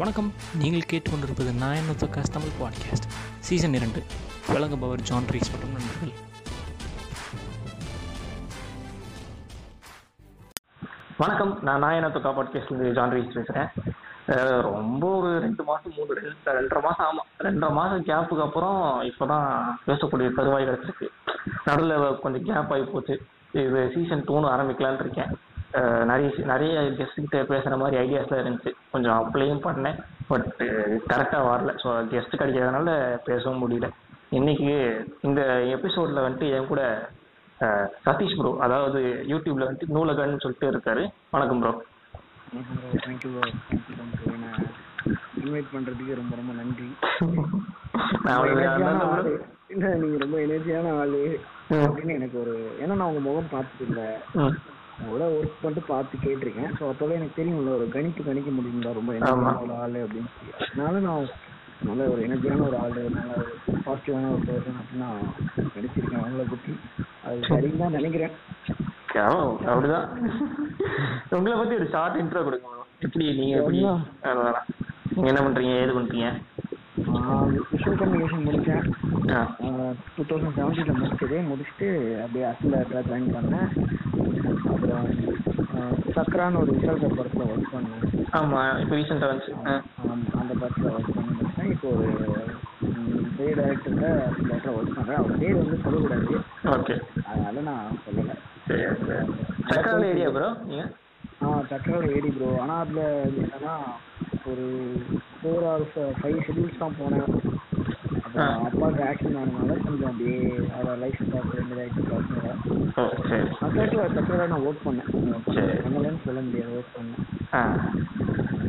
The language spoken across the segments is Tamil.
வணக்கம். நீங்கள் கேட்டுக்கொண்டிருப்பது நாயன் காஸ் தமிழ் பாட்காஸ்ட் சீசன் இரண்டு. விளங்குபவர் ஜான் ரீஸ் மற்றும் நண்பர்கள். வணக்கம். நான் நாயனத்துக்கா பாட்காஸ்ட்லேருந்து ஜான் ரீஸ் பேசுகிறேன் ரொம்ப ஒரு ரெண்டு மாதம் மூணு ரெண்டு ரெண்டரை மாதம் ஆமாம் ரெண்டரை மாதம் கேப்புக்கு அப்புறம் இப்போ தான் பேசக்கூடிய தருவாய் கிடச்சிருக்கு நடுவில் கொஞ்சம் கேப் ஆகி போச்சு. இது சீசன் டூன்னு ஆரம்பிக்கலான் இருக்கேன். நிறைய நிறைய கெஸ்ட்டுக்கிட்ட பேசுகிற மாதிரி ஐடியாஸ்லாம் இருந்துச்சு. கொஞ்சம் அப்ளையும் பண்ணேன். பட் கரெக்டாக வரல. ஸோ கெஸ்ட் கிடைக்காதனால பேசவும் முடியல. இன்னைக்கு இந்த எபிசோடில் வந்துட்டு என் கூட சதீஷ் ப்ரோ அதாவது யூடியூப்ல வந்துட்டு நூலகன்னு சொல்லிட்டு இருக்காரு. வணக்கம் ப்ரோ தேங்க்யூ ப்ரோ இன்வைட் பண்ணுறதுக்கு ரொம்ப ரொம்ப நன்றி. நான் ரொம்ப எனர்ஜியான ஆளு. அப்படின்னு எனக்கு ஒரு ஏன்னா நான் உங்கள் முகம் பார்த்தது இல்லை ம். உங்களோட ஒர்க் பண்ணிட்டு பார்த்து கேட்டிருக்கேன். ஸோ அப்போவே எனக்கு தெரியும்ல ஒரு கணிப்பு கணிக்க முடியுங்களா ரொம்ப எனர்ஜியான ஆள் அப்படின்னு சொல்லி. அதனால நான் நல்ல ஒரு எனர்ஜியான ஒரு ஆள் நல்ல ஒரு பாசிட்டிவான ஒரு பர்சன் அப்படின்னு நான் நினச்சிருக்கேன் அவங்கள பற்றி அது சரின்னு தான் நினைக்கிறேன். அப்படிதான். உங்களை பத்தி ஒரு ஷார்ட் இன்ட்ரோ கொடுங்க. bro. எப்படி நீங்க எப்படி? என்ன பண்றீங்க? ஏது பண்றீங்க? விஷுவல் கம்யூனிகேஷன் முடித்தேன். டூ தௌசண்ட் செவன்டீனில் முடிச்சது முடிச்சுட்டு அப்படியே அசிலேட்டராக ஜாயின் பண்ணேன் அப்புறம் சக்ரான்னு ஒரு விஷால் சார் படத்தில் ஒர்க் பண்ணேன் ஆமா இப்போ ரீசெண்டா வந்துச்சு அந்த படத்தில் ஒர்க் பண்ணி முடிச்சேன் இப்போ ஒரு பெரிய டேரக்டரில் அசிலேட்டராக ஒர்க் பண்ணுறேன் அவர் பேர் வந்து சொல்லக்கூடாது ஓகே அதனால நான் சொல்லலை சரி ஏரியா ப்ரோ நீங்க ஆ சக்கரோட ஏடி ப்ரோ ஆனால் அதில் என்னன்னா ஒரு ஃபோர் ஹவர்ஸ் ஃபைவ் ஷெடியூல்ஸ் தான் போனேன். அப்புறம் அப்பாவுக்கு ஆக்சிடென்ட் ஆனதுனால கொஞ்சம் அப்படியே அதை லைசன்ஸ் ஆக வேண்டியதாகிட்டு சக்கரத்தில் சக்கரை நான் ஒர்க் பண்ணேன். பண்ணலன்னு சொல்ல முடியாது ஒர்க் பண்ணேன். ஆ.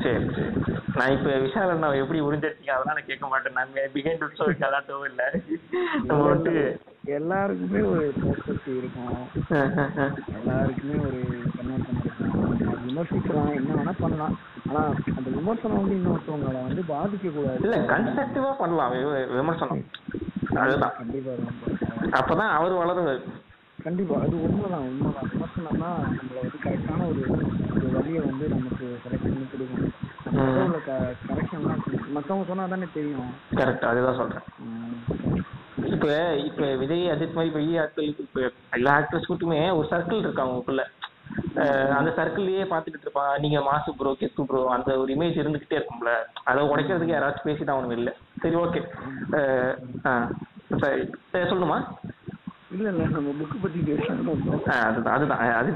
சரி சரி. நான் இப்போ விஷால் அண்ணா எப்படி உறிஞ்சிருக்கீங்க அதெல்லாம் கேட்க மாட்டேன். நான் பிகைன் டு ஷோ கலாட்டவும் இல்லை. நம்ம வந்துட்டு எல்லாருக்குமே ஒரு பெர்ஸ்பெக்டிவ் இருக்கும். எல்லாருக்குமே ஒரு கண்ணோட்டம் விமர்சிக்கலாம் என்ன வேணா பண்ணலாம். ஆனா அந்த விமர்சனம் வந்து இன்னொருத்தவங்களை வந்து பாதிக்க கூடாது இல்ல கன்ஸ்ட்ரக்டிவா பண்ணலாம். விமர்சனம். அதுதான். கண்டிப்பா. அப்பதான் அவர் வளருவார். கண்டிப்பா அது உண்மைதான் உண்மைதான். விமர்சனம்னா நம்மள வந்து கரெக்டான ஒரு ஒரு வழியை வந்து நமக்கு செலக்ட் பண்ணி கொடுக்கும். மற்றவங்கள க கரெக்ஷன்லாம் மற்றவங்க சொன்னா தானே தெரியும். கரெக்ட் அதுதான் சொல்றேன். இப்ப இப்ப விஜய் அஜித் மாதிரி பெரிய ஆட்களுக்கு இப்ப எல்லா ஆக்டர்ஸ்க்குமே ஒரு சர்க்கிள் இருக்கு அவங்களுக்குள்ள அந்த சர்க்கிள்லயே பாத்துக்கிட்டு இருப்பான் நீங்க மாசு ப்ரோ கெத்து ப்ரோ அந்த ஒரு இமேஜ் இருந்துகிட்டே இருக்கும்ல. அதை உடைக்கிறதுக்கு யாராச்சும் பேசிதான் அவனுக்கு இல்லை. சரி ஓகே சரி. சொல்லணுமா? இல்ல இல்ல நம்ம புக்கு பத்தி பேசணும் அதுதான் அதுதான். அது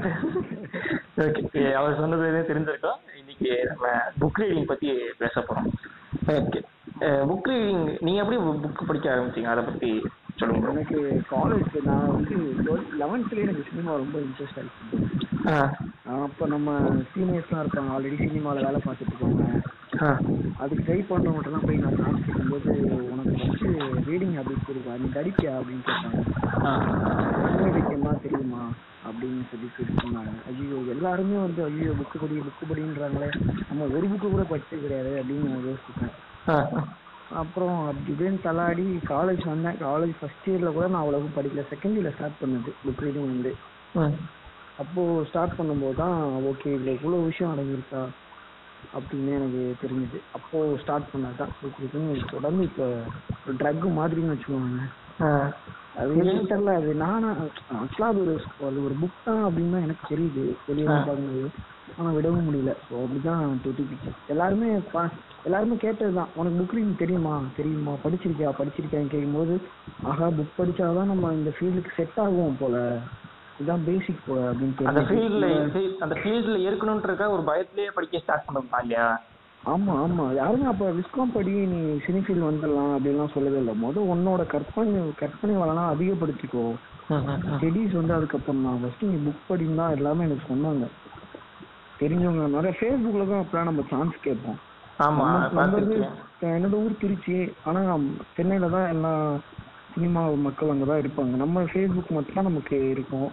ஓகே அவர் சொன்னது தெரிஞ்சிருக்கோம். இன்னைக்கு நம்ம புக் ரீடிங் பத்தி பேச போறோம். ஓகே புக் ரீடிங் நீங்க எப்படி புக் படிக்க ஆரம்பிச்சீங்க? அதை பத்தி. எனக்கு காலேஜ் நான் வந்து லெவன்த்லேயே எனக்கு சினிமா ரொம்ப இன்ட்ரெஸ்ட் ஆயிடுச்சு. அப்போ நம்ம சீனியர்ஸ்லாம் இருப்பாங்க ஆல்ரெடி சினிமாவில் வேலை பார்த்துட்டு இருக்காங்க. அதுக்கு ட்ரை பண்ணுறவங்கட்டெல்லாம் போய் நான் சான்ஸ் கேட்கும்போது உனக்கு ஃபஸ்ட்டு ரீடிங் ஹேபிட்ஸ் இருக்கா? நீ படிப்பியா அப்படின்னு கேட்டாங்க. அமெரிக்கெல்லாம் தெரியுமா? அப்படின்னு சொல்லி சொன்னாங்க. ஐயோ எல்லாருமே வந்து ஐயோ புக்கு படி புக்கு படின்றாங்களே. நம்ம ஒரு புக்கு கூட படிச்சது கிடையாது. அப்படின்னு நான் யோசிச்சேன். அப்புறம் அப்படி இப்படின்னு தள்ளாடி காலேஜ் வந்தேன் காலேஜ் ஃபர்ஸ்ட் இயரில் கூட நான் அவ்வளோக்கும் படிக்கல. செகண்ட் இயரில் ஸ்டார்ட் பண்ணது புக் ரீடிங் வந்து ம் அப்போது ஸ்டார்ட் பண்ணும்போது தான் ஓகே இதில் இவ்வளோ விஷயம் அடங்கியிருக்கா? அப்படின்னு எனக்கு தெரிஞ்சுது. அப்போது ஸ்டார்ட் பண்ணது தான். புக் ரீடிங் தொடர்ந்து இப்போ ஒரு ட்ரக் மாதிரின்னு வச்சுக்கோங்க அது என்னன்னு தெரியல. அது நானா ஆக்சுவலாக அது ஒரு அது ஒரு புக் தான் அப்படின்னு தான் எனக்கு தெரியுது. வெளியே பார்க்கும்போது. ஆனால் விடவும் முடியல. ஸோ அப்படிதான் தொட்டிக்கிச்சு எல்லாருமே எல்லாருமே கேட்டது தான் உனக்கு புக் ரீடிங் தெரியுமா? தெரியுமா? படிச்சிருக்கியா? படிச்சிருக்கியான்னு கேட்கும்போது ஆஹா புக் படிச்சாதான் நம்ம இந்த ஃபீல்டுக்கு செட் ஆகும் போல. இதுதான் பேசிக் போல அப்படின்னு அந்த. ஃபீல்ட்ல அந்த ஃபீல்ட்ல இருக்கணும்ன்ற ஒரு பயத்திலேயே படிக்க ஸ்டார்ட் பண்ணலாம் இல்லையா ஆமா ஆமா. யாருமே அப்ப விஸ்காம் படி நீ சினிஃபீல் வந்துடலாம் அப்படின்லாம் சொல்லவே இல்லை. மொதல் உன்னோட கற்பனை கற்பனை வளனா அதிகப்படுத்திக்கோ. ஸ்டடீஸ் வந்து அதுக்கப்புறம் தான். ஃபர்ஸ்ட் நீ புக் படின்னு எல்லாமே எனக்கு சொன்னாங்க. தெரிஞ்சவங்க. நிறைய ஃபேஸ்புக்கில் தான் அப்பலாம் நம்ம சான்ஸ் கேட்போம். ஆமா என்னோட ஊர் திருச்சி. ஆனா சென்னையில தான் எல்லா சினிமா மக்கள் அங்கே தான் இருப்பாங்க. நம்ம ஃபேஸ்புக் மட்டும் தான் நமக்கு இருக்கும்.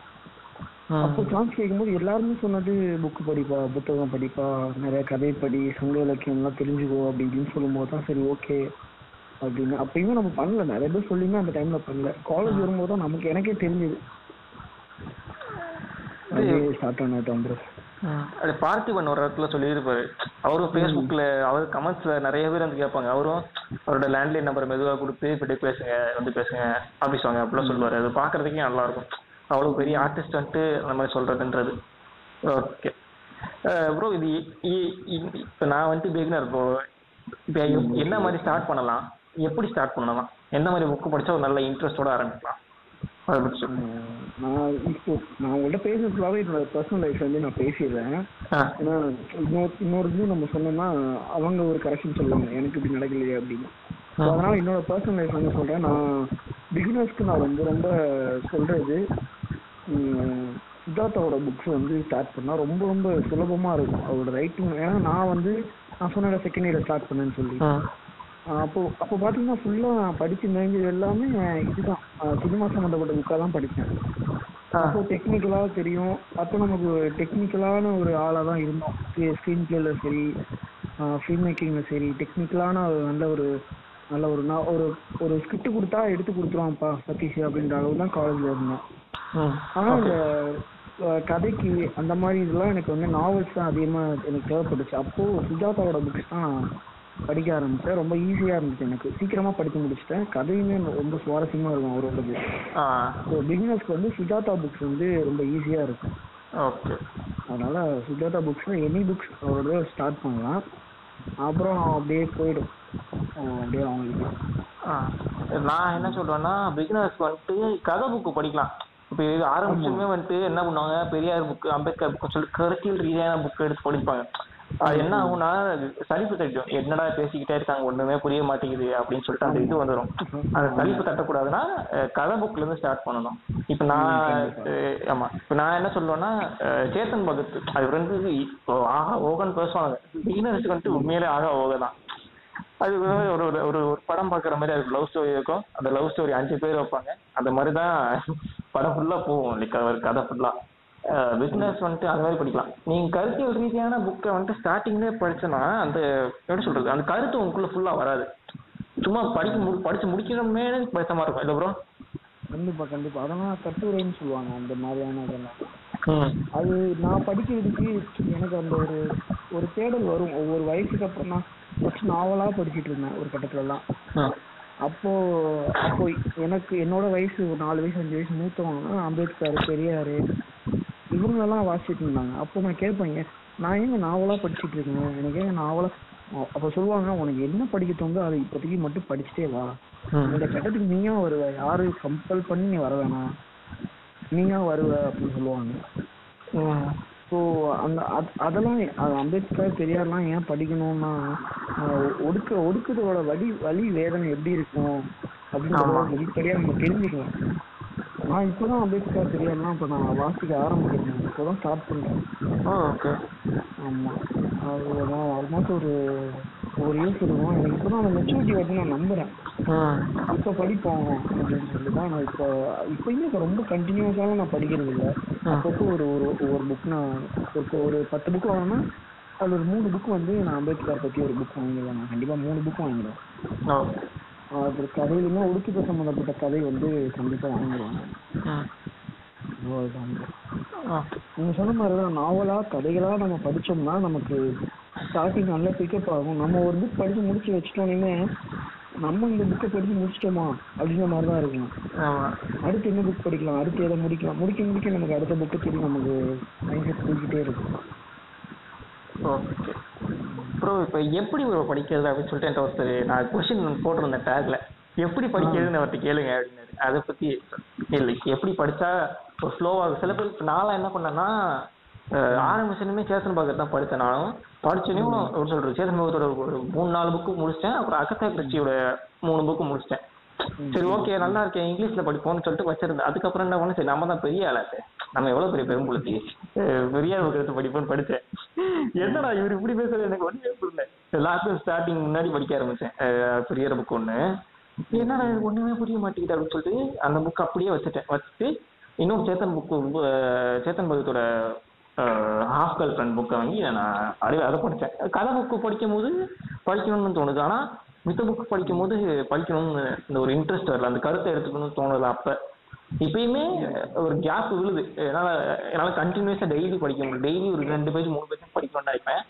அப்போ சான்ஸ் கேட்கும்போது எல்லாருமே சொன்னது புக்கு படிப்பா புத்தகம் படிப்பா நிறைய கதை படி சங்க இலக்கியம்லாம் தெரிஞ்சுக்கோ அப்படி இப்படின்னு சொல்லும்போது தான் சரி ஓகே அப்படின்னு. அப்பயுமே நம்ம பண்ணல. நிறைய பேர் சொல்லியுமே அந்த டைம்ல பண்ணல. காலேஜ் வரும்போது தான் நமக்கு எனக்கே தெரிஞ்சது. ஸ்டார்ட் ஆனது ப்ரோ அது பார்த்திபன் ஒரு இடத்துல சொல்லியிருப்பாரு. அவரும் ஃபேஸ்புக்கில் அவர் கமெண்ட்ஸ்ல நிறைய பேர் வந்து கேட்பாங்க. அவரும் அவரோட லேண்ட்லைன் நம்பர் மெதுவாக கொடுத்து இப்படி பேசுங்க வந்து பேசுங்க ஆஃபீஸ் வாங்க அப்படிலாம் சொல்லுவாரு. அது பார்க்கறதுக்கே நல்லா இருக்கும் அவ்வளோ பெரிய ஆர்டிஸ்ட் வந்துட்டு அந்த மாதிரி சொல்றதுன்றது. ஓகே. ப்ரோ இது இப்போ நான் வந்துட்டு பிகினர் இப்போ இப்போ என்ன மாதிரி ஸ்டார்ட் பண்ணலாம்? எப்படி ஸ்டார்ட் பண்ணலாம்? எந்த மாதிரி புக்கு படிச்சா ஒரு நல்ல இன்ட்ரெஸ்டோட ஆரம்பிக்கலாம்? நான் இப்போ நான் உங்கள்கிட்ட பேசுறது ஃபுல்லாகவே என்னோட பர்சனல் லைஃப் வந்து நான் பேசிடுறேன். ஏன்னா இன்னொரு இன்னொரு இது நம்ம சொன்னோம்னா அவங்க ஒரு கரெக்ஷன் சொல்லுவாங்க. எனக்கு இப்படி நடக்கலையே அப்படின்னு. அதனால என்னோட பர்சனல் லைஃப் வந்து சொல்றேன். நான் பிகினர்ஸ்க்கு நான் வந்து ரொம்ப சொல்றது சித்தார்த்தாவோட புக்ஸ் வந்து ஸ்டார்ட் பண்ணா ரொம்ப ரொம்ப சுலபமா இருக்கும். அவரோட ரைட்டிங் ஏன்னா நான் வந்து நான் சொன்ன செகண்ட் இயர் ஸ்டார்ட் பண்ணேன்னு சொல்லி. அப்போ அப்போ பார்த்தீங்கன்னா ஃபுல்லாக நான் படிச்சு மேய்ஞ்சது எல்லாமே இதுதான். சினிமா சம்மந்தப்பட்ட புக்காக தான் படித்தேன் அப்போ டெக்னிக்கலாக தெரியும். அப்போ நமக்கு டெக்னிக்கலான ஒரு ஆளாக தான் இருந்தோம். ஸ்க்ரீன் பிளேல சரி ஃபில்ம் மேக்கிங்கில் சரி டெக்னிக்கலான நல்ல ஒரு நல்ல ஒரு நான் ஒரு ஒரு ஸ்கிரிப்ட் கொடுத்தா எடுத்து கொடுத்துருவான்ப்பா சதீஷ் அப்படின்ற அளவு தான் காலேஜில் இருந்தேன் ம் ஆனால் இந்த கதைக்கு அந்த மாதிரி இதெல்லாம் எனக்கு வந்து நாவல்ஸ் தான் அதிகமாக எனக்கு தேவைப்பட்டுச்சு. அப்போது சுஜாதாவோட புக்ஸ் தான் படிக்க ஆரம்பித்தேன் ரொம்ப ஈஸியாக இருந்துச்சு எனக்கு. சீக்கிரமாக படித்து முடிச்சிட்டேன். கதையுமே ரொம்ப சுவாரஸ்யமாக இருக்கும் அவரோடது ஸோ பிகினர்ஸ்க்கு வந்து சுஜாதா புக்ஸ் வந்து ரொம்ப ஈஸியாக இருக்கும். ஓகே அதனால சுஜாதா புக்ஸ்னா எனி புக்ஸ் அவரோட ஸ்டார்ட் பண்ணலாம். அப்புறம் அப்படியே போயிடும். அப்படியே அவங்களுக்கு. நான் என்ன சொல்றேன்னா பிகினர்ஸ்க்கு வந்துட்டு கதை புக்கு படிக்கலாம். இப்போ இது ஆரம்பிச்சுமே வந்துட்டு என்ன பண்ணுவாங்க? பெரியார் புக்கு அம்பேத்கர் புக்கு சொல்லி கருத்தியல் ரீதியான புக் எடுத்து படிப்பாங்க. அது என்ன ஆகும்னா சலிப்பு தட்டும் என்னடா பேசிக்கிட்டே இருக்காங்க ஒண்ணுமே புரிய மாட்டேங்குது அப்படின்னு சொல்லிட்டு அந்த இது வந்துடும் அந்த சலிப்பு தட்டக்கூடாதுன்னா கதை புக்ல இருந்து ஸ்டார்ட் பண்ணணும். இப்போ நான் ஆமா. இப்போ நான் என்ன சொல்லுவேன்னா சேத்தன் பகத் அது வந்து இப்போ ஆஹா ஓகன் பேசுவாங்க. பிகினர்ஸ்க்கு வந்துட்டு உண்மையிலே ஆகா ஓக தான். அது ஒரு ஒரு ஒரு- படம் பார்க்குற மாதிரி அது லவ் ஸ்டோரி இருக்கும். அந்த லவ் ஸ்டோரி அஞ்சு பேர் வைப்பாங்க. அந்த மாதிரி தான் படம் ஃபுல்லா போகும். ஒரு கதை ஃபுல்லா பிஸ்னஸ் வந்துட்டு அந்த மாதிரி படிக்கலாம் நீங்க கருத்தியல் ரீதியான புக்கை வந்துட்டு ஸ்டார்டிங்லேயே படிச்சோன்னா அந்த எப்படி சொல்றது அந்த கருத்து உங்களுக்குள்ள ஃபுல்லா வராது. சும்மா படிக்க மு படிச்சு முடிக்கணுமே படித்த மாதிரி இருக்கும். இல்லை ப்ரோ கண்டிப்பா கண்டிப்பா. அதெல்லாம் கட்டுரைன்னு சொல்லுவாங்க அந்த மாதிரியான இதெல்லாம். அது நான் படிக்கிறதுக்கு எனக்கு அந்த ஒரு ஒரு தேடல் வரும். ஒவ்வொரு வயசுக்கு அப்புறம் நான் ஃபர்ஸ்ட் நாவலா படிச்சிட்டு இருந்தேன் ஒரு கட்டத்துலலாம். அப்போ அப்போ எனக்கு என்னோட வயசு ஒரு நாலு வயசு அஞ்சு வயசு மூத்தவங்க அம்பேத்கர் பெரியார் இவங்களெல்லாம் வாசிச்சுட்டு இருந்தாங்க. அப்போ நான் கேட்பேன் நான் ஏங்க நாவலா படிச்சிட்டு இருக்கேன்? எனக்கு ஏங்க நாவலா அப்போ சொல்லுவாங்க உனக்கு என்ன படிக்க தோணுதோ அதை இப்போதைக்கு மட்டும் படிச்சுட்டே வா. இந்த கட்டத்துக்கு நீயா வருவ யாரு கம்பல் பண்ணி நீ வர வேணாம். நீயா வருவ அப்படின்னு சொல்லுவாங்க. ஸோ அந்த அத்- அதெல்லாம் அது அம்பேத்கர் பெரியார்லாம் ஏன் படிக்கணும்னா ஒடுக்க ஒடுக்குதலோட வலி வலி வேதனை எப்படி இருக்கும்? அப்படின்றத வெளிப்படையாக நம்ம தெரிஞ்சுக்கலாம் நான் இப்போதான் அம்பேத்கர் பெரியார்லாம் இப்போ நான் வாசிக்க ஆரம்பிக்கிறேன். இப்போதான் ஸ்டார்ட் பண்ணுறேன் ஓ ஓகே. ஆமாம் அது நான் ஆல்மோஸ்ட் ஒரு ஒரு இயர்ஸ் இருக்கும் எனக்கு இப்போ தான் அந்த மெச்சூரிட்டி வந்து நான் நம்புகிறேன் ம் இப்போ படிப்போம் அப்படின்னு சொல்லி தான் நான் இப்போ இப்போயுமே இப்போ ரொம்ப கண்டினியூஸாக நான் படிக்கிறது இல்லை. அப்பப்போ ஒரு ஒரு ஒரு புக் நான் ஒரு ஒரு பத்து புக் வாங்கினா அதில் ஒரு மூணு புக் வந்து நான் அம்பேத்கர் பற்றி ஒரு புக் வாங்கிடுவேன். நான் கண்டிப்பாக மூணு புக் வாங்கிடுவேன். அது கதையிலுமே ஒடுக்கிட்ட சம்மந்தப்பட்ட கதை வந்து அவ்வளோதான் ஓகே நீங்கள் சொன்ன மாதிரி தான் நாவலாக கதைகளாக நம்ம படிச்சோம்னா நமக்கு ஸ்டார்டிங் நல்ல பிக்கப் ஆகும். நம்ம ஒரு புக் படித்து முடிச்சு வச்சிட்டோன்னே நம்ம இந்த புக்கை படித்து முடிச்சிட்டோமா? அப்படின்ற மாதிரி தான் இருக்கும் அடுத்து என்ன புக் படிக்கலாம்? அடுத்து எதை முடிக்கலாம்? முடிக்க முடிக்க நமக்கு அடுத்த புக்கு திரும்பி நமக்கு மைண்ட் செட் போய்கிட்டே இருக்கும். ஓகே. ப்ரோ இப்போ எப்படி ப்ரோ படிக்கிறது அப்படின்னு சொல்லிட்டு ஒருத்தர் நான் கொஷின் போட்டிருந்தேன் டேக்ல எப்படி படிக்கிறதுன்னு அவர்கிட்ட கேளுங்க அப்படின்னாரு அதை பத்தி இல்லை எப்படி படிச்சா ஒரு ஸ்லோவாக சில பேர் இப்போ நான்லாம் என்ன பண்ணேன்னா ஆரம்பிச்சனுமே சேத்தன் பாக்கெட் தான் படித்தேன் நானும். படிச்சனையும் ஒரு சொல்றது சேத்தன் பாக்கத்தோட ஒரு மூணு நாலு புக்கு முடிச்சிட்டேன். அப்புறம் அகத்தா கிருச்சியோட மூணு புக்கு முடிச்சிட்டேன். சரி ஓகே நல்லா இருக்கேன். இங்கிலீஷ்ல படிப்போம்னு சொல்லிட்டு வச்சிருந்தேன். அதுக்கப்புறம் என்ன பண்ண சரி நம்ம தான் பெரிய ஆளாச்சு நம்ம எவ்வளவு பெரிய பெரும்புலத்தி பெரிய புக் எடுத்து படிப்போம்னு படிச்சேன் என்னடா இவர் இப்படி பேசுறது எனக்கு ஒண்ணுமே புரியல. லாஸ்ட் ஸ்டார்டிங் முன்னாடி படிக்க ஆரம்பிச்சேன் அஹ் பெரிய புக் ஒண்ணு. என்னடா எனக்கு ஒண்ணுமே புரிய மாட்டேங்குது அப்படின்னு சொல்லிட்டு அந்த புக் அப்படியே வச்சுட்டேன். வச்சுட்டு இன்னும் சேத்தன் புக்கு சேத்தன் பகத்தோட ஹாஃப் கேர்ள் ஃப்ரெண்ட் புக்கை வாங்கி நான் அப்படியே அதை படித்தேன். கதை புக்கு படிக்கும் போது படிக்கணும்னு தோணுது. ஆனால் மித்த புக் படிக்கும் போது படிக்கணும்னு இந்த ஒரு இன்ட்ரெஸ்ட் வரல. அந்த கருத்தை எடுத்துக்கணும்னு தோணுது அப்போ. இப்பயுமே ஒரு கேப் விழுது. என்னால என்னால கண்டினியூஸா டெய்லி படிக்க முடியும் டெய்லி ஒரு ரெண்டு பேஜ் மூணு பேஜ் படிக்கணும்னா இருப்பேன்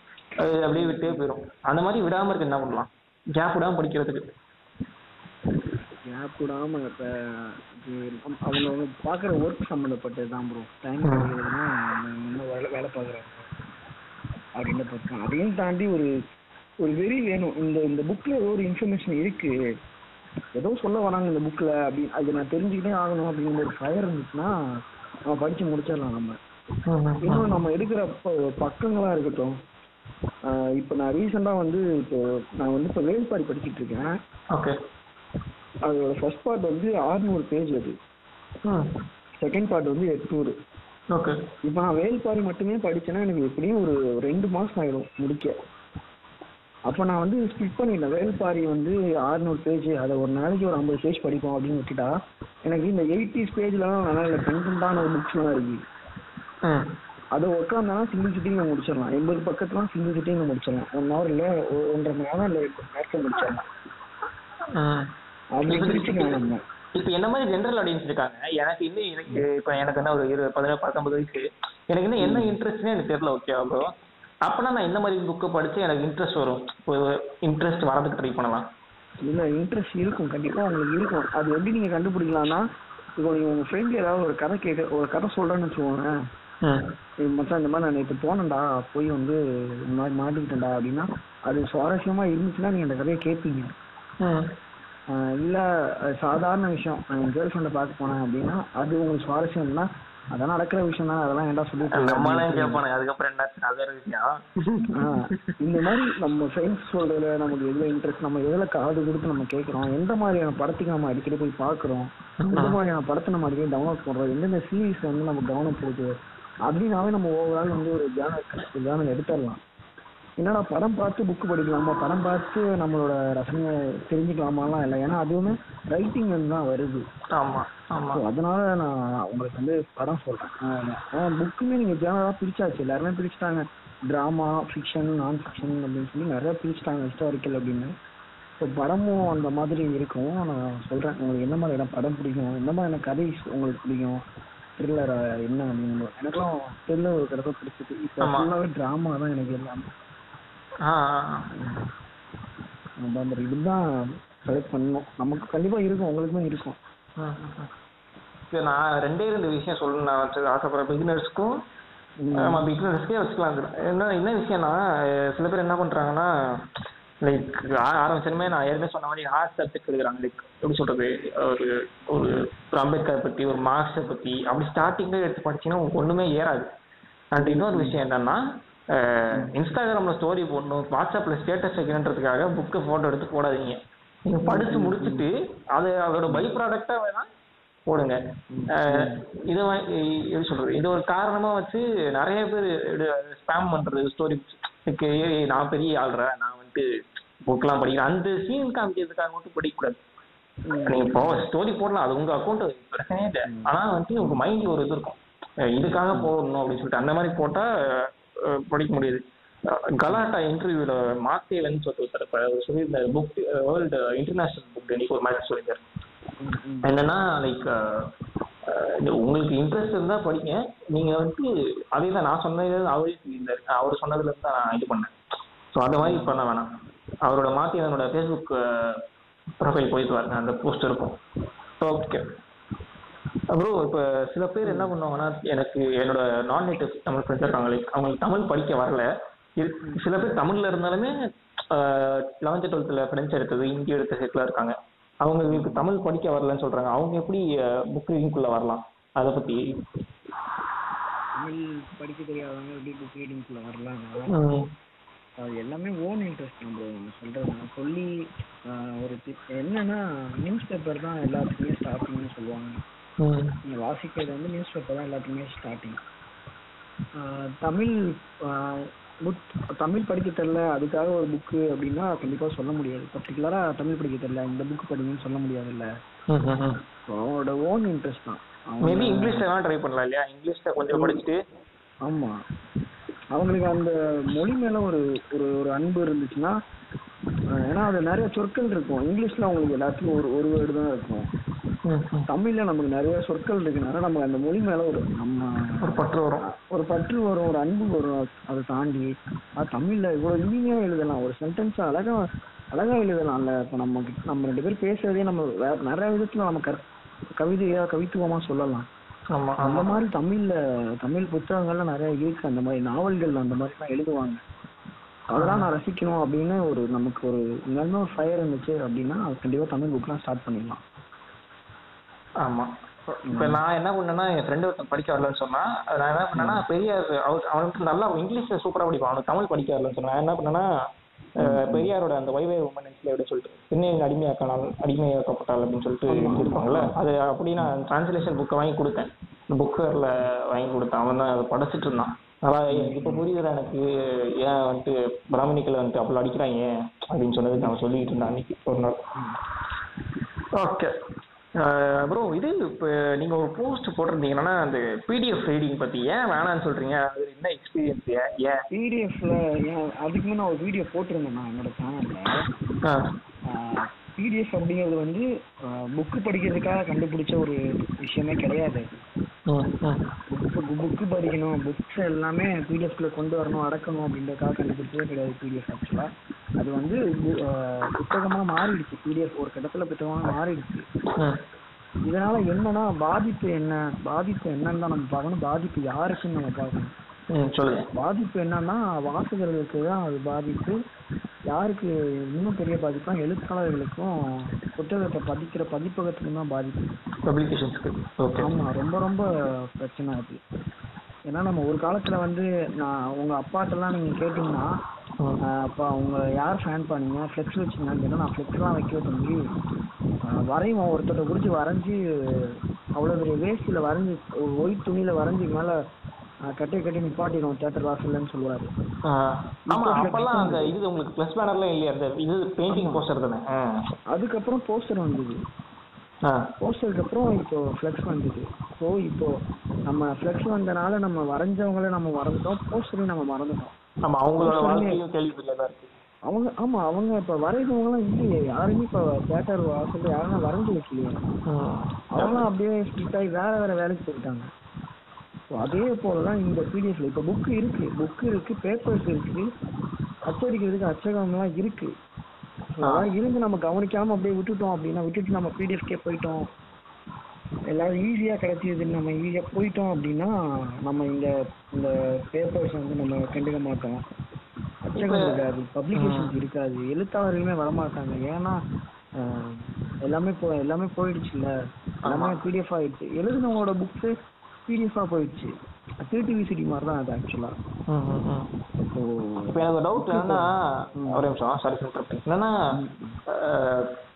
அது அப்படியே விட்டே போயிடும் அந்த மாதிரி விடாம இருக்க என்ன பண்ணலாம்? கேப் விடாம படிக்கிறதுக்கு. கேப் விடாம இப்ப அவங்க அவங்க பாக்குற ஒர்க் சம்மந்தப்பட்டது தான் ப்ரோ டைம் வேலை பாக்குறாங்க அப்படின்னு பார்த்தேன் அதையும் தாண்டி ஒரு ஒரு வெறி வேணும். இந்த இந்த புக்ல ஏதோ ஒரு இன்ஃபர்மேஷன் இருக்கு. ஏதோ சொல்ல வராங்க இந்த புக்ல அப்படி அது நான் தெரிஞ்சுக்கிட்டே ஆகணும் அப்படிங்கிற ஒரு ஃபயர் இருந்துச்சுன்னா நம்ம படிச்சு முடிச்சிடலாம் நம்ம. இன்னும் நம்ம எடுக்கிற பக்கங்களா இருக்கட்டும். இப்போ நான் ரீசெண்டா வந்து இப்போ நான் வந்து இப்போ வேல்பாரி படிச்சிட்டு இருக்கேன். ஓகே அதோட ஃபர்ஸ்ட் பார்ட் வந்து 600 பேஜ் அது. செகண்ட் பார்ட் வந்து எட்நூறு. ஓகே இப்போ நான் வேல்பாரி மட்டுமே படிச்சேன்னா எனக்கு எப்படியும் ஒரு ரெண்டு மாசம் ஆயிடும் முடிக்க. அப்போ நான் வந்து ஸ்கிப் பண்ணிட்டேன் வேல்பாரி வந்து 600 பேஜ் அதை ஒரு நாளைக்கு ஒரு ஐம்பது பேஜ் படிப்போம் அப்படின்னு விட்டுட்டா எனக்கு இந்த எயிட்டிஸ் பேஜ்லாம் நல்லா இல்லை கண்டென்ட்டான புக்ஸ்லாம் இருக்கு. அதை உட்காந்தானா சிங்கிள் சிட்டிங்ல முடிச்சிடலாம். எண்பது பக்கத்துலாம் சிங்கிள் சிட்டிங்ல முடிச்சிடலாம். ஒன் ஹவர்ல ஒன்றரை மணி நேரம் இல்லை நேரத்தில் முடிச்சிடலாம். ம் அப்படி இப்ப என்ன மாதிரி ஜென்ரல் ஆடியன்ஸ் இருக்காங்க? எனக்கு இன்னும் எனக்கு இப்ப எனக்கு என்ன ஒரு இருபது பதினேழு பத்தொன்பது வயசு. எனக்கு இன்னும் என்ன இன்ட்ரெஸ்ட்னே எனக்கு தெரியல ஓகே ப்ரோ அப்பனா நான் இந்த மாதிரி புக்கை படிச்சு எனக்கு இன்ட்ரெஸ்ட் வரும். இன்ட்ரெஸ்ட் வரதுக்கு ட்ரை பண்ணலாம். இல்ல இன்ட்ரெஸ்ட் இருக்கும். கண்டிப்பா உங்களுக்கு இருக்கும். அது எப்படி நீங்க கண்டுபிடிக்கலாம்னா இப்போ நீங்க உங்க ஃப்ரெண்ட் ஏதாவது ஒரு கதை கேட்க ஒரு கதை சொல்றேன்னு வச்சுக்கோங்க மச்சான் இந்த மாதிரி நான் நேற்று போனேன்டா. போய் வந்து இந்த மாதிரி மாட்டிக்கிட்டேன்டா அப்படின்னா அது சுவாரஸ்யமா இருந்துச்சுன்னா நீங்க அந்த கதையை கேட்பீங்க இல்ல சாதாரண விஷயம். கேர்ள் ஃப்ரெண்டை பார்க்க போனேன் அப்படின்னா அது உங்களுக்கு சுவாரஸ்யம் அதான் நடக்கிற விஷயம் தான் அதெல்லாம் ஏன்டா சொல்லிட்டு? கேட்பானுங்க அதுக்கப்புறம் அது விஷயம்? ஆஹ் இந்த மாதிரி நம்ம ஃப்ரெண்ட்ஸ் சொல்றதுல நமக்கு எதுல இன்ட்ரெஸ்ட் நம்ம எதுல காது கொடுத்து நம்ம கேட்கறோம் எந்த மாதிரியான படத்துக்கு நம்ம அடிக்கடி போய் பார்க்கறோம்? எந்த மாதிரியான படத்தை நம்ம அடிக்கடி டவுன்லோட் பண்றோம்? எந்தெந்த சீரீஸ் வந்து நம்ம கவனம் போகுது? அப்படின்னாவே நம்ம ஓவரால் வந்து ஒரு தியானம் தியானம் எடுத்துடலாம். என்னடா படம் பார்த்து புக் படிக்கலாமா படம் பார்த்து நம்மளோட ரசனையை தெரிஞ்சுக்கலாமாலாம் இல்லை. ஏன்னா அதுவுமே ரைட்டிங் தான் வருது. ஆமா ஆமா. So, அதனால நான் உங்களுக்கு வந்து படம் சொல்றேன். புக்குமே நீங்க ஜேனரா பிரிச்சாச்சு. எல்லாருமே பிரிச்சுட்டாங்க. டிராமா ஃபிக்ஷன் நான் ஃபிக்ஷன் அப்படின்னு சொல்லி நிறைய பிரிச்சுட்டாங்க ஹிஸ்டாரிக்கல் அப்படின்னு. ஸோ படமும் அந்த மாதிரி இருக்கும். நான் சொல்றேன். உங்களுக்கு என்ன மாதிரியான படம் பிடிக்கும்? என்ன மாதிரியான கதை உங்களுக்கு பிடிக்கும்? த்ரில்லர் என்ன அப்படின்னு. எனக்குலாம் த்ரில்லர் ஒரு கதை பிடிச்சது. இப்போ. ஃபுல்லாகவே ட்ராமா தான் எனக்கு எல்லாமே. அந்த இதுதான் செலக்ட் பண்ணணும். நமக்கு கண்டிப்பா இருக்கும் உங்களுக்குமே இருக்கும். நான் ரெண்டே ரெண்டு விஷயம் சொல்லணும் நான் வந்து ஆசைப்படுற பிகினர்ஸ்க்கும் நம்ம பிகினர்ஸ்க்கே வச்சுக்கலாம். என்ன என்ன விஷயம்னா சில பேர் என்ன பண்றாங்கன்னா லைக் ஆரம்பிச்சதுமே நான் ஏற்கனவே சொன்ன மாதிரி ஆர்ட்ஸ் சப்ஜெக்ட் எடுக்கிறாங்க. லைக் எப்படி சொல்றது? ஒரு ஒரு அம்பேத்கர் பத்தி ஒரு மார்க்ஸை பத்தி அப்படி ஸ்டார்டிங்ல எடுத்து படிச்சீங்கன்னா ஒண்ணுமே ஏறாது. அண்ட் இன்னொரு விஷயம் என்னன்னா இன்ஸ்டாகிராமில் ஸ்டோரி போடணும். வாட்ஸ்அப்பில் ஸ்டேட்டஸ் வைக்கணுன்றதுக்காக புக்கை ஃபோட்டோ எடுத்து போடாதீங்க. நீங்கள் படித்து முடிச்சுட்டு அது அதோட பை ப்ராடக்டாக வேணால் போடுங்க. இதை எப்படி சொல்றது? இது ஒரு காரணமாக வச்சு நிறைய பேர் ஸ்பேம் பண்ணுறது ஸ்டோரி நான் பெரிய ஆள்றேன் நான் வந்துட்டு புக்கெலாம் படிக்கிறேன். அந்த சீன் காமிக்கிறதுக்காக மட்டும் படிக்கக்கூடாது. நீங்க இப்போ ஸ்டோரி போடலாம். அது உங்க அக்கௌண்ட் பிரச்சனையே இல்லை. ஆனா வந்து உங்க மைண்ட்ல ஒரு இது இருக்கும். இதுக்காக போடணும் அப்படின்னு சொல்லிட்டு அந்த மாதிரி போட்டா படிக்க முடியாது. கலாட்டா இன்டர்வியூல மாத்தேவன் சொல்லிட்டு ஒருத்தர் அவர் சொல்லியிருந்தாரு. புக் வேர்ல்டு இன்டர்நேஷனல் புக் இன்னைக்கு ஒரு மேட்ச் சொல்லியிருந்தாரு. என்னன்னா லைக் உங்களுக்கு இன்ட்ரெஸ்ட் இருந்தா படிங்க. நீங்க வந்து அதே தான் நான் சொன்னது அவரே சொல்லியிருந்தாரு. அவர் சொன்னதுல இருந்து நான் இது பண்ணேன். ஸோ அந்த மாதிரி பண்ண வேணாம். அவரோட மாத்தி என்னோட ஃபேஸ்புக் ப்ரொஃபைல் போயிட்டு வரேன். அந்த போஸ்ட் இருக்கும். ஓகே ப்ரோ இப்போ சில பேர் என்ன பண்ணுவாங்கன்னா எனக்கு என்னோட நான் நேட்டிவ் தமிழ் ஃப்ரெண்ட்ஸ் இருக்காங்க. லைக் அவங்களுக்கு தமிழ் படிக்க வரல. சில பேர் தமிழ்ல இருந்தாலுமே லெவன்த்து டுவெல்த்தில் ஃப்ரெண்ட்ஸ் எடுத்தது இந்தி எடுத்த செட்டில் இருக்காங்க. அவங்களுக்கு தமிழ் படிக்க வரலன்னு சொல்றாங்க. அவங்க எப்படி புக் ரீடிங்குள்ள வரலாம்? அதை பத்தி. தமிழ் படிக்க தெரியாதவங்க எப்படி புக் ரீடிங்க்குள்ள வரலாம் அது எல்லாமே ஓன் இன்ட்ரெஸ்ட் நம்ம சொல்றது நான் சொல்லி ஒரு என்னன்னா நியூஸ் பேப்பர் தான் எல்லாத்துக்குமே ஸ்டார்டிங்னு சொல்லுவாங்க. நீங்க வாசிக்கிறது வந்து நியூஸ் பேப்பர் தான் எல்லாத்துக்குமே ஸ்டார்டிங் தமிழ் book- தமிழ் படிக்க தெரியல அதுக்காக ஒரு புக்கு அப்படின்னா கண்டிப்பா சொல்ல முடியாது. பர்டிகுலரா தமிழ் படிக்க தெரியல இந்த புக் படிங்கன்னு சொல்ல முடியாதுல்ல. அவங்களோட ஓன் இன்ட்ரெஸ்ட் தான். மேபி இங்கிலீஷ்ல வேணா ட்ரை பண்ணலாம் இல்லையா? இங்கிலீஷ்ல கொஞ்சம் படிச்சுட்டு. ஆமா. அவங்களுக்கு அந்த மொழி மேல ஒரு ஒரு ஒரு அன்பு இருந்துச்சுன்னா ஏன்னா அது நிறைய சொற்கள் இருக்கும். இங்கிலீஷ்ல அவங்களுக்கு எல்லாத்துக்கும் ஒரு ஒரு வேர்டு தான் இருக்கும். தமிழ்ல நமக்கு நிறைய சொற்கள் இருக்குனால நமக்கு அந்த மொழி மேல ஒரு நம்ம ஒரு பற்று வரும். ஒரு பற்று வரும் ஒரு அன்பு வரும் அதை தாண்டி அது தமிழ்ல இவ்வளவு இனிமையா எழுதலாம். ஒரு சென்டென்ஸ் அழகா அழகா எழுதலாம்ல. இப்ப நம்ம நம்ம ரெண்டு பேரும் பேசுறதே நம்ம நிறைய விதத்துல நம்ம கவிதையா கவித்துவமா சொல்லலாம். அந்த மாதிரி தமிழ்ல தமிழ் புத்தகங்கள்ல நிறைய இருக்கு. அந்த மாதிரி நாவல்கள் அந்த மாதிரி எல்லாம் எழுதுவாங்க. அதெல்லாம் நான் ரசிக்கணும் அப்படின்னு ஒரு நமக்கு ஒரு நல்ல ஃபயர் இருந்துச்சு அப்படின்னா கண்டிப்பா தமிழ் புக்லாம் ஸ்டார்ட் பண்ணிடலாம். ஆமா. இப்ப நான் என்ன பண்ணேன்னா என் ஃப்ரெண்டு ஒருத்தன் படிக்க வரலன்னு சொன்னா நான் என்ன பண்ணேன்னா பெரியார் அவர் அவனுக்கு நல்லா இங்கிலீஷ்ல சூப்பரா படிப்பான். அவனுக்கு தமிழ் படிக்க வரலன்னு சொன்னா நான் என்ன பண்ணேன்னா பெரியாரோட அந்த வைவே உமன்ஸ்ல எப்படி சொல்லிட்டு பெண்ணின் அடிமையாக்கானால் அடிமையாக்கப்பட்டால் அப்படின்னு சொல்லிட்டு எழுதியிருப்பாங்கல்ல அது அப்படி நான் டிரான்ஸ்லேஷன் புக்கை வாங்கி கொடுத்தேன். புக் ஃபேர்ல வாங்கி கொடுத்தேன். அவன் தான் அதை படிச்சிட்டு இருந்தான். அதான் இப்ப புரியுதுடா எனக்கு ஏன் வந்துட்டு பிராமணிக்கள் வந்துட்டு அப்படி அடிக்கிறாங்க அப்படின்னு சொன்னதுக்கு அவன் சொல்லிட்டு இருந்தான் அன்னைக்கு ஒரு நாள். ஓகே. ப்ரோ இது இப்போ நீங்கள் ஒரு போஸ்ட் போட்டிருந்தீங்கன்னா அந்த பிடிஎஃப் ரீடிங் பற்றி ஏன் வேணாம்னு சொல்கிறீங்க அது என்ன எக்ஸ்பீரியன்ஸ் ஏன் ஏன்? பிடிஎஃப்ல அதுக்கு முன்ன ஒரு வீடியோ போட்டிருந்தேன் நான் என்னோட சேனல்ல பிடிஎஃப் அப்படிங்கிறது வந்து புக்கு படிக்கிறதுக்காக கண்டுபிடிச்ச ஒரு விஷயமே கிடையாது. புக்கு படிக்கணும் புக்ஸ் எல்லாமே பிடிஎஃப்ல கொண்டு வரணும் அடக்கணும் அப்படின்றதுக்காக கண்டுபிடிச்சதே கிடையாது பிடிஎஃப் ஆக்சுவலா அது வந்து புத்தகமா மாறிடுச்சு. பிடிஎஃப் ஒரு கட்டத்துல புத்தகமா மாறிடுச்சு. இதனால என்னன்னா பாதிப்பு என்ன? பாதிப்பு என்னன்னு தான் நம்ம பார்க்கணும். பாதிப்பு யாருக்குன்னு நம்ம பார்க்கணும். பாதிப்பு என்னன்னா வாசகர்களுக்கு தான் அது பாதிப்பு. யாருக்கு இன்னும் பெரிய பாதிப்புனா எழுத்தாளர்களுக்கும் புத்தகத்தை பதிக்கிற பதிப்பகத்துக்கும் தான் பாதிப்பு. பப்ளிகேஷன்ஸ்க்கு ஆமா ரொம்ப ரொம்ப பிரச்சனை அது. ஏன்னா நம்ம ஒரு காலத்துல வந்து நான் உங்க அப்பாட்டெல்லாம் நீங்க கேட்டீங்கன்னா அப்பா அவங்க யார் ஃபேன் பண்ணீங்க? ஃப்ளெக்ஸ் வச்சீங்கன்னு கேட்டா நான் ஃப்ளெக்ஸ்லாம் வைக்க தம்பி வரைவோம் ஒருத்தரை குறிச்சு வரைஞ்சி அவ்வளோ பெரிய வேஸ்டில் வரைஞ்சி ஒரு ஒயிட் துணியில வரைஞ்சி மேலே கட்டி கட்டி நிப்பாட்டிடுவோம் தேட்டர் வாசல்லன்னு சொல்லுவாரு. ஆமா அப்பெல்லாம் அந்த இது உங்களுக்கு ப்ளஸ் பேனர்லாம் இல்லையா அந்த இது பெயிண்டிங் போஸ்டர் தானே? அதுக்கப்புறம் போஸ்டர் வந்தது. போஸ்டருக்கு அப்புறம் இப்போ ஃப்ளெக்ஸ் வந்தது. ஸோ இப்போ நம்ம ஃப்ளெக்ஸ் வந்தனால நம்ம வரைஞ்சவங்கள நம்ம மறந்துட்டோம் போஸ்டரையும் நம்ம மறந்துட்டோம். ஆமா அவங்களோட வாழ்க்கையும் கேள்விக்குள்ள தான் இருக்கு. அவங்க ஆமா அவங்க இப்ப வரைகிறவங்களாம் இல்லையே யாருமே இப்ப தேட்டர் வாசல்ல யாருமே வரைஞ்சு வைக்கலையே. அவங்களாம் அப்படியே ஸ்ட்ரிக்ட் ஆகி வேற வேற வேலைக்கு போயிட்டாங்க. ஸோ அதே போலதான் இந்த பிடிஎஃப்ல இப்ப புக் இருக்கு புக் இருக்கு பேப்பர்ஸ் இருக்கு. அச்சடிக்கிறதுக்கு அச்சகம்லாம் இருக்கு. அதெல்லாம் இருந்து நம்ம கவனிக்காம அப்படியே விட்டுட்டோம் அப்படின்னா விட்டுட்டு நம்ம பிடிஎஃப்கே போயிட்டோம். எல்லாரும் ஈஸியா கிடைச்சதுன்னு நம்ம ஈஸியா போயிட்டோம் அப்படின்னா நம்ம இந்த இந்த பேப்பர்ஸ் வந்து நம்ம கண்டுக்க மாட்டோம். அச்சகம் இருக்காது பப்ளிகேஷன்ஸ் இருக்காது. எழுத்தாளர்களுமே வரமாட்டாங்க. ஏன்னா எல்லாமே போ எல்லாமே போயிடுச்சுல்ல. எல்லாமே பிடிஎஃப் ஆயிடுச்சு. எழுதுனவங்களோட புக்ஸ் பிடிஎஃபா போயிடுச்சு. கிரியேட்டிவிசிட்டி மாதிரி தான் அது ஆக்சுவலா இப்போ எனக்கு டவுட் என்னன்னா ஒரே நிமிஷம் சாரி என்னன்னா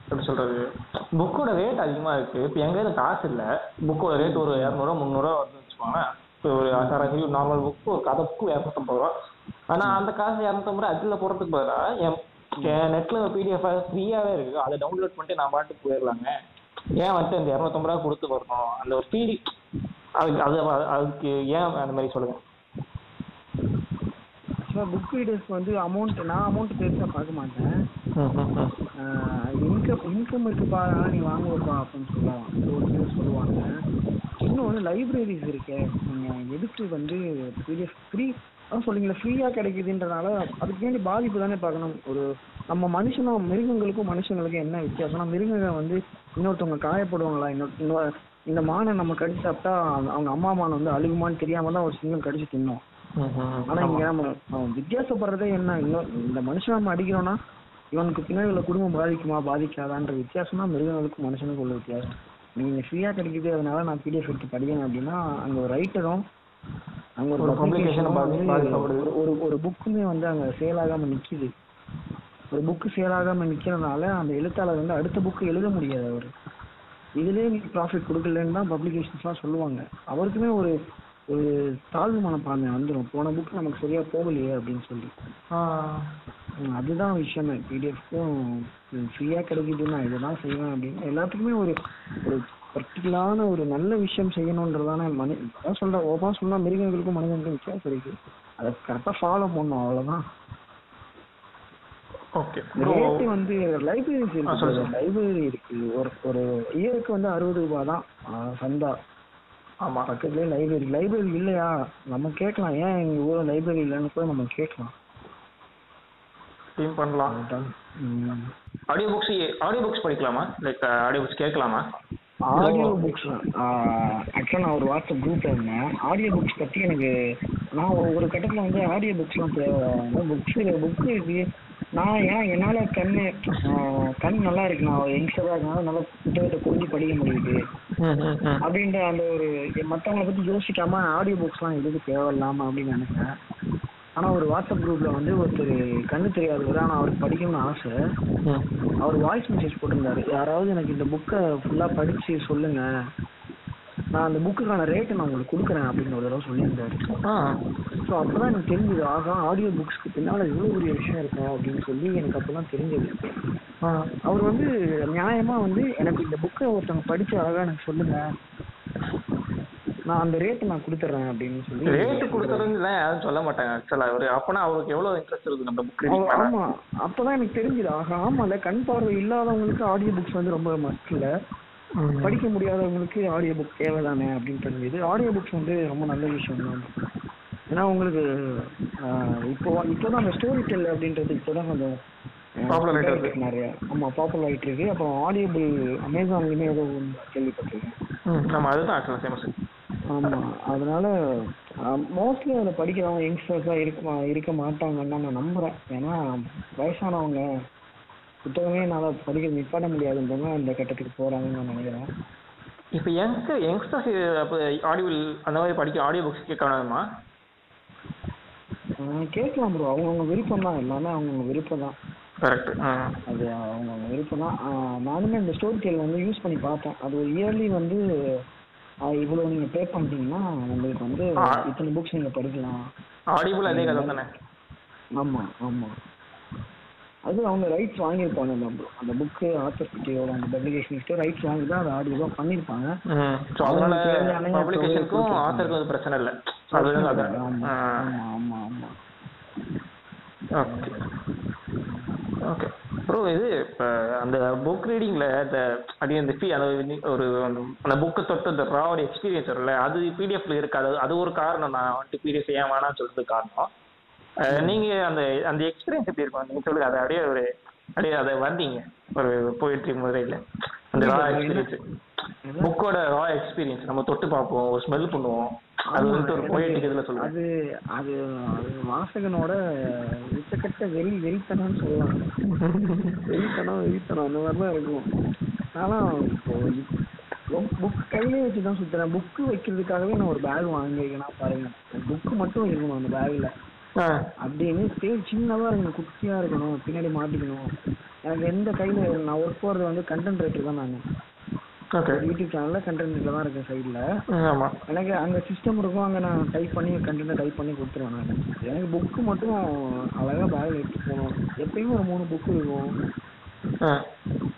எப்படி சொல்றது? புக்கோட ரேட் அதிகமா இருக்கு. இப்போ எங்க கையில காசு இல்ல. புக்கோட ரேட் ஒரு இரநூறுவா முந்நூறுவா வருதுன்னு வச்சுக்கோங்க இப்போ ஒரு சராசரி நார்மல் புக் ஒரு கதை புக்கு இரநூத்தம்பது ரூபா. ஆனா அந்த காசு இரநூத்தம்பது ரூபா அதில் போடுறதுக்கு பதிலாக என் என் நெட்ல பிடிஎஃப் ஃப்ரீயாவே இருக்கு. அதை டவுன்லோட் பண்ணிட்டு நான் பாட்டுக்கு போயிடலாங்க. ஏன் வந்துட்டு அந்த இரநூத்தம்பது ரூபா கொடுத்து வரணும்? அந்த ஒரு ஃபீல் அதுக்கு அது அதுக்கு ஏன் அந்த மாதிரி சொல்லுங்க? புக் ரீடர்ஸ்க்கு வந்து அமௌண்ட் நான் அமௌண்ட் பெருசாக பார்க்க மாட்டேன். இன்கம் இன்கம் இருக்குப்பா அதனால நீ வாங்குவப்பா அப்படின்னு சொல்லுவாங்க. ஒரு சிலர் சொல்லுவாங்க. இன்னொன்று லைப்ரரிஸ் இருக்கே. நீங்கள் எதுக்கு வந்து ஃப்ரீ அதான் சொல்றீங்களா ஃப்ரீயாக கிடைக்குதுன்றனால அதுக்கு வேண்டி பாதிப்பு தானே பார்க்கணும். ஒரு நம்ம மனுஷனும் மிருகங்களுக்கும் மனுஷங்களுக்கும் என்ன வித்தியாசம்னா மிருகங்கள் வந்து இன்னொருத்தவங்க காயப்படுவாங்களா இன்னொரு இந்த மானை நம்ம கடிச்சு சாப்பிட்டா அவங்க அம்மா மானை வந்து அழுகுமான்னு தெரியாம தான் ஒரு சிங்கம் கடிச்சு தின்னோம். ஆனா இங்க நம்ம அவன் வித்தியாசப்படுறதே என்ன? இன்னும் இந்த மனுஷன் நம்ம அடிக்கிறோம்னா இவனுக்கு பின்னாடி உள்ள குடும்பம் பாதிக்குமா பாதிக்காதான்ற வித்தியாசம் தான் மிருகங்களுக்கும் மனுஷனுக்கும் உள்ள வித்தியாசம். நீங்க ஃப்ரீயா கிடைக்குது அதனால நான் பிடிஎஃப் எடுத்து படிக்கிறேன் அப்படின்னா அங்க ஒரு ரைட்டரும் அங்க. ஒரு- ஒரு ஒரு புக்குமே வந்து அங்க சேல் ஆகாம நிக்குது. ஒரு புக்கு சேல் ஆகாம நிக்கிறதுனால அந்த எழுத்தாளர் வந்து அடுத்த புக்கு எழுத முடியாது அவர். இதுலயே நீ ப்ராஃபிட் கொடுக்கலன்னு தான் பப்ளிகேஷன்ஸ்லாம் சொல்லுவாங்க. அவருக்குமே ஒரு ஒரு தாழ்வு மனப்பான்மை வந்துடும் போன புக் நமக்கு சரியா போகலையே அப்படின்னு சொல்லி. அதுதான் விஷயமே. பிடிஎஃப்க்கும் ஃப்ரீயா கிடைக்குது நான் இதை தான் செய்வேன் அப்படின்னு. எல்லாத்துக்குமே ஒரு ஒரு பர்டிகுலரான ஒரு நல்ல விஷயம் செய்யணுன்றதான மனி அதான் சொல்றேன். ஓப்பா சொன்னா மிருகங்களுக்கும் மனிதனுக்கும் வித்தியாசம் இருக்கு. அதை கரெக்டாக ஃபாலோ பண்ணணும் அவ்வளவுதான். ஓகே வந்து இருக்கு சொல்லு, லைப்ரரி இருக்கு. ஒரு ஒரு இயருக்கு வந்து அறுபது ரூபாய் தான் சந்தா. ஆமா. பக்கத்துலயே லைப்ரரி லைப்ரரி இல்லையா? நம்ம கேட்கலாம். ஏன் எங்க ஊர்ல லைப்ரரி இல்லைன்னு கூட நம்ம கேட்கலாம். டீம் பண்ணலாம். ஆடியோ புக்ஸ் ஆடியோ புக்ஸ் படிக்கலாமா? லைக் ஆடியோ புக்ஸ் கேட்கலாமா? ஆடியோ புக்ஸ் ஆக்சுவலாக நான் ஒரு வாட்ஸ்அப் குரூப்ல இருந்தேன். ஆடியோ புக்ஸ் பற்றி எனக்கு நான் ஒரு கட்டத்தில் வந்து ஆடியோ புக்ஸ்லாம் தேவை. புக்ஸ் புக்கு இருக்கு நான் ஏன் என்னால் கண் கண் நல்லா இருக்கு நான் யங்ஸ்டராக இருக்கனால நல்லா புத்தகத்தை புரிஞ்சு படிக்க முடியுது. அப்படின்ற அந்த ஒரு மற்றவங்கள பற்றி யோசிக்காம ஆடியோ புக்ஸ்லாம் எதுக்கு தேவையில்லாம அப்படின்னு நினைச்சேன் ஆனால் ஒரு வாட்ஸ்அப் குரூப்ல வந்து ஒருத்தர் கண்ணு தெரியாதவர் ஆனால் அவருக்கு படிக்கணும்னு ஆசை. அவர் வாய்ஸ் மெசேஜ் போட்டிருந்தாரு. யாராவது எனக்கு இந்த புக்கை ஃபுல்லாக படிச்சு சொல்லுங்க. நான் அந்த புக்குக்கான ரேட்டை நான் உங்களுக்கு கொடுக்குறேன் அப்படின்னு ஒரு தடவை சொல்லியிருந்தாரு. ஆ. ஸோ அப்பதான் எனக்கு தெரிஞ்சது ஆகா ஆடியோ புக்ஸ்க்கு பின்னால இவ்வளோ பெரிய விஷயம் இருக்கா அப்படின்னு சொல்லி எனக்கு அப்பதான் தெரிஞ்சது. ஆ. அவர் வந்து நியாயமா வந்து எனக்கு இந்த புக்கை ஒருத்தவங்க படிச்சு அழகா எனக்கு சொல்லுங்க. நான் அந்த ரேட்டை நான் கொடுத்துட்றேன் அப்படின்னு சொல்லி ரேட்டு கொடுக்குறதுன்னு யாரும் சொல்ல மாட்டாங்க ஆக்சுவலா அவரு அப்பனா அவருக்கு எவ்வளவு இன்ட்ரெஸ்ட் இருக்கு நம்ம புக் அவ- ரீடிங் பண்ண ஆமா. அப்பதான் எனக்கு தெரிஞ்சது ஆகா ஆமால கண் பார்வை இல்லாதவங்களுக்கு ஆடியோ புக்ஸ் வந்து ரொம்ப மஸ்ட் இல்ல படிக்க முடியாதவங்களுக்கு ஆடியோ புக் தேவைதானே அப்படின்னு தெரிஞ்சது. ஆடியோ புக்ஸ் வந்து ரொம்ப நல்ல விஷயம் தான். ஏன்னா உங்களுக்கு இப்போ இப்போதான் அந்த ஸ்டோரி டெல் அப்படின்றது இப்போதான் கொஞ்சம். நிறைய. ஆமா பாப்புலர் ஆயிட்டு இருக்கு. அப்புறம் ஆடியபிள் அமேசான்லயுமே ஏதோ கேள்விப்பட்டிருக்கேன் ஆமா அதுதான் ஆக்சுவலா ஃபேமஸ் ஆமா அதனால மோஸ்ட்லி அதில் படிக்கிறவங்க யங்ஸ்டர்ஸாக இருக்க இருக்க மாட்டாங்கன்னு தான் நான் நம்புறேன். ஏன்னா வயசானவங்க புத்தகமே என்னால் படிக்க நிப்பாட்ட முடியாதுன்றவங்க இந்த கட்டத்துக்கு போறாங்கன்னு நான் நினைக்கிறேன். இப்போ யங்ஸ்ட யங்ஸ்டர்ஸ் ஆடியோவில் அந்த மாதிரி படிக்க ஆடியோ புக்ஸ் கேட்க வேணாமா ஆஹ் கேட்கலாம் ப்ரோ அவங்கவுங்க விருப்பம் தான். எல்லாமே அவங்கவுங்க விருப்பம் தான். கரெக்ட் அது அவங்கவுங்க விருப்பம் தான். நானுமே இந்த ஸ்டோரி டெல் வந்து யூஸ் பண்ணி பார்த்தேன். அது ஒரு இயர்லி வந்து ஆஹ் இவ்வளவு நீங்க பே பண்ணிட்டீங்கன்னா உங்களுக்கு வந்து. இத்தனை புக்ஸ் நீங்க படிக்கலாம். ஆடியோவில் அதே கதை தானே? ஆமா ஆமா. அது அவங்க ரைட்ஸ் வாங்கியிருப்பாங்க அந்த அந்த புக்கு ஆத்தர் கிட்டயோட அந்த பப்ளிகேஷன் ரைட்ஸ் வாங்கி தான் அதை பண்ணியிருப்பாங்க. அதனால அவங்களுக்கு தேவையான பப்ளிகேஷனுக்கும் தொகையை ஆத்தருக்கும் அது பிரச்சனை இல்லை. அதுதான் கதை ஆமா ஆமா ஆமா ஆமா. ஓகே. ஓகே. ப்ரோ இது இப்போ அந்த புக் ரீடிங்கில் அது அந்த ஃபீ அந்த நி- ஒரு அந்த புக்கை தொட்டு அந்த ராவோட எக்ஸ்பீரியன்ஸ் இருக்குல்ல அது பிடிஎஃப்ல இருக்காது. அது ஒரு காரணம் நான் வந்துட்டு பிடிஎஃப் ஏன் வேணாம்னு சொல்றது காரணம். நீங்க அந்த அந்த எக்ஸ்பீரியன்ஸ் எப்படி இருக்கும்? நீங்க சொல்லுங்க. அதை அப்படியே ஒரு அப்படியே அதை வந்தீங்க. ஒரு போயிட்ரி முறையில். அந்த ரா எக்ஸ்பீரியன்ஸ் புக்கோட ரா எக்ஸ்பீரியன்ஸ் நம்ம தொட்டு பார்ப்போம். ஒரு ஸ்மெல் பண்ணுவோம். அது வந்துட்டு ஒரு போயிட்டுக்கு இதில் சொல்லுங்க. அது அது வாசகனோட உச்சக்கட்ட வெறி வெறித்தனம்னு சொல்லலாம் வெறித்தனம் வெறித்தனம் அந்த மாதிரி தான் இருக்கும். ஆனா இப்போ புக் கையிலே வச்சு தான் சுத்துறேன். புக்கு வைக்கிறதுக்காகவே நான் ஒரு பேக் வாங்கியிருக்கேன்னா பாருங்க. புக்கு மட்டும் இருக்கணும் அந்த பேக்ல அப்படின்னு பேர் சின்னதா இருக்கணும் குட்டியா இருக்கணும் பின்னாடி மாட்டிக்கணும். எனக்கு எந்த கையில நான் ஒர்க் போறது வந்து கண்டென்ட் ரைட்டர் தான் நான். யூடியூப் சேனல்ல கண்டென்ட் ரைட்டர் தான் இருக்கேன் சைட்ல எனக்கு அங்க சிஸ்டம் இருக்கும் அங்க நான் டைப் பண்ணி கண்டென்ட் டைப் பண்ணி கொடுத்துருவேன் நான். எனக்கு புக்கு மட்டும் அழகா பேக்ல எடுத்து போகணும். எப்பயுமே ஒரு மூணு புக்கு இருக்கும்.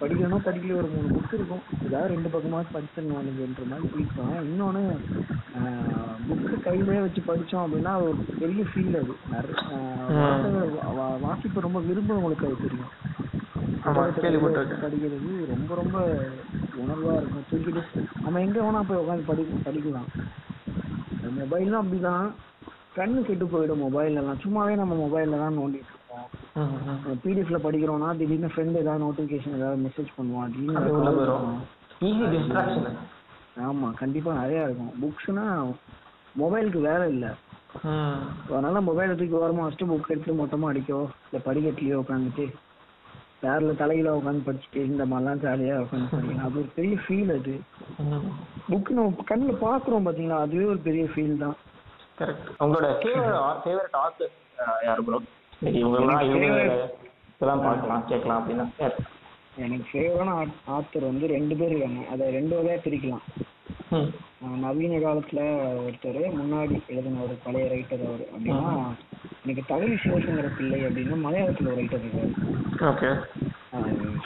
படிக்கணும்னா படிக்கல ஒரு மூணு புக் இருக்கும். ஏதாவது ரெண்டு பக்கமாவது படிச்சிடணும் அப்படின்ற மாதிரி பிடிக்கும் இன்னொன்று புக்கு கையிலே வச்சு படித்தோம் அப்படின்னா ஒரு பெரிய ஃபீல் அது. வாசிப்பு ரொம்ப விரும்புறவங்களுக்கு அது தெரியும். படிக்கிறது ரொம்ப ரொம்ப உணர்வா இருக்கும். தூக்கிட்டு நம்ம எங்க வேணா போய் உட்காந்து படி படிக்கலாம். மொபைல்லாம் அப்படிதான். கண்ணு கெட்டு போயிடும் மொபைல் எல்லாம் சும்மாவே நம்ம மொபைல்ல தான் நோண்டிட்டு. பிடிஎஃப்ல படிக்கிறோம்னா திடீர்னு ஃப்ரெண்ட் ஏதாவது நோட்டிஃபிகேஷன் ஏதாவது மெசேஜ் பண்ணுவான் திடீர்னு ஆமா கண்டிப்பா நிறைய இருக்கும். புக்ஸ்னா மொபைலுக்கு வேலை இல்ல. அதனால மொபைலை தூக்கி ஓரமா வச்சுட்டு புக் எடுத்து மொத்தமா அடிக்கோ இல்ல படிக்கட்டுலயோ உட்காந்துட்டு யாரில் தலையில உட்காந்து படிச்சுட்டு இந்த மாதிரிலாம் ஜாலியா உட்காந்து படிக்கலாம். அது ஒரு பெரிய ஃபீல் அது. புக் நம்ம கண்ணுல பாக்குறோம் பாத்தீங்களா? அதுவே ஒரு பெரிய ஃபீல் தான். கரெக்ட் உங்களோட ஃபேவரட் ஃபேவரட் ஆத்தர் யார் ப்ரோ இவங்கெல்லாம் இவங்க இதெல்லாம் பார்க்கலாம் கேட்கலாம் அப்படின்னா. யார்? எனக்கு ஃபேவரான ஆத்தர் வந்து ரெண்டு பேர் இருக்காங்க. அதை ரெண்டு வகையா பிரிக்கலாம். நவீன காலத்துல ஒருத்தர் முன்னாடி எழுதின ஒரு பழைய ரைட்டர் அவர் அப்படின்னா எனக்கு தகவல் சிவசங்கர பிள்ளை அப்படின்னு மலையாளத்துல ஒரு ரைட்டர் இருக்காரு.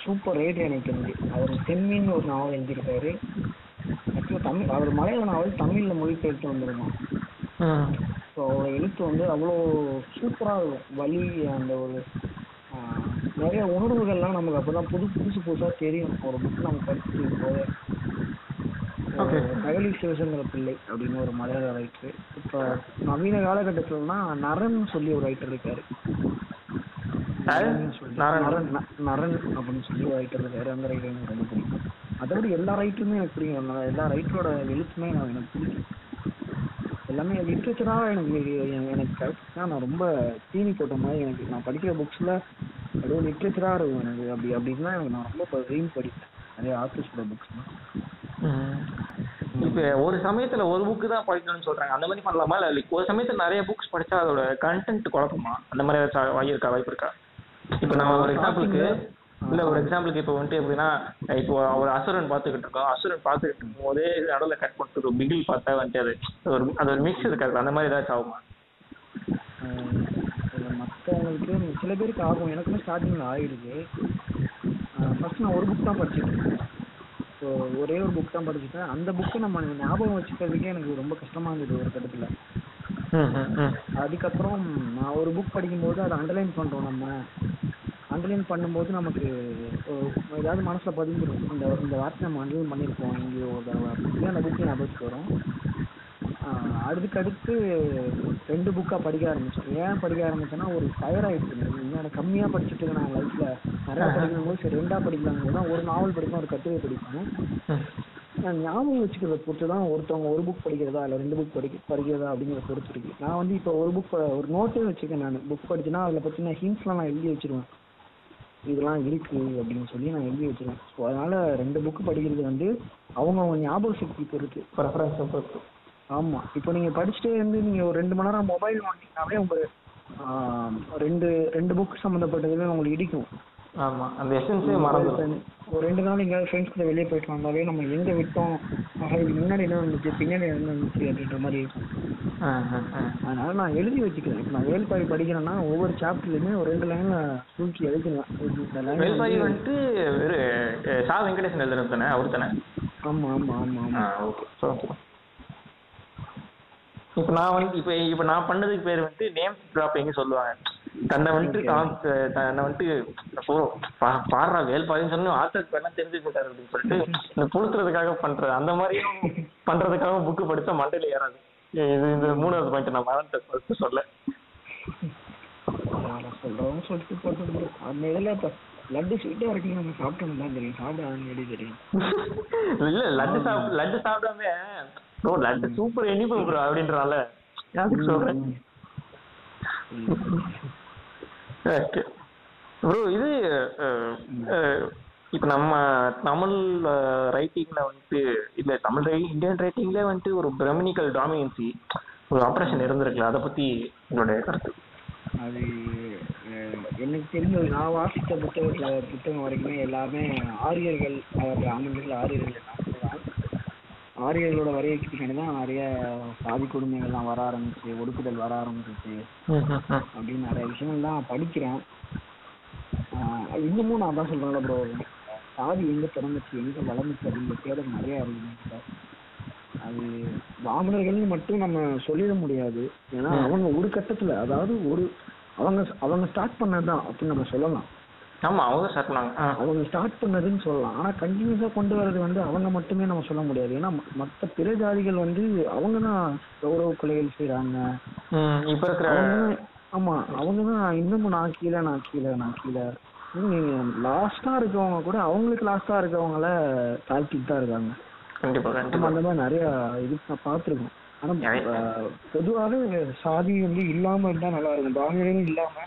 சூப்பர் ரைட்டர் எனக்கு தெரிஞ்சு. அவர் தென்மின்னு ஒரு நாவல் எழுதியிருக்காரு. ஆக்சுவலாக தமிழ் அவர் மலையாள நாவல் தமிழ்ல மொழிபெயர்த்து வந்திருக்கும் ம் ஸோ எழுத்து வந்து அவ்வளோ சூப்பராக இருக்கும். வலி அந்த ஒரு நிறைய உணர்வுகள்லாம் நமக்கு அப்பதான் புது புதுசு புதுசா தெரியும். ஒரு புக் நம்ம படிச்சுட்டு போது. தகலி சிவசங்கர பிள்ளை அப்படின்னு ஒரு மலையாள ரைட்டர் இப்ப நவீன காலகட்டத்துலனா நரன் சொல்லி ஒரு ரைட்டர் இருக்காரு. நரன். நரன். அப்படின்னு சொல்லி ஒரு ரைட்டர் இருக்காரு. அந்த ரைட்டர் எனக்கு ரொம்ப பிடிக்கும். அதோட எல்லா ரைட்டருமே எனக்கு பிடிக்கும் எல்லா ரைட்டரோட எழுத்துமே நான் எனக்கு பிடிக்கும் எல்லாமே லிட்ரேச்சராக எனக்கு எனக்கு கிடைச்சுன்னா நான் ரொம்ப தீனி போட்ட மாதிரி எனக்கு நான் படிக்கிற புக்ஸில் அப்படியே லிட்ரேச்சராக இருக்கும் எனக்கு. அப்படி அப்படின்னா எனக்கு நான் ரொம்ப ரீம் படிப்பேன். நிறைய ஆர்டிஸ்டோட புக்ஸ்லாம் இப்ப ஒரு சமயத்துல ஒரு புக்கு தான் படிக்கணும்னு சொல்றாங்க. அந்த மாதிரி பண்ணலாமா? இல்ல ஒரு சமயத்துல நிறைய புக்ஸ் படிச்சா அதோட கண்டென்ட் குழப்பமா? அந்த மாதிரி ஏதாச்சும் வாங்கி இருக்கா வாய்ப்பு இருக்கா? இப்போ நம்ம ஒரு எக்ஸாம்பிளுக்கு இல்ல ஒரு எக்ஸாம்பிளுக்கு இப்போ வந்துட்டு எப்படின்னா இப்போ ஒரு அசுரன் பார்த்துக்கிட்டு இருக்கோம். அசுரன் பார்த்துக்கிட்டு இருக்கும் போதே நடுவில் கட் பண்ணிட்டு ஒரு பிகில் பார்த்தா வந்துட்டு அது ஒரு அது ஒரு மிக்ஸ் இருக்காது. அந்த மாதிரி ஏதாச்சும் ஆகுமா? மற்றவங்களுக்கு சில பேருக்கு ஆகும். எனக்குமே ஸ்டார்டிங்கில் ஆயிடுது. ஃபர்ஸ்ட் நான் ஒரு புக் தான் படிச்சிருக்கேன் ஸோ ஒரே ஒரு புக் தான் படிச்சிருக்கேன் அந்த புக்கை நம்ம ஞாபகம் வச்சுக்கிறதுக்கே எனக்கு ரொம்ப கஷ்டமா இருந்தது ஒரு கட்டத்தில். அதுக்கப்புறம் நான் ஒரு புக் படிக்கும்போது அதை அண்டர்லைன் பண்றோம் நம்ம. அண்டர்லைன் பண்ணும்போது நமக்கு ஏதாவது மனசுல பதிஞ்சிடும் இந்த இந்த வார்த்தை நம்ம அண்டர்லைன் பண்ணியிருக்கோம் எங்கேயோ ஒரு தடவை அப்படின்னு. அந்த புக்கு ஞாபகத்துக்கு வரும். ஆஹ் அதுக்கு அடுத்து ரெண்டு புக்கா படிக்க ஆரம்பிச்சேன் ஏன் படிக்க ஆரம்பிச்சேன்னா ஒரு ஃபயர் ஆயிடுச்சு. எனக்கு எனக்கு கம்மியா படிச்சுட்டு இருக்கேன் நான் லைஃப்ல நிறைய படிக்கணும் போது சரி ரெண்டா படிக்கலாம் தான் ஒரு நாவல் படிப்பேன் ஒரு கட்டுரை படிப்பேன். நான் ஞாபகம் வச்சுக்கிறத பொறுத்து தான் ஒருத்தவங்க ஒரு புக் படிக்கிறதா இல்லை ரெண்டு புக் படிக்க படிக்கிறதா அப்படிங்கிறத பொறுத்து இருக்கு. நான் வந்து இப்போ ஒரு புக் ஒரு நோட்டே வச்சுக்கேன் நான். புக் படிச்சுன்னா அதில் பற்றின ஹிண்ட்ஸ்லாம் நான் எழுதி வச்சிருவேன். இதெல்லாம் இருக்கு அப்படின்னு சொல்லி நான் எழுதி வச்சிருவேன் ஸோ அதனால ரெண்டு புக் படிக்கிறது வந்து அவங்கவுங்க ஞாபக சக்தி பொறுத்து. ப்ரெஃபரன்ஸை பொறுத்து. ஆமா. இப்போ நீங்க படிச்சுட்டே இருந்து நீங்க ஒரு ரெண்டு மணி நேரம் மொபைல் வாங்கினாவே உங்க ரெண்டு ரெண்டு புக் சம்மந்தப்பட்டதுமே உங்களுக்கு இடிக்கும். ஆமா அந்த எசன்ஸே மறந்துடும் ஒரு ரெண்டு நாள் எங்கேயாவது ஃப்ரெண்ட்ஸ் கூட வெளியே போயிட்டு வந்தாவே நம்ம எங்க விட்டோம்? முன்னாடி என்ன இருந்துச்சு பின்னாடி என்ன இருந்துச்சு அப்படின்ற மாதிரி அதனால நான் எழுதி வச்சுக்கிறேன். இப்போ நான் வேல்பாரி படிக்கிறேன்னா ஒவ்வொரு சாப்டர்லையுமே ஒரு ரெண்டு லைன்ல line வேல்பாரி வந்து- வந்துட்டு வெறு அஹ், சா வெங்கடேசன் எழுதுறது தானே? அவர் தானே? ஆமா ஆமா ஆமா ஆமா. ஓகே. சொல்லுங்க. இப்போ நான் வந்து இப்போ இப்போ நான் பண்ணதுக்கு பேர் வந்துட்டு நேம் ட்ராப்பிங் சொல்லுவாங்க. தன்னை வந்துட்டு காம் தன்னை வந்துட்டு பாடுறா வேல்பாரின்னு சொன்னு ஆத்தர் பேர்லாம் தெரிஞ்சுக்க மாட்டாரு அப்படின்னு சொல்லிட்டு இந்த புழுத்துறதுக்காக பண்றது அந்த மாதிரியும் பண்றதுக்காக புக்கு படிச்சா மண்டையில ஏறாது. இது இந்த மூணாவது பாயிண்ட் நான் மறந்துட்டேன் சொல்ல சொல்றவங்க சொல்லிட்டு போட்டு அந்த இதுல இப்ப லட்டு ஸ்வீட்டா இருக்கு நம்ம சாப்பிட்டோம் தான் தெரியும். சாப்பிட தெரியும். இல்ல லட்டு சாப்பிட லட்டு சாப்பிடாம ப்ரோ லட்டு சூப்பர் இனிப்பு ப்ரோ அப்படின்றால சொல்றேன். ப்ரோ இது இப்ப நம்ம தமிழ் ரைட்டிங்ல வந்துட்டு இல்ல தமிழ் இந்தியன் ரைட்டிங்ல வந்துட்டு ஒரு பிரமினிக்கல் டாமினன்சி ஒரு ஆப்ரேஷன் இருந்திருக்குல்ல அதை பத்தி உங்களுடைய கருத்து. அது எனக்கு தெரிஞ்ச நான் வாசித்த புத்தகத்துல புத்தகம் வரைக்குமே எல்லாமே ஆரியர்கள் அதாவது ஆங்கிலத்தில் ஆரியர்கள் எல்லாம் சொல்றாங்க. ஆரியர்களோட வரையறைக்கு பின்னாடி தான் நிறைய சாதி கொடுமைகள்லாம் வர ஆரம்பிச்சு ஒடுக்குதல் வர ஆரம்பிச்சிச்சு அப்படின்னு நிறைய விஷயங்கள் தான் படிக்கிறேன். இன்னமும் நான் தான் சொல்றேன்ல ப்ரோ சாதி எங்க பிறந்துச்சு எங்க வளர்ந்துச்சு அப்படிங்கிற தேடல் நிறைய இருக்கு அது பிராமணர்கள்னு மட்டும் நம்ம சொல்லிட முடியாது. ஏன்னா அவங்க ஒரு கட்டத்துல அதாவது ஒரு அவங்க அவங்க ஸ்டார்ட் பண்ணதுதான் அப்படின்னு நம்ம சொல்லலாம். ஆமா அவங்க ஸ்டார்ட் பண்ணாங்க. அவங்க ஸ்டார்ட் பண்ணதுன்னு சொல்லலாம். ஆனா கண்டினியூஸா கொண்டு வர்றது வந்து அவங்க மட்டுமே நம்ம சொல்ல முடியாது. ஏன்னா மத்த பிற ஜாதிகள் வந்து அவங்க தான் கௌரவ கொலைகள் செய்றாங்க. ம், இப்ப இருக்கிற ஆமா அவங்க தான் இன்னமும் நான் கீழே நான் கீழே நான் கீழே. லாஸ்டா இருக்கவங்க கூட அவங்களுக்கு லாஸ்டா இருக்கவங்கள தாழ்த்திட்டு தான் இருக்காங்க. கண்டிப்பா அந்த மாதிரி நிறைய இது நான் பார்த்திருக்கோம். ஆனா அஹ், பொதுவாவே சாதி வந்து இல்லாம இருந்தா நல்லா இருக்கும். பிராமணர்களும் இல்லாம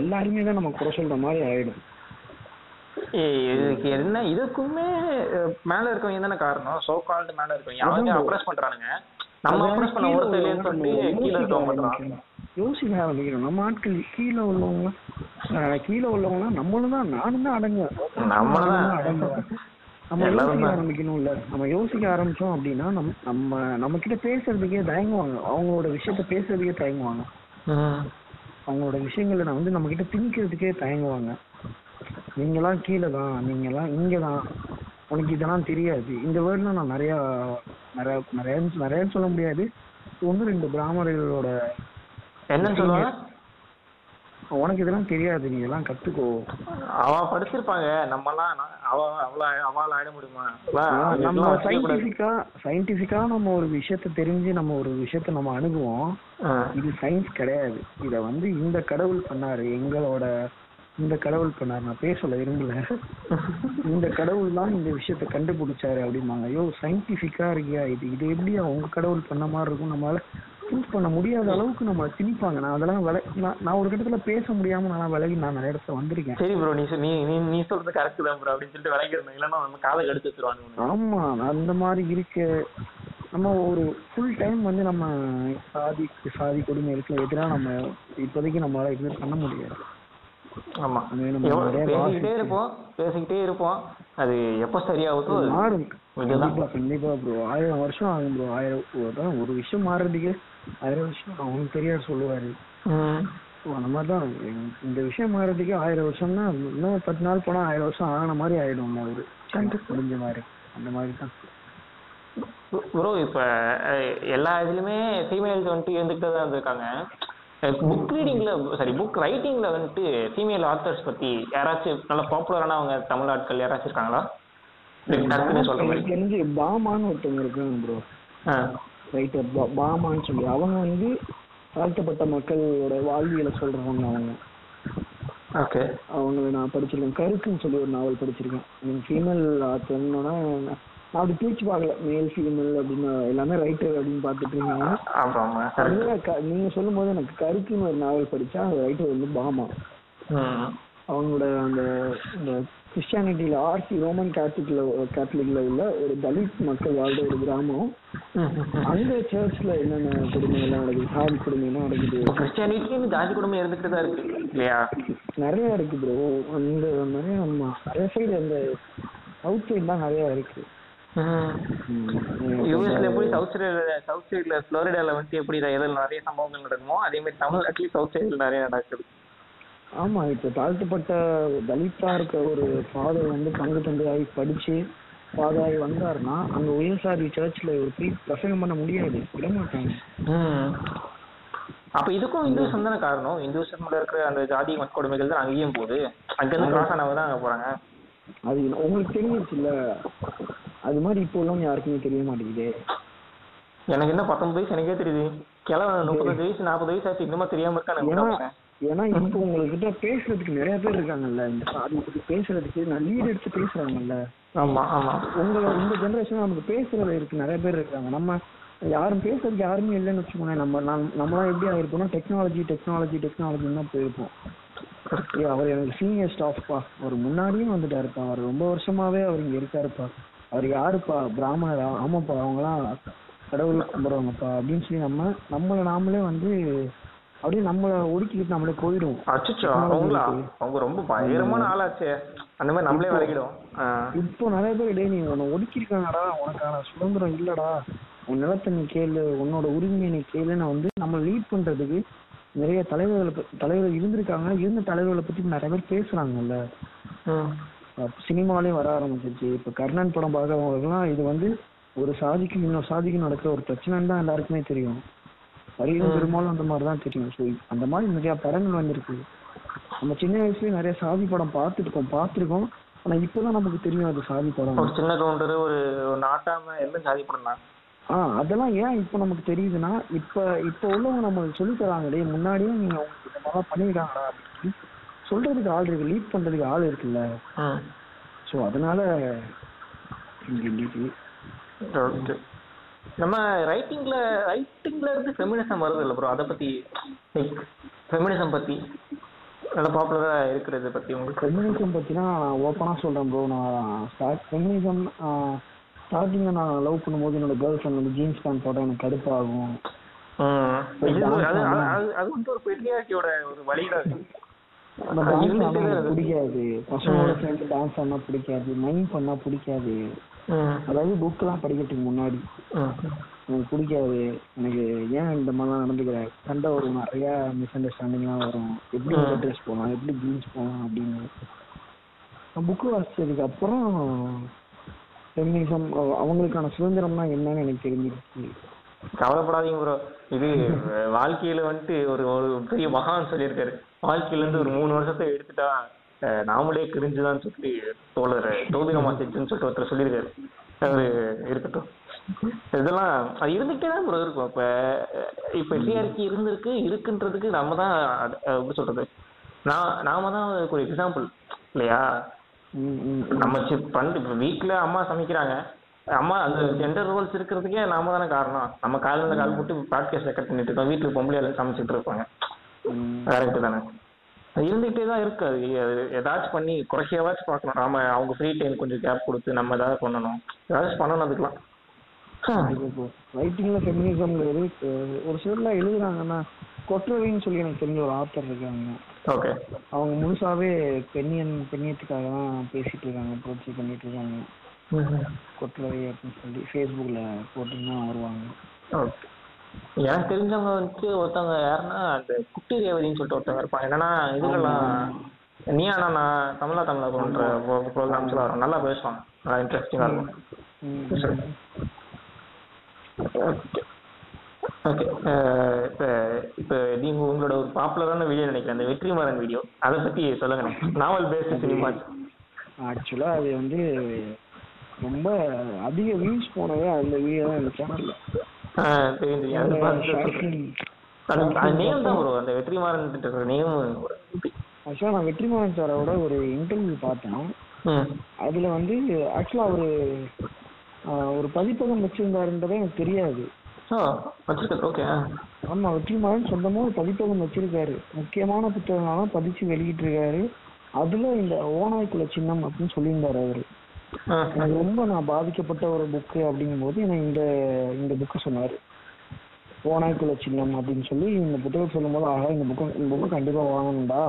எல்லாருமே தான் நம்ம குறை சொல்ற மாதிரி ஆயிடும். இதுக்கு என்ன இதுக்குமே மேல இருக்கவங்க தானே காரணம். சோ கால்டு மேல இருக்கவங்க. அவங்க. அப்ரஸ் பண்றானுங்க. நம்ம அப்ரஸ் பண்ண ஒருத்தர் கீழே இருக்கவங்க யோசிக்க ஆரம்பிக்கணும். நம்ம ஆட்கள் கீழே உள்ளவங்க கீழே உள்ளவங்க நம்மளும் தான் நானும் தான் அடங்குவேன். நம்மளும் தான். அடங்குவேன். நம்ம யோசிக்க. ஆரம்பிக்கணும்ல. நம்ம யோசிக்க ஆரம்பிச்சோம் அப்படின்னா நம்ம நம்ம நம்ம கிட்ட பேசுறதுக்கே தயங்குவாங்க. அவங்களோட விஷயத்த பேசுறதுக்கே தயங்குவாங்க. அவங்களோட விஷயங்களை நான் வந்து நம்ம கிட்ட திணிக்கிறதுக்கே தயங்குவாங்க. நீங்களாம் கீழே தான் நீங்களாம் இங்க தான். உனக்கு இதெல்லாம் தெரியாது. இந்த வேர்ட்லாம் நான் நிறைய நிறைய நிறைய நிறைய சொல்ல முடியாது. ஒன்று ரெண்டு பிராமணர்களோட என்னன்னு சொல்லுவாங்க? உனக்கு இதெல்லாம் தெரியாது நீ இதெல்லாம் கத்துக்கோ. அவ படிச்சிருப்பாங்க. நம்மலாம் அவ அவள அவளால ஆயிட முடியுமா? நம்ம. சயின்டிபிக்கா சயின்டிபிக்கா நம்ம ஒரு விஷயத்த தெரிஞ்சு நம்ம ஒரு விஷயத்த நம்ம அணுகுவோம். இது சயின்ஸ் கிடையாது. இத வந்து இந்த கடவுள் பண்ணாரு எங்களோட இந்த கடவுள் பண்ணாரு. நான் பேர் சொல்ல விரும்பல. இந்த கடவுள் தான் இந்த விஷயத்த கண்டுபிடிச்சாரு அப்படிம்பாங்க. ஐயோ சயின்டிபிக்கா இருக்கியா? இது இது எப்படி உங்க கடவுள் பண்ண மாதிரி இருக்கும்? நம்மளால ப்ரூவ் பண்ண முடியாத அளவுக்கு நம்ம திணிப்பாங்க. நான் அதெல்லாம் வில நான் ஒரு கட்டத்துல பேச முடியாம நான் விலகி நான் நிறைய இடத்துல வந்திருக்கேன். சரி ப்ரோ நீ நீ நீ சொல்றது கரெக்ட் தான் ப்ரோ அப்படின்னு சொல்லிட்டு விளங்கிடணும் இல்லைன்னா நம்ம காலை கடிச்சு வச்சிருவாங்க ஆமா அந்த மாதிரி இருக்க. நம்ம ஒரு ஃபுல் டைம் வந்து நம்ம சாதி சாதி கொடுமைகளுக்கு எதிராக நம்ம இப்போதைக்கு நம்மளால எதுவும் பண்ண முடியாது. ஆமா. பேசிக்கிட்டே இருப்போம் பேசிக்கிட்டே இருப்போம். அது எப்போ சரியாகுதோ மாறும். கண்டிப்பா ப்ரோ ஆயிரம் வருஷம் ஆகும் ப்ரோ ஆயிரம் ஒரு விஷயம் மாறுறதுக்கு. ஆயிரம் வருஷம் அவனுக்கு தெரியாது சொல்லுவாரு. அந்த மாதிரி தான் இந்த விஷயம் மாறுறதுக்கு ஆயிரம் வருஷம்னா இன்னும் பத்து நாள் போனா ஆயிரம் வருஷம் ஆன மாதிரி ஆயிடும் அவரு. முடிஞ்ச மாதிரி. அந்த மாதிரி தான் ப்ரோ இப்ப எல்லா இதுலயுமே ஃபீமேல்ஸ் வந்துட்டு இருந்துகிட்டு தான் இருந்திருக்காங்க. புக் ரீடிங்ல சாரி புக் ரைட்டிங்ல வந்துட்டு ஃபீமேல் ஆத்தர்ஸ் பத்தி யாராச்சும் நல்ல பாப்புலரானவங்க தமிழ் ஆட்கள் யாராச்சும் இருக்காங்களா? டக்குன்னு சொல்ற மாதிரி. எனக்கு தெரிஞ்சு பாமான்னு ஒருத்தவங்க இருக்காங்க ப்ரோ ரைட்டர் பாமான்னு சொல்லி. அவங்க வந்து தாழ்த்தப்பட்ட மக்களோட வாழ்வியலை சொல்றவங்க அவங்க. ஓகே. அவங்கள நான் படிச்சிருக்கேன். கருக்குன்னு சொல்லி ஒரு நாவல் படிச்சிருக்கேன். ஃபீமேல் ஆத்தர்னா நான் அப்படி பிரிச்சு பார்க்கல. மேல் ஃபீமேல் அப்படின்னு எல்லாமே ரைட்டர் அப்படின்னு பார்த்துட்டு இருக்கீங்க ஆமா ஆமா correct. அதுல க- நீங்க சொல்லும் போது எனக்கு கருக்குன்னு ஒரு நாவல் படிச்சா அந்த ரைட்டர் வந்து பாமா. அவங்களோட அந்த கிறிஸ்டியானிட்டியில ஆர்சி ரோமன் கேத்தலிக்ல கேத்தலிக்ல உள்ள ஒரு தலித் மக்கள் வாழ்ற ஒரு கிராமம். அந்த சர்ச்ல என்னென்ன கொடுமைகள்லாம் நடக்குது? சாதி கொடுமைலாம் நடக்குது. இப்போ கிறிஸ்டியானிட்டின்னு ஜாதி குடும்பம் இருந்துகிட்டு தான் இருக்கு இல்லையா? நிறைய இருக்கு ப்ரோ அந்த நிறைய ஆமா. நிறைய சைடு அந்த சவுத் சைடு தான் நிறைய இருக்கு. யூஎஸ்ல எப்படி சவுத் சைடுல சவுத் சைடுல புளோரிடால வந்துட்டு எப்படி இதில் நிறைய சம்பவங்கள் நடக்குமோ அதே மாதிரி தமிழ்நாட்டிலயும் சவுத் சைடுல நிறைய நடக்குது. ஆமா இப்ப தாழ்த்தப்பட்ட தலித்தா இருக்க ஒரு ஃபாதர் வந்து பங்கு தந்தையாகி படிச்சு ஃபாதர் வந்தாருன்னா அங்க உயர்சாதி சர்ச்ல ஒரு போய் பிரசங்கம் பண்ண முடியாது விட மாட்டாங்க. அப்ப இதுக்கும் இந்துசம் தானே காரணம்? இந்துசம்ல இருக்கிற அந்த ஜாதி கொடுமைகள் தான் அங்கேயும் போகுது. அங்கிருந்து கிராஸ் ஆனவங்க தான் அங்க போறாங்க. அது உங்களுக்கு தெரிஞ்சிருச்சுல்ல? அது மாதிரி இப்போ உள்ளவங்க யாருக்குமே தெரிய மாட்டேங்குது. எனக்கு என்ன பத்தொன்பது வயசு எனக்கே தெரியுது. கிழவன் முப்பது வயசு நாற்பது வயசு ஆச்சு இன்னுமா தெரியாம இருக்கா ஏன்னா இப்போ உங்ககிட்ட பேசுறதுக்கு நிறைய பேர் இருக்காங்கல்ல இந்த சாதி பத்தி பேசுறதுக்கு நான் லீட் எடுத்து பேசுறாங்கல்ல. ஆமா ஆமா. உங்களை இந்த ஜெனரேஷன் நமக்கு பேசுறது இருக்கு நிறைய பேர் இருக்காங்க. நம்ம யாரும் பேசுறதுக்கு யாருமே இல்லைன்னு வச்சுக்கோங்களேன். நம்ம நாம் நம்மளாம் எப்படி ஆயிருப்போம்னா டெக்னாலஜி டெக்னாலஜி டெக்னாலஜின்னு தான் போயிருப்போம். அவர் எனக்கு சீனியர் ஸ்டாஃப்ப்பா அவர் முன்னாடியும் வந்துட்டாருப்பா அவர் ரொம்ப வருஷமாவே அவர் இங்க இருக்காருப்பா அவர் யாருப்பா? பிராமணரா? ஆமாப்பா அவங்களாம் கடவுள் கும்பிடுவாங்கப்பா அப்படின்னு சொல்லி நம்ம நம்மள நாமளே வந்து அப்படியே நம்மள ஒதுக்கிட்டு நம்மளே போயிடுவோம். அச்சோ அவங்களா? அவங்க ரொம்ப பயங்கரமான ஆளாச்சே. அந்த மாதிரி நம்மளே விலகிடும் ஆ. இப்போ நிறைய பேர் டேய் நீ உன்னை ஒதுக்கியிருக்காங்கடா உனக்கான சுதந்திரம் இல்லடா. உன் நிலத்தை நீ கேளு உன்னோட உரிமையை நீ கேளுன்னு வந்து நம்ம லீட் பண்றதுக்கு நிறைய தலைவர்களை தலைவர்கள் இருந்திருக்காங்க. இருந்த தலைவர்களை பத்தி நிறைய பேர் பேசுறாங்கல்ல. சினிமாலையும் வர ஆரம்பிச்சிருச்சு. இப்ப கர்ணன் படம் பார்க்கறவங்களுக்குலாம் இது வந்து ஒரு சாதிக்கு இன்னொரு சாதிக்கு நடக்கிற ஒரு பிரச்சனைன்னு தான் எல்லாருக்குமே தெரியும். வரியும் பெரும்பாலும் அந்த மாதிரி தான் தெரியும் ஸோ அந்த மாதிரி நிறைய படங்கள் வந்திருக்கு. நம்ம சின்ன வயசுலயே நிறைய சாதி படம் பார்த்துருக்கோம் பார்த்துருக்கோம். ஆனா இப்பதான் நமக்கு தெரியும் அது சாதி படம். ஒரு சின்ன கவுண்டர் ஒரு நாட்டாம எல்லாம் ஜாதி படம் தான்? ஆ அதெல்லாம் ஏன் இப்போ நமக்கு தெரியுதுன்னா இப்ப இப்ப உள்ளவங்க நம்மளுக்கு சொல்லி தராங்களே முன்னாடியே நீங்க உங்களுக்கு இந்த மாதிரி பண்ணிருக்காங்களா அப்படின்னு சொல்றதுக்கு ஆள் இருக்கு லீட் பண்றதுக்கு ஆள் இருக்குல்ல. ஸோ அதனால இங்க. நம்ம ரைட்டிங்ல ரைட்டிங்ல இருந்து ஃபெமினிசம் வருது இல்ல ப்ரோ அத பத்தி ஃபெமினிசம் பத்தி நல்ல பாப்புலரா இருக்கிறது பத்தி உங்களுக்கு ஃபெமினிசம் பத்தினா நான் ஓப்பனா சொல்றேன் ப்ரோ நான் ஸ்டார்ட் ஃபெமினிசம் ஸ்டார்டிங்ல நான் லவ் பண்ணும்போது என்னோட கேர்ள் ஃப்ரெண்ட் வந்து ஜீன்ஸ் பேண்ட் போட்டா எனக்கு கடுப்பாகும். அது வந்து ஒரு பெரியாரிட்டியோட ஒரு இருக்கு. பிடிக்காது. பசங்களோட சேர்ந்து டான்ஸ் ஆனா பிடிக்காது. மைண்ட் பண்ணா பிடிக்காது. அதாவது புக்கெல்லாம் படிக்கிறதுக்கு முன்னாடி. எனக்கு பிடிக்காது. எனக்கு ஏன் இந்த மாதிரிலாம் நடந்துக்கிற? சண்டை வரும் நிறைய மிஸ் அண்டர்ஸ்டாண்டிங்லாம் வரும். எப்படி. ட்ரெஸ் போகலாம் எப்படி ஜீன்ஸ் போகலாம் அப்படின்னு. நான் புக்கு வாசிச்சதுக்கு அப்புறம் ஃபெமினிசம் அவங்களுக்கான சுதந்திரம்னா என்னன்னு எனக்கு தெரிஞ்சிருச்சு. கவலைப்படாதீங்க ப்ரோ இது வாழ்க்கையில வந்துட்டு ஒரு ஒரு பெரிய மகான் சொல்லியிருக்காரு. வாழ்க்கையில இருந்து ஒரு மூணு வருஷத்தை எடுத்துட்டா நாமளே கிரிஞ்சுதான் சொல்லி தோழர் தோபிகமா செச்சுன்னு சொல்லிட்டு ஒருத்தர் சொல்லியிருக்காரு. அது இருக்கட்டும். இதெல்லாம் அது இருந்துகிட்டே தான் ப்ரோ இருக்கும். இப்ப இப்ப டிஆர்கி இருந்திருக்கு இருக்குன்றதுக்கு நம்ம தான் எப்படி சொல்றது? நான் நாம தான் ஒரு எக்ஸாம்பிள் இல்லையா. நம்ம பண்டு இப்ப வீட்ல அம்மா சமைக்கிறாங்க. அம்மா அந்த ஜெண்டர் ரோல்ஸ் இருக்கிறதுக்கே நாம தானே காரணம். நம்ம காலையில கால் போட்டு ப்ராட்காஸ்ட் ரெக்கார்ட் பண்ணிட்டு இருக்கோம். வீட்டுக்கு பொம்பளை எல்லாம் சமைச்சிட்டு இருப்பாங்க. கரெக்ட் தானே? இருந்துகிட்டே தான் இருக்கு. அது ஏதாச்சும் பண்ணி குறைக்கவாச்சும் பார்க்கணும். நாம அவங்க ஃப்ரீ டைம் கொஞ்சம் கேப் கொடுத்து நம்ம ஏதாவது பண்ணணும். ஏதாச்சும் பண்ணணும் அதுக்கெல்லாம் ரைட்டிங்ல ஃபெமினிசம்ங்கிறது ஒரு சிலர்லாம் எழுதுறாங்கன்னா கொற்றவைன்னு சொல்லி எனக்கு தெரிஞ்ச ஒரு ஆத்தர் இருக்காங்க. ஓகே அவங்க முழுசாவே பெண்ணியன் பெண்ணியத்துக்காக தான் பேசிட்டு இருக்காங்க புரட்சி பண்ணிட்டு இருக்காங்க. கொற்றவை அப்படின்னு சொல்லி ஃபேஸ்புக்கில் போட்டுன்னா வருவாங்க. ஓகே எனக்கு தெரிஞ்சவங்க வந்துட்டு ஒருத்தவங்க யாருன்னா அந்த குட்டி ரேவதின்னு சொல்லிட்டு ஒருத்தவங்க இருப்பாங்க. என்னன்னா இதுக்கெல்லாம் நீ ஆனா நான் தமிழா தமிழா போன்ற ப்ரோக்ராம்ஸ்லாம் வரும் நல்லா பேசுவாங்க. நல்லா இன்ட்ரெஸ்டிங்காக இருக்கும். ஓகே. ஓகே. இப்போ இப்போ உங்களோட ஒரு பாப்புலரான வீடியோ நினைக்கிறேன். அந்த வெற்றிமாறன் வீடியோ அதை பத்தி சொல்லுங்க. நாவல் பேஸ்ட் சினிமா ஆக்சுவலா அது வந்து ரொம்ப அதிக வியூஸ் போனவே அந்த வீடியோ தான். சேனல்ல வெற்றிமாறன் சாரோட ஒரு இன்டர்வியூ பார்த்தேன் அதுல வந்து ஆக்சுவலா அவரு ஆஹ், ஒரு பதிப்பகம் வச்சிருந்தாருன்றதே எனக்கு தெரியாது. ஆமா வெற்றிமாறன் சொந்தமா ஒரு பதிப்பகம் வச்சிருக்காரு. முக்கியமான புத்தகங்கள்லாம் பதிச்சு வெளியிட்டு இருக்காரு அதுல இந்த ஓனாய்க்குள்ள சின்னம் அப்படின்னு சொல்லியிருந்தாரு அவரு. ரொம்ப நான் பாதிக்கப்பட்ட ஒரு புக்கு அப்படிங்கும்போது எனக்கு இந்த இந்த புக்கு சொன்னாரு. ஓனாய்க்குள்ள சின்னம் அப்படின்னு சொல்லி இந்த புத்தகம் சொல்லும்போது ஆகா இந்த புக்கு இந்த புக்கு கண்டிப்பா வாங்கணும்டா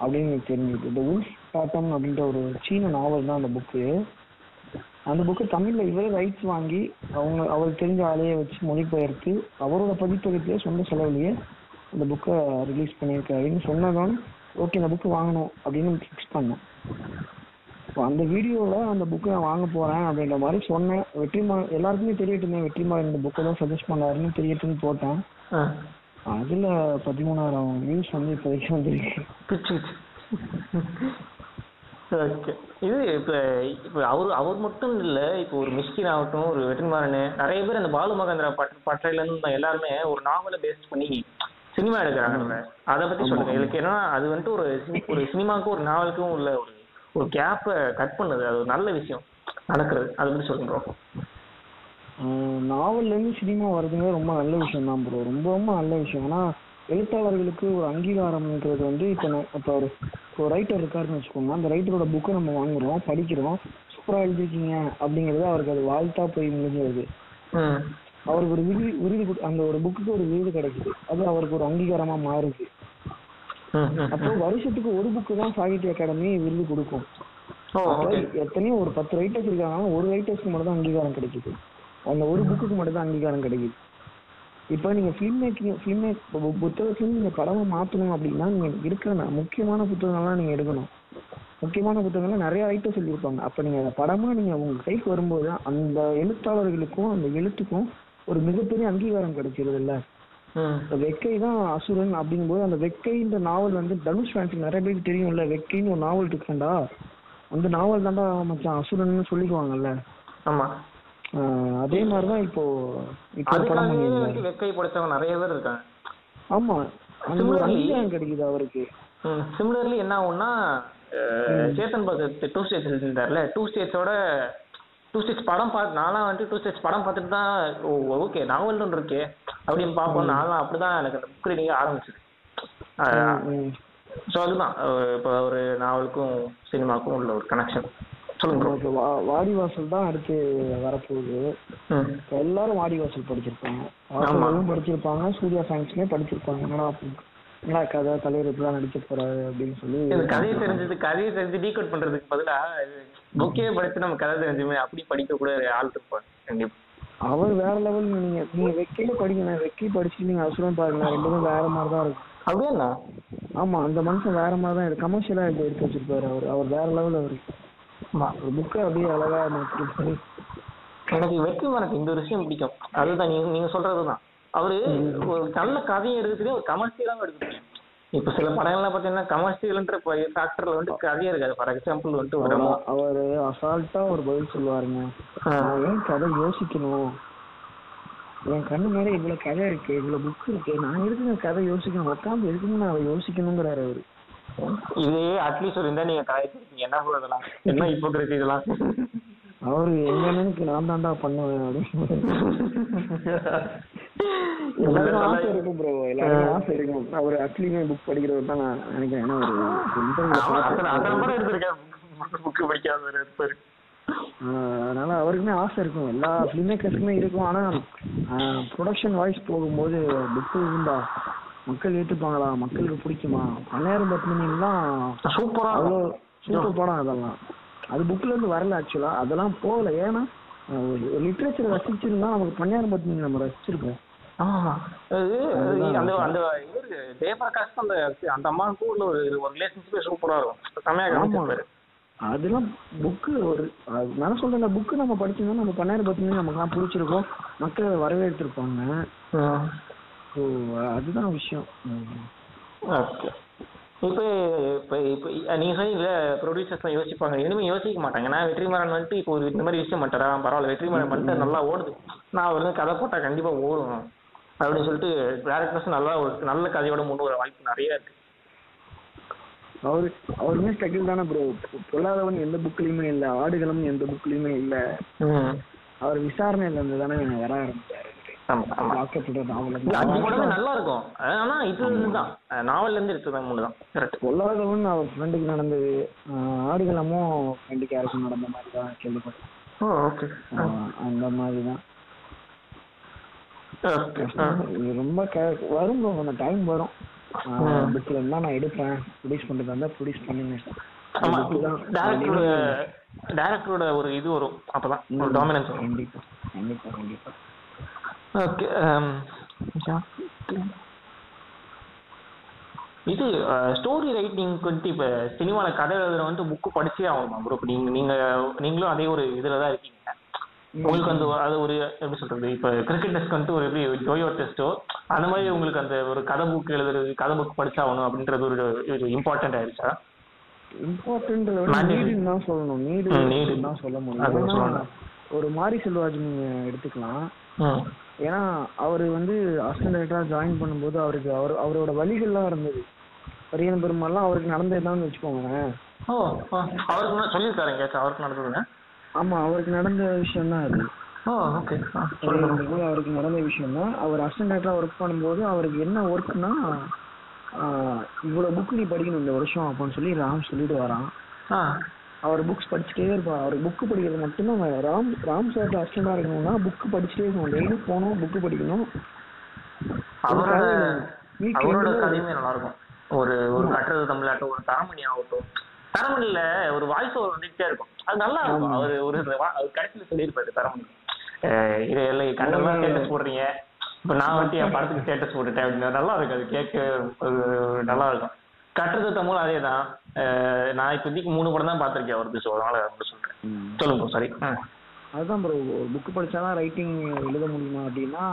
அப்படின்னு எனக்கு தெரிஞ்சுது. இந்த உல்ஃப் அப்படின்ற ஒரு சீன நாவல் தான் அந்த புக்கு அந்த புக்கு தமிழ்ல இவரே ரைட்ஸ் வாங்கி அவங்க அவருக்கு தெரிஞ்ச ஆளையே வச்சு மொழிபெயர்த்து அவரோட பதிப்பகத்திலே சொந்த செலவுலயே அந்த புக்கை ரிலீஸ் பண்ணியிருக்காருன்னு சொன்னதான் ஓகே இந்த புக்கு வாங்கணும் அப்படின்னு ஃபிக்ஸ் பண்ணோம். இப்போ அந்த வீடியோவில் அந்த புக்கை நான் வாங்க போறேன் அப்படின்ற மாதிரி சொன்னேன். வெற்றிமாறன் எல்லாருக்குமே தெரியட்டுமே வெற்றிமாறன் இந்த புக்கை தான் சஜஸ்ட் பண்ணாருன்னு தெரியட்டுன்னு போட்டேன். அதுல பதிமூணாயிரம் வியூஸ் வந்து இப்போதைக்கு வந்திருக்கு. ஓகே. இது இப்போ இப்போ அவர் அவர் மட்டும் இல்லை இப்போ ஒரு மிஷ்கின் ஆகட்டும் ஒரு வெற்றிமாறன் நிறைய பேர் அந்த பாலு மகேந்திரா பட் பட்டையிலேருந்து எல்லாருமே ஒரு நாவலை பேஸ் பண்ணி சினிமா எடுக்கிறாங்கல்ல. அதை பற்றி சொல்லுங்க. இதுக்கு என்னன்னா அது வந்துட்டு ஒரு ஒரு சினிமாவுக்கும் ஒரு நாவலுக்கும் உள்ள ஒரு ஒரு கேப்பை கட் பண்ணுது. அது ஒரு நல்ல விஷயம். நடக்கிறது. அதை பற்றி சொல்லுங்க bro. ஆஹ் நாவல்ல இருந்து சினிமா வர்றதுங்கிறது ரொம்ப நல்ல விஷயம் தான் ப்ரோ ரொம்ப ரொம்ப நல்ல விஷயம். ஆனா எழுத்தாளர்களுக்கு ஒரு அங்கீகாரம்ன்றது வந்து இப்போ இப்போ ஒரு ஒரு ரைட்டர் இருக்காருன்னு வச்சுக்கோங்க அந்த ரைட்டரோட புக்கை நம்ம வாங்குறோம் படிக்கிறோம். சூப்பரா எழுதிருக்கீங்க அப்படிங்கிறது அவருக்கு அது வாழ்த்தா போய் முடிஞ்சிருது அவருக்கு ஒரு விருது விருது அந்த ஒரு புக்குக்கு ஒரு விருது கிடைக்குது. அது அவருக்கு ஒரு அங்கீகாரமா மாறுது. அப்போ வருஷத்துக்கு ஒரு புக்கு தான் சாகித்ய அகாடமி விருது கொடுக்கும். எத்தனையோ ஒரு பத்து ரைட்டர்ஸ் இருக்காங்கன்னா ஒரு ரைட்டர்ஸ்க்கு மட்டும் தான் அங்கீகாரம் கிடைக்குது. அந்த ஒரு புக்குக்கு மட்டும் தான் அங்கீகாரம் கிடைக்குது. இப்போ நீங்க ஃபிலிம் மேக்கிங் ஃபிலிம் மேக் புத்தகத்துல நீங்க படமா மாத்தணும் அப்படின்னா நீங்க இருக்கிற முக்கியமான புத்தகங்கள்லாம் நீங்க எடுக்கணும். முக்கியமான புத்தகங்கள்லாம் நிறைய ரைட்டர் சொல்லியிருப்பாங்க. அப்ப நீங்க அதை படமா நீங்க உங்க கைக்கு வரும்போது அந்த எழுத்தாளர்களுக்கும் அந்த எழுத்துக்கும் ஒரு மிகப்பெரிய அங்கீகாரம் கிடைச்சிருது இல்ல வெக்கை தான் அசுரன் அப்படிங்கும்போது அந்த வெக்கைன்ற நாவல் வந்து தனுஷ் ஃபேன்ஸுக்கு நிறைய பேருக்கு தெரியும்ல. வெக்கைன்னு ஒரு நாவல் இருக்கேன்டா அந்த நாவல் தான்டா மச்சான் அசுரன்னு சொல்லிக்குவாங்கல்ல ஆமா. அதே மாதிரிதான் இப்போ இப்போ வந்து வெக்கை படைச்சவங்க நிறைய பேர் இருக்காங்க. ஆமா. அந்த ஒரு அங்கீகாரம் கிடைக்குது அவருக்கு. சிமிலர்லி என்ன ஆகும்னா சேத்தன் பகத் டூ ஸ்டேட்ஸ் இருந்தார்ல டூ ஸ்டேட்ஸோட டூ ஸ்டேட்ஸ் படம் பார்த்து நான்லாம் வந்துட்டு டூ ஸ்டேட்ஸ் படம் பார்த்துட்டு தான் ஓகே நாவல் ஒன்று இருக்கே அப்படின்னு பார்ப்போம். நான்லாம் அப்படிதான் எனக்கு அந்த புக் ரீடிங் ஆரம்பிச்சது. ஸோ அதுதான். இப்போ ஒரு நாவலுக்கும் சினிமாவுக்கும் உள்ள ஒரு கனெக்ஷன் சொல்லுங்க bro. இப்போ வா- வாடிவாசல் தான் அடுத்து வரப்போகுது. எல்லாரும் வாடிவாசல் படிச்சிருப்பாங்க. ஆமா. வாசலும் படிச்சிருப்பாங்க சூர்யா ஃபேன்ஸ்லயே படிச்சிருப்பாங்க. என்னடா என்னடா கதை தலைவர் இப்படிலாம் நடிக்க போறாரு அப்படின்னு சொல்லி இந்த கதையை தெரிஞ்சது கதையை தெரிஞ்சு டீகோட் பண்றதுக்கு பதிலா புக்கே படிச்சு நம்ம கதை தெரிஞ்சுமே அப்படி படிக்க கூட ஆள் இருப்பாங்க கண்டிப்பா. அவர் வேற லெவல் நீங்க நீங்க வெக்கையில படிங்க வெக்கை படிச்சுட்டு நீங்க அசுரம் பாருங்க ரெண்டுமே வேற மாதிரி தான் இருக்கும். அப்படியா ஆமா அந்த மனுஷன் வேற மாதிரி தான் இருக்கு கமர்ஷியலா எடுத்து எடுத்து வச்சிருப்பாரு அவர். அவர் வேற லெவல் அவரு ஆமா. ஒரு புக்கை அப்படியே அழகா மாத்திருப்பாரு எனக்கு வெற்றிமாறன் இந்த ஒரு விஷயம் பிடிக்கும். அதுதான் நீங்க நீங்க சொல்றதுதான். அவரு ஒரு நல்ல கதையை எடுக்கிறதே ஒரு கமர்ஷியலாக எடுக்கிறீங்க இப்ப சில படங்கள்லாம் பாத்தீங்கன்னா கமர்ஷியல்ன்ற ஃபேக்டர்ல வந்து கதையே இருக்காது. ஃபார் எக்ஸாம்பிள் வந்துட்டு ஒரு அவரு- அசால்ட்டா ஒரு பதில் சொல்லுவாருங்க. ஏன் கதை யோசிக்கணும்? என் கண்ணு மேல இவ்வளவு கதை இருக்கு இவ்வளவு புக் இருக்கு. நான் எதுக்குங்க கதை யோசிக்கணும்? உட்காந்து எதுக்குங்க நான் அதை யோசிக்கணுங்கிறாரு அவரு. இதே அட்லீஸ்ட் ஒரு இருந்தா நீங்க கதைச்சிருக்கீங்க என்ன சொல்றதெல்லாம் என்ன ஹிப்போக்ரசி இதெல்லாம்? அவரு அண்ணனுக்கு நான் தான்டா பண்ணுவேன் அப்படின்னு. எல்லாருக்கும் ஆசை இருக்கும் ப்ரோ எல்லாருக்கும் ஆசை இருக்கும். அவர் ஆக்சுவலியுமே புக் படிக்கிறவர் தான் நான் நினைக்கிறேன். ஏன்னா ஒரு எடுத்திருக்கேன். புக்கு படிக்காத இருப்பாரு அதனால அவருக்குமே ஆசை இருக்கும். எல்லா ஃபிலிம் மேக்கர்ஸ்க்குமே இருக்கும். ஆனா ப்ரொடக்ஷன் வாய்ஸ் போகும்போது புக்கு இருந்தா மக்கள் ஏத்துப்பாங்களா? மக்களுக்கு பிடிக்குமா? பல்லாயிரம் பத்மினிலாம் சூப்பரா அவ்வளோ சூப்பர் படம் அதெல்லாம். அது புக்ல இருந்து வரல ஆக்சுவலா அதெல்லாம் போகல. ஏன்னா லிட்ரேச்சர் ரசிச்சிருந்தா நமக்கு பன்னியாரம் பத்மினி நம்ம ரசிச்சிருப்போம். அந்த அந்த ஜெயபிரகாஷ் அந்த அந்த அம்மாவுக்கு உள்ள ஒரு ஒரு ரிலேஷன்ஷிப் சூப்பரா இருக்கும். செமையா கவனிச்சிருப்பாரு அதெல்லாம் புக்கு ஒரு நான் சொல்றேன் புக்கு நம்ம படிச்சோம்னா நம்ம பன்னியாரம் பத்மினி நமக்கு பிடிச்சிருக்கோம். மக்கள் வரவேற்றிருப்பாங்க. ஸோ அதுதான் விஷயம். ஓகே. இப்போ இப்போ இப்போ நீங்க சொன்னீங்கல்ல ப்ரொடியூசர்ஸ் யோசிப்பாங்க. இனிமே யோசிக்க மாட்டாங்க. நான் வெற்றிமாறன் வந்துட்டு இப்போ ஒரு இந்த மாதிரி விஷயம் மாட்டாரா பரவாயில்ல வெற்றிமாறன் பண்ணிட்டு நல்லா ஓடுது. நான் வந்து கதை போட்டா கண்டிப்பா ஓடும். அப்படின்னு சொல்லிட்டு டேரக்டர்ஸ் நல்லா ஒரு நல்ல கதையோட முன் வர வாய்ப்பு நிறைய இருக்கு. அவரு அவருமே ஸ்ட்ரகிள் தானே ப்ரோ பொல்லாதவன் எந்த புக்லயுமே இல்ல ஆடுகளம் எந்த புக்லயுமே இல்ல. அவர் விசாரணையில இருந்து தானே வர ஆரம்பிச்சாரு. நல்லா இருக்கும். ஆனா இது இதுதான். நாவல்ல இருந்து எடுத்தது மூணு தான் கரெக்ட் பொல்லாதவன் அவர் ஃப்ரெண்டுக்கு நடந்தது. ஆடுகளமும் ஃப்ரெண்டுக்கு யாருக்கும் நடந்த மாதிரி தான் கேள்விப்பட்டேன். அந்த மாதிரி தான். ஓகே இது ரொம்ப வரும் அந்த டைம் வரும். புக்ல இருந்தா நான் எடுப்பேன்? ப்ரொடியூஸ் பண்றதா இருந்தா ப்ரொடியூஸ் பண்ணுங்க. டேரக்டரோட ஒரு இது வரும். அப்பதான் ஒரு டாமினன்ஸ் வரும். கண்டிப்பா கண்டிப்பா கண்டிப்பா. ஓகே இது ஸ்டோரி ரைட்டிங்க்கு வந்துட்டு இப்போ சினிமாவில் கதை எழுதுற வந்து புக்கு படிச்சே ஆகணுமா ப்ரோ இப்போ நீங்கள் நீங்கள் நீங்களும் அதே ஒரு இதில் தான் இருக்கீங்க. உங்களுக்கு அந்த அது ஒரு எப்படி சொல்றது? இப்போ கிரிக்கெட் டெஸ்ட் வந்துட்டு ஒரு எப்படி ஜோயோ டெஸ்ட்டோ அந்த மாதிரி உங்களுக்கு அந்த ஒரு கதை புக் எழுதுறது கதை புக் படிச்சாகணும் அப்படின்றது ஒரு ஒரு இம்பார்ட்டன்ட் ஆயிடுச்சா? இம்பார்ட்டன்ட் தான் சொல்லணும். நீடு. தான் சொல்ல முடியும். ஒரு மாரி செல்வாஜ் நீங்க எடுத்துக்கலாம். ஏன்னா அவர் வந்து அசிஸ்டன்ட் டைரக்டரா ஜாயின் பண்ணும்போது அவருக்கு அவர் அவரோட வழிகள்லாம் இருந்தது. பரியன் பெருமாள்லாம் அவருக்கு நடந்ததுதான் ஆ, அவருக்கு சொல்லியிருக்காரு எங்கேயாச்சும்? அவருக்கு நடந்ததுங்க ஆமா அவருக்கு நடந்த விஷயம் தான் அது அவருக்கு நடந்த விஷயம் தான் அவர் அசிஸ்டன்ட் ஒர்க் பண்ணும்போது அவருக்கு என்ன ஒர்க்னா இவ்வளவு புக் நீ படிக்கணும் இந்த வருஷம் அப்படின்னு சொல்லி ராம் சொல்லிட்டு வரான் அவர் புக்ஸ் படிச்சுட்டே இருப்பார். அவர் புக்கு படிக்கிறது மட்டும்தான். ராம் ராம் சார் அசிஸ்டண்டாக இருக்கணும்னா புக்கு படிச்சுட்டே இருக்கணும். டெய்லி போகணும் புக்கு படிக்கணும். அவரோட கதையுமே நல்லா இருக்கும் ஒரு ஒரு கட்டுறது தமிழாட்டம் ஒரு தரமணி ஆகட்டும். தரமணில ஒரு வாய்ஸ் ஓவர் வந்துட்டே இருக்கும். அது நல்லா இருக்கும். அவர் ஒரு கடைசியில சொல்லியிருப்பாரு அஹ் இது எல்லாம் கண்டெல்லாம் ஸ்டேட்டஸ் போடுறீங்க. இப்ப நான் வந்துட்டு என் படத்துக்கு ஸ்டேட்டஸ் போட்டுட்டேன். அப்படின்னு நல்லா இருக்கு அது கேட்க ஒரு நல்லா இருக்கும். கட்டுறது தமிழ் அதே தான். நான் இப்போதைக்கு மூணு படம் தான் பார்த்திருக்கேன் அவருக்கு. ஸோ அதனால அப்படி சொல்றேன். சொல்லுங்க சாரி அதுதான் ப்ரோ ஒரு புக்கு படிச்சாதான் ரைட்டிங் எழுத முடியுமா அப்படின்னா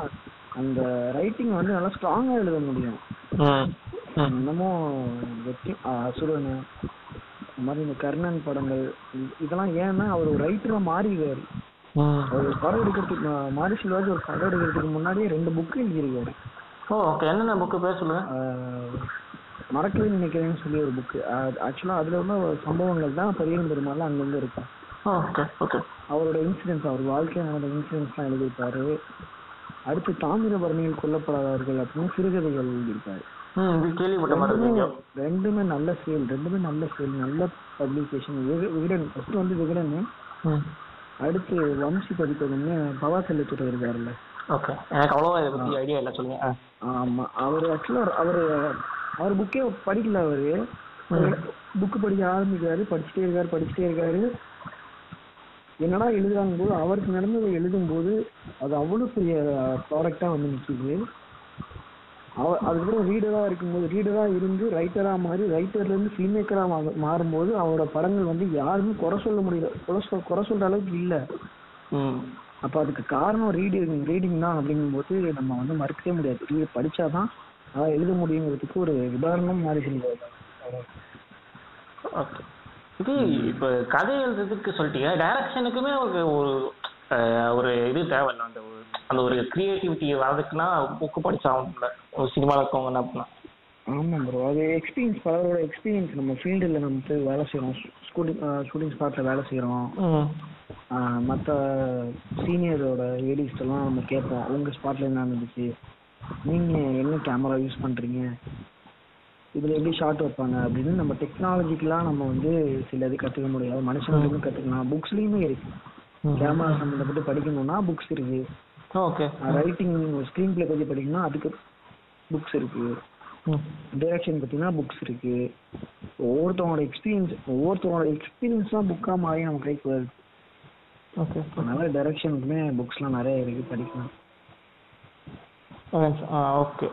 அந்த ரைட்டிங் வந்து நல்லா ஸ்ட்ராங்கா எழுத முடியும். இன்னமும் வெற்றி இந்த மாதிரி இந்த கர்ணன் படங்கள் இதெல்லாம் ஏன்னா அவர் ஒரு ரைட்டரா மாறிடுவாரு. அவர் படம் எடுக்கிறதுக்கு மாரி செல்வாஜ் ஒரு படம் எடுக்கிறதுக்கு முன்னாடியே ரெண்டு புக்கு எழுதியிருக்காரு ஓ ஓகே. என்னென்ன புக்கு பேர் சொல்லுங்க? மறக்கவே நினைக்கிறேன்னு சொல்லி ஒரு புக்கு ஆக்சுவலா அதுல உள்ள ஒரு சம்பவங்கள் தான் பெரியன் பெருமாள் அங்கங்க இருக்கும் அவரோட இன்சிடென்ட்ஸ் அவர் வாழ்க்கையில் நடந்த இன்சிடென்ட்ஸ் தான் எழுதியிருப்பாரு. அடுத்து தாமிரபரணியில் கொல்லப்படாதவர்கள் அப்படின்னு சிறுகதைகள் எழுதியிருப்பாரு. ரெண்டுமே நல்ல சேல் ரெண்டுமே நல்ல சேல் நல்ல பப்ளிகேஷன் விகடன் ஃபர்ஸ்ட் வந்து விகடன் அடுத்து வம்சி பதிப்பகம்னு பவா செல்லத்துறை இருக்காருல்ல. ஓகே. எனக்கு அவ்வளோவா இதை பற்றி ஐடியா இல்லை சொல்லுங்க. ஆ. ஆமா. அவர் ஆக்சுவலா அவர் அவர் புக்கே படிக்கல அவரு. புக்கு படிக்க ஆரம்பிக்கிறாரு படிச்சுட்டே இருக்காரு படிச்சுட்டே இருக்காரு. என்னடா எழுதுறாங்க போது அவருக்கு நடந்ததை எழுதும்போது அது அவ்வளவு பெரிய ப்ராடக்டா வந்து அவர் அதுக்கப்புறம் ரீடரா இருக்கும்போது ரீடரா இருந்து ரைட்டரா மாறி ரைட்டர்ல இருந்து ஃபில்ம் மேக்கரா மாறும்போது அவரோட படங்கள் வந்து யாருமே குறை சொல்ல முடியல. குறை சொல் குறை சொல்ற அளவுக்கு இல்ல. ம். அப்ப அதுக்கு காரணம் ரீடிங் ரீடிங் தான் அப்படிங்கும்போது நம்ம வந்து மறுக்கவே முடியாது. ரீட் படிச்சாதான் அதான் எழுத முடியுங்கிறதுக்கு ஒரு உதாரணம் மாதிரி சொல்லுவாங்க ஓகே. இது இப்போ கதை எழுதுறதுக்கு சொல்லிட்டீங்க. டைரக்ஷனுக்குமே ஒரு ஒரு இது தேவையில்ல. அந்த ஒரு அந்த ஒரு கிரியேட்டிவிட்டி வர்றதுக்குன்னா புக்கு படிச்சாகணும்ல ஒரு சினிமாவில் இருக்கவங்க என்ன பண்ணலாம்? ஆமா ப்ரோ அது எக்ஸ்பீரியன்ஸ் பலரோட எக்ஸ்பீரியன்ஸ் நம்ம ஃபீல்டில் நம்ம போய் வேலை செய்கிறோம் ஸ்கூலிங் ஷூட்டிங் ஸ்பாட்டில் வேலை செய்கிறோம் மற்ற சீனியரோட லேடிஸ்டெல்லாம் நம்ம கேட்போம். உங்கள் ஸ்பாட்டில் என்ன நடந்துச்சு? நீங்கள் என்ன கேமரா யூஸ் பண்ணுறீங்க இதில் எப்படி ஷார்ட் வைப்பாங்க? அப்படின்னு நம்ம டெக்னாலஜிக்கலாக நம்ம வந்து சில இது கற்றுக்க முடியாது. மனுஷங்களுக்கும் கற்றுக்கலாம் புக்ஸ்லேயுமே இருக்கு. கேமரா சம்மந்தப்பட்டு படிக்கணும்னா புக்ஸ் இருக்கு. ஓகே ரைட்டிங் ஸ்க்ரீன் பிளே பற்றி படிக்கணும்னா அதுக்கு புக்ஸ் இருக்கு. டைரக்ஷன் பார்த்தீங்கன்னா புக்ஸ் இருக்கு. ஒவ்வொருத்தவங்களோட எக்ஸ்பீரியன்ஸ் ஒவ்வொருத்தவங்களோட எக்ஸ்பீரியன்ஸ் தான் புக்காக மாறி நம்ம கைக்கு வருது. ஓகே அதனால டைரக்ஷனுக்குமே புக்ஸ்லாம் நிறைய இருக்கு படிக்கலாம். ஓகே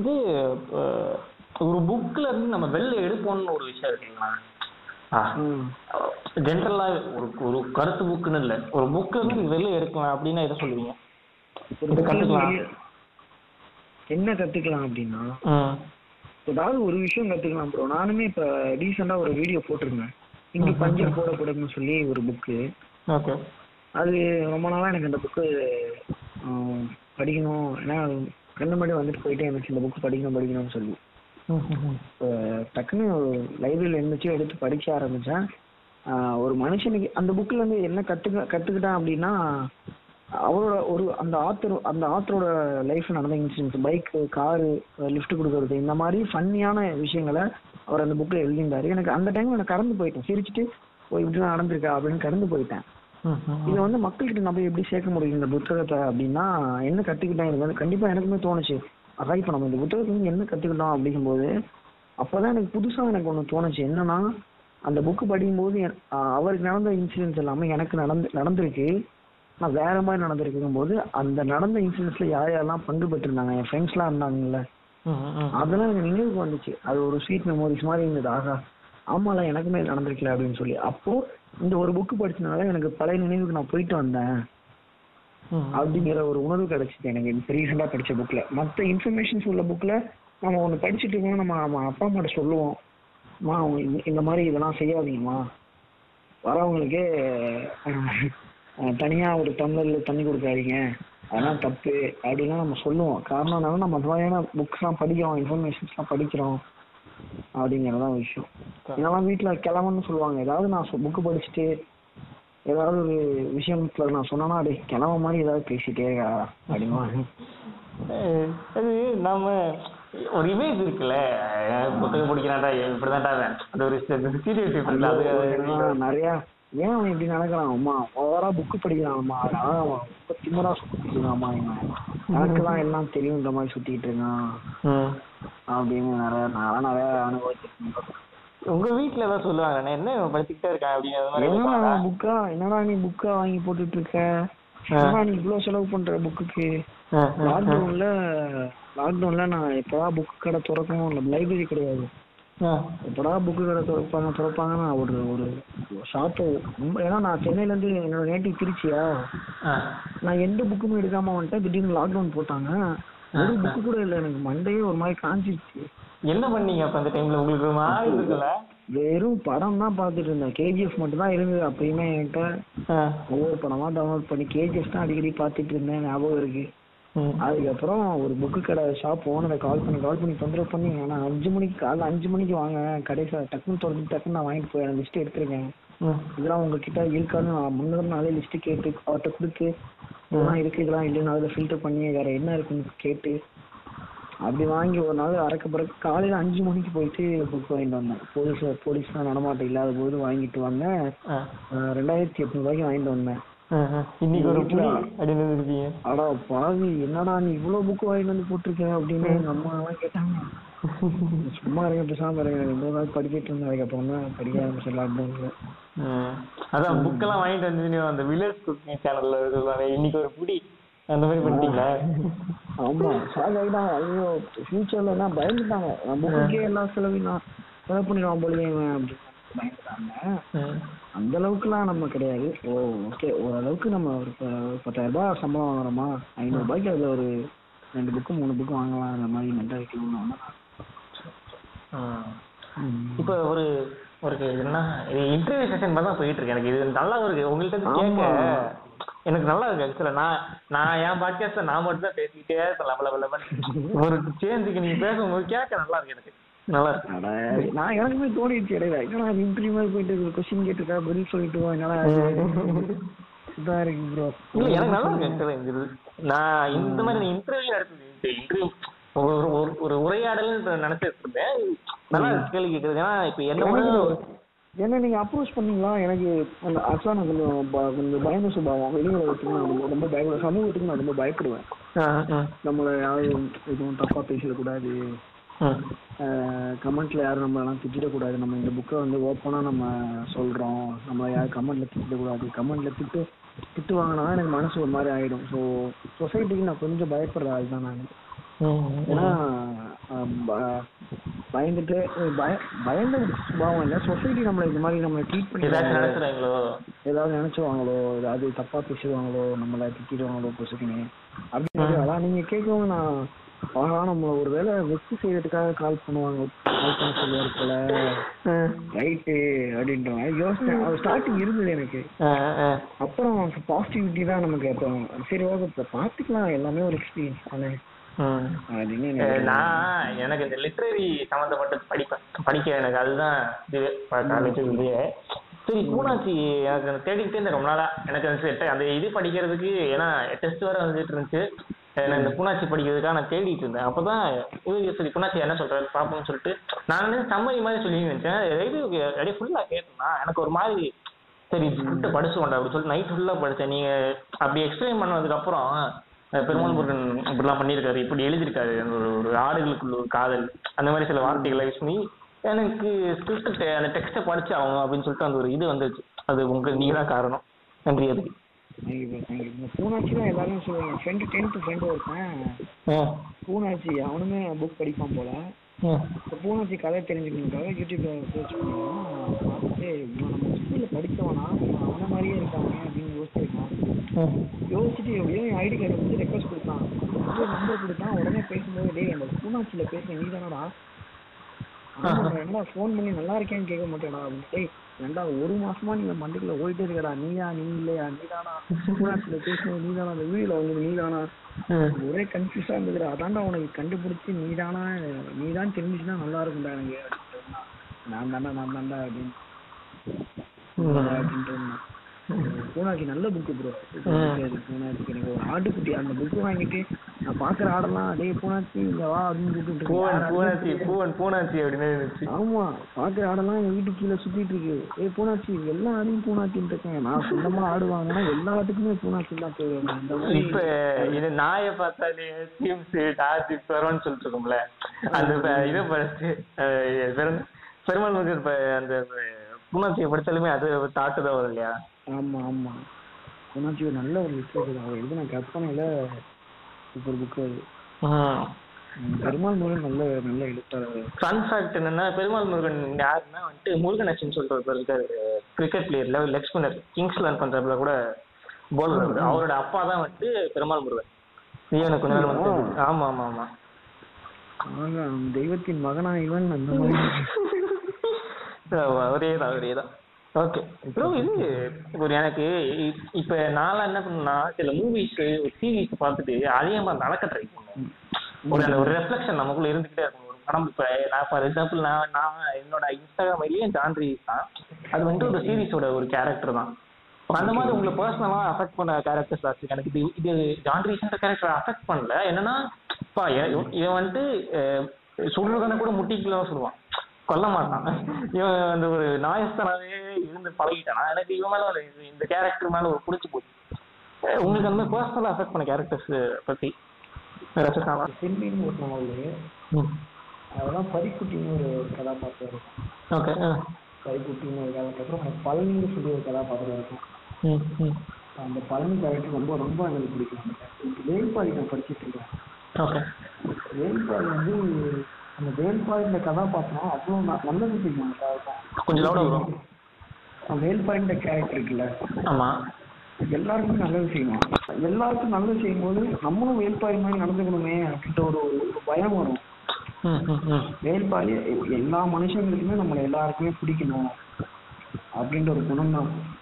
இது ஒரு புக்ல இருந்து நம்ம வெளில எடுப்போம்னு ஒரு விஷயம் இருக்குங்களா? ஜென்ரலா ஒரு ஒரு கருத்து புக்குன்னு இல்ல. ஒரு இருந்து நீங்க வெளில எடுக்கலாம் அப்படின்னா எதை சொல்லுவீங்க? கத்துக்கலாம். என்ன கத்துக்கலாம் அப்படின்னா ஏதாவது ஒரு விஷயம் கத்துக்கலாம் ப்ரோ நானுமே இப்ப ரீசெண்டா ஒரு வீடியோ போட்டிருந்தேன். இங்க பஞ்சர் போடக்கூடாதுன்னு சொல்லி ஒரு புக்கு அது ரொம்ப நாளா எனக்கு அந்த புக்கு படிக்கணும். ஏன்னா கண்ணு முன்னாடி வந்துட்டு போயிட்டே இருந்துச்சு. இந்த புக்கு படிக்கணும் படிக்கணும்னு சொல்லி. டக்குன்னு லைப்ரரியில இருந்துச்சு எடுத்து படிக்க ஆரம்பிச்சேன். ஒரு மனுஷனுக்கு அந்த புக்ல இருந்து என்ன கத்துக்க கத்துக்கிட்டான் அப்படின்னா அவரோட ஒரு அந்த ஆத்தர் அந்த ஆத்தரோட லைஃப்ல நடந்த இன்சிடென்ட்ஸ் பைக் காரு லிஃப்ட் கொடுக்கறது இந்த மாதிரி ஃபன்னியான விஷயங்களை அவர் அந்த புக்ல எழுதியிருந்தாரு. எனக்கு அந்த டைம்ல நான் கடந்து போயிட்டேன். சிரிச்சுட்டு ஓ இப்படிலாம் நடந்திருக்கா அப்படின்னு கடந்து போயிட்டேன். இதை வந்து மக்கள்கிட்ட நம்ம எப்படி சேர்க்க முடியும் இந்த புத்தகத்தை அப்படின்னா என்ன கத்துக்கிட்டேன் இது வந்து கண்டிப்பா எனக்குமே தோணுச்சு. அதான் இப்ப நம்ம இந்த புத்தகத்துல என்ன கத்துக்கிட்டோம் அப்படிங்கும்போது அப்பதான் எனக்கு புதுசா எனக்கு ஒண்ணு தோணுச்சு. என்னன்னா அந்த புக்கு படிக்கும்போது அவருக்கு நடந்த இன்சிடென்ட்ஸ் எல்லாமே எனக்கு நடந்து நடந்திருக்கு. நான் வேற மாதிரி நடந்திருக்கும் போது அந்த நடந்த இன்சிடென்ட்ஸ்ல யார் யாரெல்லாம் பங்கு பெற்றிருந்தாங்க? என் ஃப்ரெண்ட்ஸ்லாம் இருந்தாங்கல்ல. அதெல்லாம் எனக்கு நினைவுக்கு வந்துச்சு. அது ஒரு ஸ்வீட் மெமரிஸ் மாதிரி இருந்தது. ஆகா ஆமால எனக்குமே நடந்திருக்கல அப்படின்னு சொல்லி. அப்போ இந்த ஒரு புக்கு படிச்சனால எனக்கு பழைய நினைவுக்கு நான் போயிட்டு வந்தேன். அப்படிங்கிற ஒரு உணர்வு கிடைச்சிது எனக்கு இப்போ ரீசெண்டாக படிச்ச புக்ல மற்ற இன்ஃபர்மேஷன்ஸ் உள்ள புக்ல நம்ம ஒன்று படிச்சுட்டு இருக்கோம் நம்ம நம்ம அப்பா அம்மாட்ட சொல்லுவோம். அம்மா அவங்க இந்த- மாதிரி இதெல்லாம் செய்யாதீங்கம்மா. வரவங்களுக்கு அஹ், அஹ், தனியா ஒரு டம்ளர்ல தண்ணி கொடுக்காதீங்க. அதெல்லாம் தப்பு அப்படிலாம் நம்ம சொல்லுவோம். காரணம் என்னன்னா நம்ம அந்த மாதிரியான புக்ஸ்லாம் படிக்கிறோம் இன்ஃபர்மேஷன்ஸ்லாம் படிக்கிறோம் அப்படிங்கறதான் விஷயம். இதெல்லாம் வீட்டுல கிளம்புன்னு சொல்லுவாங்க. ஏதாவது நான் புக்கு படிச்சுட்டு ஏதாவது ஒரு விஷயத்துல நான் சொன்னேன்னா அப்படியே கிளம்ப மாதிரி ஏதாவது பேசிட்டே இருக்கா? அப்படிமா. அது நம்ம ஒரு இமேஜ் இருக்குல்ல புத்தகம் படிக்கிறான்டா இப்படிதான்டா. அது ஒரு சீரியஸ் நிறைய ஏன் அவன் இப்படி நடக்கிறான்? அம்மா ஓவரா புக்கு படிக்கிறான்மா. அதனால அவன் ரொம்ப திமிரா சுத்திட்டு இருக்கான்மா இவன். எனக்கு தான் எல்லாம் தெரியுன்ற மாதிரி சுத்திட்டு இருக்கான். அப்படின்னு நிறைய நான் நிறைய அனுபவிச்சிருக்கேன். உங்க வீட்ல ஏதாவது சொல்லுவாங்க என்ன படிச்சுக்கிட்டே இருக்கான் அப்படின்னு? புக்கா? என்னடா நீ புக்கா வாங்கி போட்டுட்டு இருக்க? என்னடா நீ இவ்வளவு செலவு பண்ற புக்குக்கு. லாக்டவுன்ல லாக்டவுன்ல நான் எப்படா புக்கு கடை திறக்கும் லைப்ரரி கிடையாது. எப்படா புக்கு கடை திறப்பாங்க திறப்பாங்க நான் ஒரு ஒரு ஷாப்பு ஏன்னா நான் சென்னையில இருந்து என்னோட நேட்டிவ் திருச்சியா. நான் எந்த புக்குமே எடுக்காம வந்துட்டேன். திடீர்னு லாக்டவுன் போட்டாங்க. ஒரு புக்கு கூட இல்லை. எனக்கு மண்டையே ஒரு மாதிரி காஞ்சிருச்சு. என்ன பண்ணீங்க அப்ப அந்த டைம்ல உங்களுக்கு மாதிரி இருக்குல்ல வெறும் படம் தான் பார்த்துட்டு இருந்தேன். கேஜிஎஃப் மட்டும் தான் இருந்தது. அப்பயுமே என்கிட்ட. ஒவ்வொரு படமா டவுன்லோட் பண்ணி கேஜிஎஃப் தான் அடிக்கடி பார்த்துட்டு இருந்தேன். ஞாபகம் இருக்கு. அதுக்கப்புறம் ஒரு புக்கு கடை ஷாப் ஓனரை கால் பண்ணி கால் பண்ணி தொந்தரவு பண்ணி நான் அஞ்சு மணிக்கு காலைல அஞ்சு மணிக்கு வாங்க கடைசி டக்குன்னு திறந்து டக்குன்னு நான் வாங்கிட்டு போய் லிஸ்ட் எடுத்துருக்கேன். இதெல்லாம் உங்ககிட்ட இருக்கான்னு நான் முன்னாடி நாளே லிஸ்ட் கேட்டு அவர்கிட்ட கொடுத்து இதெல்லாம் இருக்கு இதெல்லாம் இல்லைன்னு அதில் ஃபில்டர் பண்ணி வேற என்ன இருக்குன்னு கேட்டு அப்படி வாங்கி ஒரு நாள் அறக்க பிறகு காலையில அஞ்சு மணிக்கு போயிட்டு புக் வாங்கிட்டு வந்தேன். போலீஸ் போலீஸ்லாம் நடமாட்டம் இல்லாத போது வாங்கிட்டு வந்தேன். ரெண்டாயிரத்தி எட்நூறுபாய்க்கு வாங்கிட்டு வந்தேன். இன்னைக்கு ஒரு இருக்கீங்க அடா பாவி என்னடா நீ இவ்வளவு புக் வாங்கிட்டு வந்து போட்டிருக்க அப்படின்னு எங்க அம்மா எல்லாம் கேட்டாங்க. சும்மா இருங்க பேசாம இருங்க. ரெண்டு நாள் படிச்சிட்டு இருந்தேன். அதுக்கப்புறம் தான் படிக்க ஆரம்பிச்சேன் லாக்டவுன்ல. அதான் புக்கெல்லாம் வாங்கிட்டு வந்து அந்த வில்லேஜ் குக்கிங் சேனல்ல இன்னைக்கு ஒரு புடி அந்த மாதிரி பண்ணிட்டீங்களா? ஆமா. ஷாக் ஐயோ ஃபியூச்சர்ல எல்லாம் பயந்துட்டாங்க. நம்ம புக்கே எல்லாம் செலவு நான் செலவு பண்ணிடுவான் போலயே அப்படின்னு பயந்துட்டாங்க. அந்த அளவுக்குலாம் நம்ம கிடையாது. ஓ ஓகே ஓரளவுக்கு நம்ம ஒரு பத்தாயிரம் ரூபாய் சம்பளம் வாங்குறோமா? ஐநூறு ரூபாய்க்கு அதுல ஒரு ரெண்டு புக்கு மூணு புக்கு வாங்கலாம். அந்த மாதிரி மென்டாலிட்டி ஒன்று இப்போ ஒரு ஒரு என்ன இன்டர்வியூ செஷன் மாதிரி தான் போயிட்டு இருக்கு. எனக்கு இது நல்லா இருக்கு. உங்கள்ட்ட இருந்து கேட்க. எனக்கு நல்லா இருக்கு ஆக்சுவலா நான் நான் என் பாட்காஸ்ட்ல நான் மட்டும் தான் பேசிக்கிட்டே இருப்பேன். லெவல் லெவல் ஒரு சேஞ்சுக்கு நீங்க பேசும்போது கேட்க நல்லா இருக்கு எனக்கு. நல்லா இருக்கு. நான் எனக்குமே தோணிடுச்சு இடையில. என்னடா இன்டர்வியூ போயிட்டு கொஸ்டின் கேட்டிருக்கா பதில் சொல்லிட்டு இருக்கு ப்ரோ இல்ல எனக்கு நல்லா இருக்கு இந்த இது. நான் இந்த மாதிரி இன்டர்வியூ நடத்துது இன்டர்வியூ ஒரு ஒரு- ஒரு உரையாடல் நினைச்சிட்டு இருந்தேன். நல்லா கேள்வி கேட்கறது ஏன்னா இப்ப என்ன என்ன நீங்க அப்ரோச் பண்ணீங்களா? எனக்கு அந்த ஆக்சுவலா நான் கொஞ்சம் கொஞ்சம் பயந்த சுபாவம். வெளி உலகத்துக்கு ரொம்ப- பயப்படுவேன் சமூகத்துக்கு நான் ரொம்ப பயப்படுவேன். நம்மளை யாரும் எதுவும் தப்பா பேசிடக்கூடாது. கமெண்ட்ல யாரும் நம்ம எல்லாம் திட்டிடக்கூடாது. நம்ம இந்த புக்கை வந்து ஓப்பனா நம்ம சொல்றோம். நம்ம யாரும் கமெண்ட்ல திட்டிடக்கூடாது கமெண்ட்ல திட்டு திட்டு வாங்கினா எனக்கு மனசு ஒரு மாதிரி ஆயிடும். ஸோ சொசைட்டிக்கு நான் கொஞ்சம் பயப்படுற ஆள் தான் நான் ஏன்னா பயந்துட்டு பய பயந்த சுபாவம் இல்லை. சொசைட்டி நம்மளை இந்த மாதிரி நம்மளை ட்ரீட் பண்ணி நினைச்சுறாங்களோ ஏதாவது நினைச்சுவாங்களோ ஏதாவது தப்பா பேசுவாங்களோ நம்மள திட்டிடுவாங்களோ? பொசுக்குன்னு அப்படின்னு அதான் நீங்க கேட்கவும் நான் ஆஹா நம்ம ஒரு வேளை வெச்சு செய்யறதுக்காக கால் பண்ணுவாங்க. கால் பண்ண சொல்லுவாரு போல. ரைட்டு அப்படின்ற யோசனை ஸ்டார்டிங் இருந்தது எனக்கு. அப்புறம் பாசிட்டிவிட்டி தான் நமக்கு சரி ஓகே இப்போ பார்த்துக்கலாம். எல்லாமே ஒரு எக்ஸ்பீரியன்ஸ் தானே. அப்படின்னு நான் எனக்கு இந்த லிட்ரரி சம்மந்தப்பட்ட படிப்பேன் படிக்க எனக்கு அதுதான் இதுவே காலேஜ் இதுவே சரி பூனாச்சி எனக்கு தேடிக்கிட்டே இருந்தேன் ரொம்ப நாளா. எனக்கு அந்த அந்த இது படிக்கிறதுக்கு ஏன்னா டெஸ்ட் வேற வந்துட்டு இருந்துச்சு. நான் இந்த பூனாச்சி படிக்கிறதுக்காக நான் தேடிட்டு இருந்தேன். அப்பதான் இது சரி பூனாச்சி என்ன சொல்றாரு பாப்போம்னு சொல்லிட்டு நான் வந்து சம்மதி மாதிரி சொல்லி நினைச்சேன். இது அப்படியே ஃபுல்லா கேட்டேன்னா எனக்கு ஒரு மாதிரி சரி ஸ்கிரிப்ட் படிச்சு கொண்டா அப்படி சொல்லிட்டு நைட் ஃபுல்லா படிச்சேன். நீங்க அப்படி எக்ஸ்பிளைன் பண்ணதுக்கு அப்புறம் பெருமாள் முருகன் இப்படிலாம் பண்ணியிருக்காரு. இப்படி எழுதியிருக்காரு. அந்த ஒரு ஒரு ஆடுகளுக்குள்ள ஒரு காதல். அந்த மாதிரி சில வார்த்தைகளை யூஸ் பண்ணி எனக்கு ஸ்கிரிப்ட் அந்த டெக்ஸ்ட்டை படிச்சு ஆகணும் அப்படின்னு சொல்லிட்டு அந்த ஒரு இது வந்துச்சு. அது உங்க நீங்க தான் காரணம். நன்றி அதுக்கு. பூனாச்சி தான் எல்லாரும் சொல்லுவாங்க. ஃப்ரெண்டு டென்த்து ஃப்ரெண்டு ஒருத்தன். பூனாச்சி அவனுமே புக் படிப்பான் போல. இப்போ பூனாச்சி கதை தெரிஞ்சுக்கணுக்காக யூடியூப்ல சர்ச் பண்ணுவோம் பார்த்துட்டு நம்ம ஸ்கூல்ல படித்தவனா அவன மாதிரியே இருக்காங்க. யோசிச்சுட்டு எப்படியோ என் ஐடி கார்டை வந்து ரெக்வஸ்ட் கொடுத்தான்? நம்பர் கொடுத்தான். உடனே பேசும்போது டேய் அந்த பூனாச்சியில பேசுன நீ தானடா? என்னடா ஃபோன் பண்ணி நல்லா இருக்கேன்னு கேட்க மாட்டேடா அப்படின்னு டேய் ஏன்டா ஒரு மாசமா நீங்க மண்டைக்குள்ள ஓடிட்டே இருக்கடா. நீயா நீ இல்லையா? நீ தானா? பூனாச்சியில பேசுனது நீ தானா? அந்த வீடியோல வந்து நீ தானா? ம். ஒரே கன்ஃபியூஸா இருந்ததுடா. அதான்டா உனக்கு கண்டுபிடிச்சு நீதானா நீதான் தெரிஞ்சுச்சுன்னா நல்லா இருக்கும்டா எனக்கு. நான் தாண்டா நான் தாண்டா அப்படின்னு. அப்படின்ட்டு. பூனாக்கு நல்ல புக்கு ப்ரோ பூனாக்கு எனக்கு ஒரு ஆட்டுக்குட்டி அந்த புக்கு வாங்கிட்டு நான் பாக்குற ஆடெல்லாம் டேய் பூனாச்சி இங்க வா அப்படின்னு கூப்பிட்டு. பூனாச்சி அப்படின்னு ஆமா பாக்குற ஆடெல்லாம் எங்க வீட்டு கீழே சுத்திட்டு இருக்கு. ஏய் பூனாச்சி எல்லா ஆடையும் பூனாச்சின்னு இருக்கேன். நான் சொந்தமா ஆடு வாங்கினா எல்லா ஆட்டுக்குமே பூனாச்சி தான் போயிடுவேன் இப்ப இது நாயை பார்த்தாலே டீம்ஸ் டார்ஜிப் வரும்னு சொல்லிட்டு இருக்கோம்ல. அந்த இதை பெருமாள் அந்த பூனாச்சியை படிச்சாலுமே அது தாட்டு தான் வரும் இல்லையா? ஆமா ஆமா. ஒரு நல்ல ஒரு லிட்ரேச்சர் அவர் எழுதின கற்பனையில சூப்பர் புக் அது. பெருமாள் முருகன் நல்ல நல்ல எழுத்தாளர் ஃபன் ஃபேக்ட் என்னன்னா பெருமாள் முருகன் யாருன்னா வந்துட்டு முருகன் அச்சின்னு சொல்லிட்டு ஒருத்தர் இருக்காரு. Cricket player level leg spinner kings learn பண்றதுல கூட போலர் அவரோட அப்பா தான் வந்துட்டு பெருமாள் முருகன். ஜீவனுக்கு கொஞ்ச நாள் வந்து ஆமா ஆமா ஆமா. தெய்வத்தின் மகனா இவன் அந்த மாதிரி. ஒரே தான் ஒரே தான். ஓகே ப்ரோ இது ஒரு எனக்கு இப்ப நான்லாம் என்ன பண்ணுனா சில மூவிஸ் ஒரு சீரிஸ் பார்த்துட்டு அதிகமா நடக்க ட்ரை பண்ணுவேன். ஒரு அந்த ஒரு ரெஃப்ளெக்ஷன் நமக்குள்ள இருந்துகிட்டே இருக்கும். ஒரு படம் இப்ப நான் ஃபார் எக்ஸாம்பிள் நான் நான் என்னோட இன்ஸ்டாகிராம் ஐடியே ஜான் ரீஸ் தான். அது வந்துட்டு ஒரு சீரிஸோட ஒரு கேரக்டர் தான். அந்த மாதிரி உங்களை பர்சனலா அஃபெக்ட் பண்ண கேரக்டர்ஸ் ஆச்சு எனக்கு இது இது ஜான் ரீஸ்ன்ற கேரக்டர் அஃபெக்ட் பண்ணல. என்னன்னா இவன் வந்துட்டு அஹ், சொல்றதுனா கூட முட்டிக்கலாம் சொல்லுவான் கொல்ல மாட்டான் இவன் அந்த ஒரு நாயஸ்தனாவே இருந்து பழகிட்டானா? எனக்கு இவன் மேல ஒரு இந்த கேரக்டர் மேல ஒரு பிடிச்சி போச்சு. உங்களுக்கு அந்த மாதிரி பர்சனலா அஃபெக்ட் பண்ண கேரக்டர்ஸ் பத்தி செம்பின்னு ஒரு நாவல் அதெல்லாம் பரிக்குட்டின்னு ஒரு கதாபாத்திரம் இருக்கும். ஓகே பரிக்குட்டின்னு ஒரு கதாபாத்திரம் பழனின்னு சொல்லி ஒரு கதாபாத்திரம் இருக்கும். அந்த பழனி கேரக்டர் ரொம்ப ரொம்ப எனக்கு பிடிக்கும். வேல்பாடி நான் படிச்சிட்டு இருக்கேன் ஓகே. வேல்பாடி வந்து அந்த வேல்பாயின்ற கதாபாத்திரம் அவ்வளோ ந- நல்லது செய்யும். கொஞ்சம் லவுடா வரும். வேல்பாயின்ற கேரக்டர் இருக்குல்ல? ஆமா. எல்லாருக்குமே நல்லது செய்யணும். எல்லாருக்கும் நல்லது செய்யும்போது நம்மளும் வேல்பாய் மாதிரி நடந்துக்கணுமே அப்படின்ற ஒரு ஒரு பயம் வரும். வேல்பாய் எல்லா மனுஷங்களுக்குமே நம்மளை எல்லாருக்குமே பிடிக்கணும் அப்படின்ற ஒரு குணம் தான்.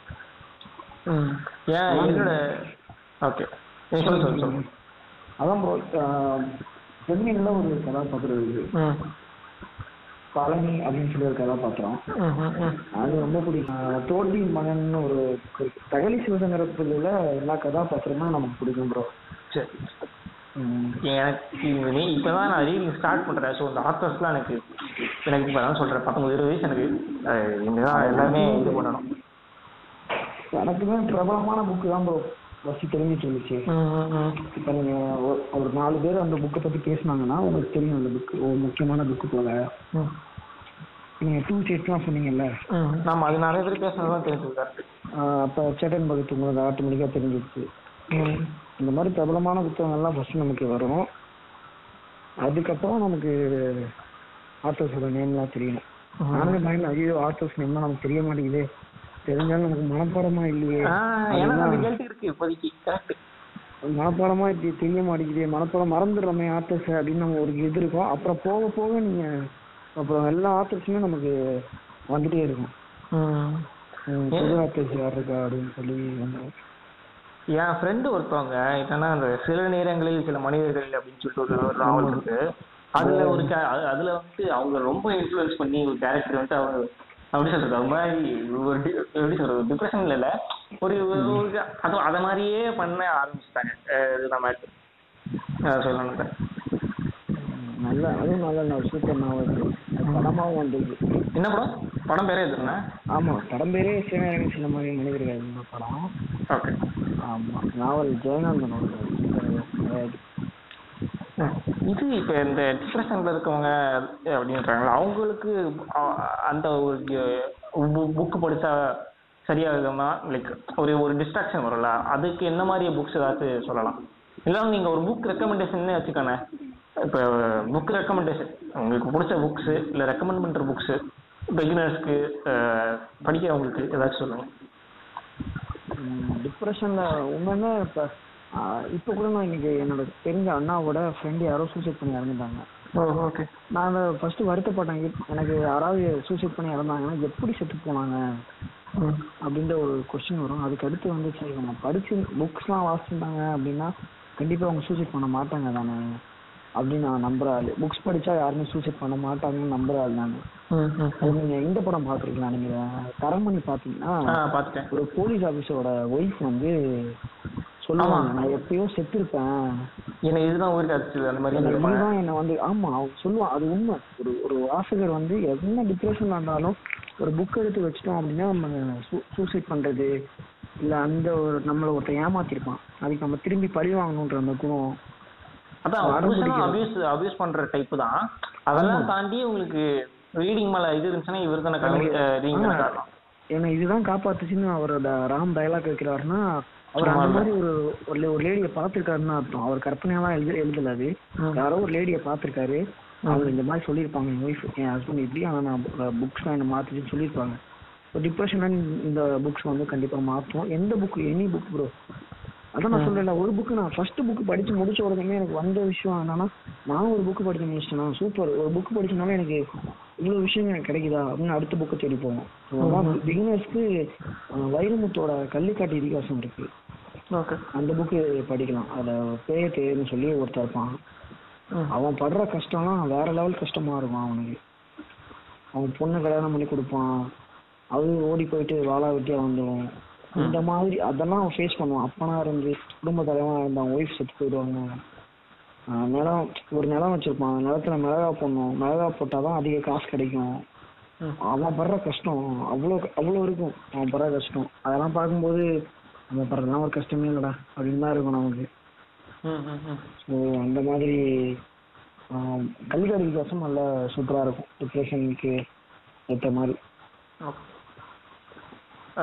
அதான் ப்ரோ சென்னையில் ஒரு கதாபாத்திரம் இருக்கு. பழனி அப்படின்னு சொல்லி ஒரு கதாபாத்திரம். அது ரொம்ப பிடிக்கும். தோட்டி மகன் ஒரு தகலி சிவசங்கரத்துல எல்லா கதாபாத்திரமும் நமக்கு பிடிக்கும் ப்ரோ சரி. எனக்கு இந்த நீ இப்போ தான் நான் ரீடிங் ஸ்டார்ட் பண்ணுறேன் ஸோ இந்த ஆத்தர்ஸ்லாம் எனக்கு எனக்கு இப்போ தான் சொல்கிறேன் பத்தொம்பது இருபது வயசு எனக்கு. இனிமேல் தான் எல்லாமே இது பண்ணணும். எனக்குமே பிரபலமான புக்கு தான் ப்ரோ ஃபஸ்ட்டு தெரிஞ்சிட்டு இருந்துச்சு. இப்போ நீங்கள் ஒரு நாலு பேர் அந்த புக்கை பற்றி பேசுனாங்கன்னா உங்களுக்கு தெரியும் அந்த புக்கு ஒரு முக்கியமான புக்கு போல. ம் நீங்கள் டூ ஸ்டேட்ஸ்லாம் சொன்னீங்கல்ல? ம் நம்ம அது நிறைய பேர் பேசுனது தான் தெரிஞ்சது அப்போ சேட்டன் பகத் உங்களுக்கு ஆட்டோமேட்டிக்காக தெரிஞ்சிருச்சு. இந்த மாதிரி பிரபலமான புத்தகங்கள்லாம் ஃபஸ்ட்டு நமக்கு வரும். அதுக்கப்புறம் நமக்கு ஆத்தர்ஸோட நேம்லாம் தெரியணும் நானே மைண்ட் ஐயோ ஆத்தர்ஸ் நேம்லாம் நமக்கு தெரிய மாட்டேங்குது. தெரிஞ்சாலும் நமக்கு மனப்பாடமா இல்லையே. இருக்கு இப்போதைக்கு கரெக்ட் மனப்பாடமா இப்படி தெரிய மாட்டேங்குது. மனப்பாடம் மறந்துடுறோமே ஆத்தர்ஸ் அப்படின்னு நம்ம ஒரு இது இருக்கும். அப்புறம் போக போக நீங்க அப்புறம் எல்லா ஆத்தர்ஸுமே நமக்கு வந்துட்டே இருக்கும். புது ஆத்தர்ஸ் யார் இருக்கா அப்படின்னு சொல்லி என் ஃப்ரெண்டு ஒருத்தவங்க என்னன்னா அந்த சில நேரங்களில் சில மனிதர்கள் அப்படின்னு சொல்லிட்டு ஒரு நாவல் இருக்கு. அதுல ஒரு அதுல வந்து அவங்க ரொம்ப இன்ஃப்ளூயன்ஸ் பண்ணி ஒரு கேரக்டர் வந்து அவங்க அப்படி சொல்றது. மாதிரி ஒரு எப்படி சொல்றது? டிப்ரெஷன்ல இல்ல. ஒரு அது அத மாதிரியே பண்ண ஆரம்பிச்சிட்டாங்க. இது நம்ம சொல்லணும் நல்ல அதுவும் நல்ல சூப்பர் நாவல் அது படமாவும் வந்தது என்ன படம்? படம் பேரே எதுனா ஆமா படம் பேரே சிவநேரங்க சில மாதிரி மனிதர்கள் படம். ஓகே. ஆமா நாவல் ஜெயகாந்தனோட இது இப்ப இந்த டிப்ரெஷன்ல இருக்கவங்க அப்படின்றாங்களா? அவங்களுக்கு அந்த ஒரு புக் படிச்சா சரியாகுமா லைக் ஒரு ஒரு டிஸ்ட்ராக்ஷன் வரும்ல. அதுக்கு என்ன மாதிரி புக்ஸ் ஏதாச்சும் சொல்லலாம்? இல்லை நீங்க ஒரு புக் ரெக்கமெண்டேஷன் வச்சுக்கோங்க. இப்போ புக் ரெக்கமெண்டேஷன் உங்களுக்கு பிடிச்ச புக்ஸ் இல்லை ரெக்கமெண்ட் பண்ற புக்ஸ் பிகினர்ஸ்க்கு படிக்கிறவங்களுக்கு ஏதாச்சும் சொல்லுங்க. டிப்ரெஷன்ல உண்மையுமே இப்ப இப்ப கூட நான் இன்னைக்கு என்னோட தெரிஞ்ச அண்ணாவோட ஃப்ரெண்டு யாரோ சூசைட் பண்ணி இறந்துட்டாங்க. ஓகே நான் ஃபர்ஸ்ட் வருத்தப்பட்டேன். எனக்கு யாராவது சூசைட் பண்ணி இறந்தாங்கன்னா எப்படி செத்து போனாங்க? அப்படின்ற ஒரு கொஸ்டின் வரும். அதுக்கு அடுத்து வந்து சரி நம்ம படிச்சு புக்ஸ்லாம் வாசிச்சிருந்தாங்க அப்படின்னா கண்டிப்பா அவங்க சூசைட் பண்ண மாட்டாங்க தானே? அப்படின்னு நான் நம்புற ஆளு புக்ஸ் படிச்சா யாருமே சூசைட் பண்ண மாட்டாங்கன்னு நம்புற ஆள் நான் நீங்க இந்த படம் பாத்திருக்கலாம் நீங்க தரமணி பாத்தீங்கன்னா ஒரு போலீஸ் ஆபீஸரோட ஒய்ஃப் வந்து சொல்லுவாங்க. நான் எப்பயோ செத்துருப்பேன். எனக்கு இதுதான் ஊருக்கு ஆச்சு அந்த மாதிரி. இதுதான் என்ன வந்து ஆமா அவங்க சொல்லுவான் அது உண்மை. ஒரு ஒரு வாசகர் வந்து என்ன டிப்ரெஷன்ல இருந்தாலும் ஒரு புக் எடுத்து வச்சிட்டோம் அப்படின்னா நம்ம சூசைட் பண்றது இல்ல அந்த ஒரு நம்மள ஒருத்தன் ஏமாத்திருப்பான். அதுக்கு நம்ம திரும்பி பழி வாங்கணுன்ற அந்த குணம். அதான். அபியூஸ் அபியூஸ் பண்ற டைப் தான். அதெல்லாம் தாண்டி உங்களுக்கு ரீடிங் மேல இது இருந்துச்சுன்னா இவர் தானே ரீடிங் ஏன்னா இதுதான் காப்பாத்துச்சுன்னு அவரோட ராம் டயலாக் வைக்கிறாருன்னா அவர் அந்த. மாதிரி ஒரு ஒரு லேடியை பார்த்திருக்காருன்னு அர்த்தம். அவர் கற்பனையெல்லாம் எழுத எழுதல அது. யாரோ ஒரு லேடியை பார்த்திருக்காரு. அவங்க இந்த மாதிரி சொல்லியிருப்பாங்க. என் ஒய்ஃப் என் ஹஸ்பண்ட் இப்படி ஆனால் நான் புக்ஸ் என்ன மாத்துச்சுன்னு சொல்லியிருப்பாங்க. டிப்ரெஷன் இந்த புக்ஸ் வந்து கண்டிப்பா மாற்றும். எந்த புக் எனி புக் ப்ரோ அதான் நான் சொல்லல ஒரு புக் நான் ஃபர்ஸ்ட் புக் படிச்சு முடிச்ச உடனே எனக்கு வந்த விஷயம் என்னன்னா நான் ஒரு புக் படிச்சு முடிச்சிட்டேன் சூப்பர் ஒரு புக் படிச்சனால எனக்கு இவ்வளவு விஷயம் எனக்கு கிடைக்குதா? அப்படின்னு அடுத்த புக்கை தேடி போவோம். பிகினர்ஸ்க்கு வைரமுத்தோட கள்ளிக்காட்டு இதிகாசம் இருக்கு. அந்த புக்கு படிக்கலாம். அதில் பேய தேர்னு சொல்லி ஒருத்தர் இருப்பான். அவன் படுற கஷ்டம்லாம் வேற லெவல் கஷ்டமா இருக்கும் அவனுக்கு. அவன் பொண்ணு கல்யாணம் பண்ணி கொடுப்பான். அது ஓடி போயிட்டு வாழா வெட்டியா வந்துடும் இந்த மாதிரி அதெல்லாம் அவன் ஃபேஸ் பண்ணுவான். அப்பனா இருந்து குடும்ப தலைவனா இருந்தான் ஒய்ஃப் செத்து போயிடுவாங்க. நிலம் ஒரு நிலம் வச்சிருப்பான். அந்த நிலத்துல மிளகா போடணும். மிளகா போட்டாதான் அதிக காசு கிடைக்கும். அவன் படுற கஷ்டம் அவ்வளோ அவ்வளோ இருக்கும். அவன் படுற கஷ்டம். அதெல்லாம் பார்க்கும்போது நம்ம படுறதுலாம் ஒரு கஷ்டமே இல்லைடா. அப்படின்னு தான் இருக்கும் நமக்கு. ஸோ அந்த மாதிரி கல்விக்காரி வித்தியாசம் நல்ல சூப்பராக இருக்கும். டிப்ரெஷனுக்கு ஏற்ற மாதிரி.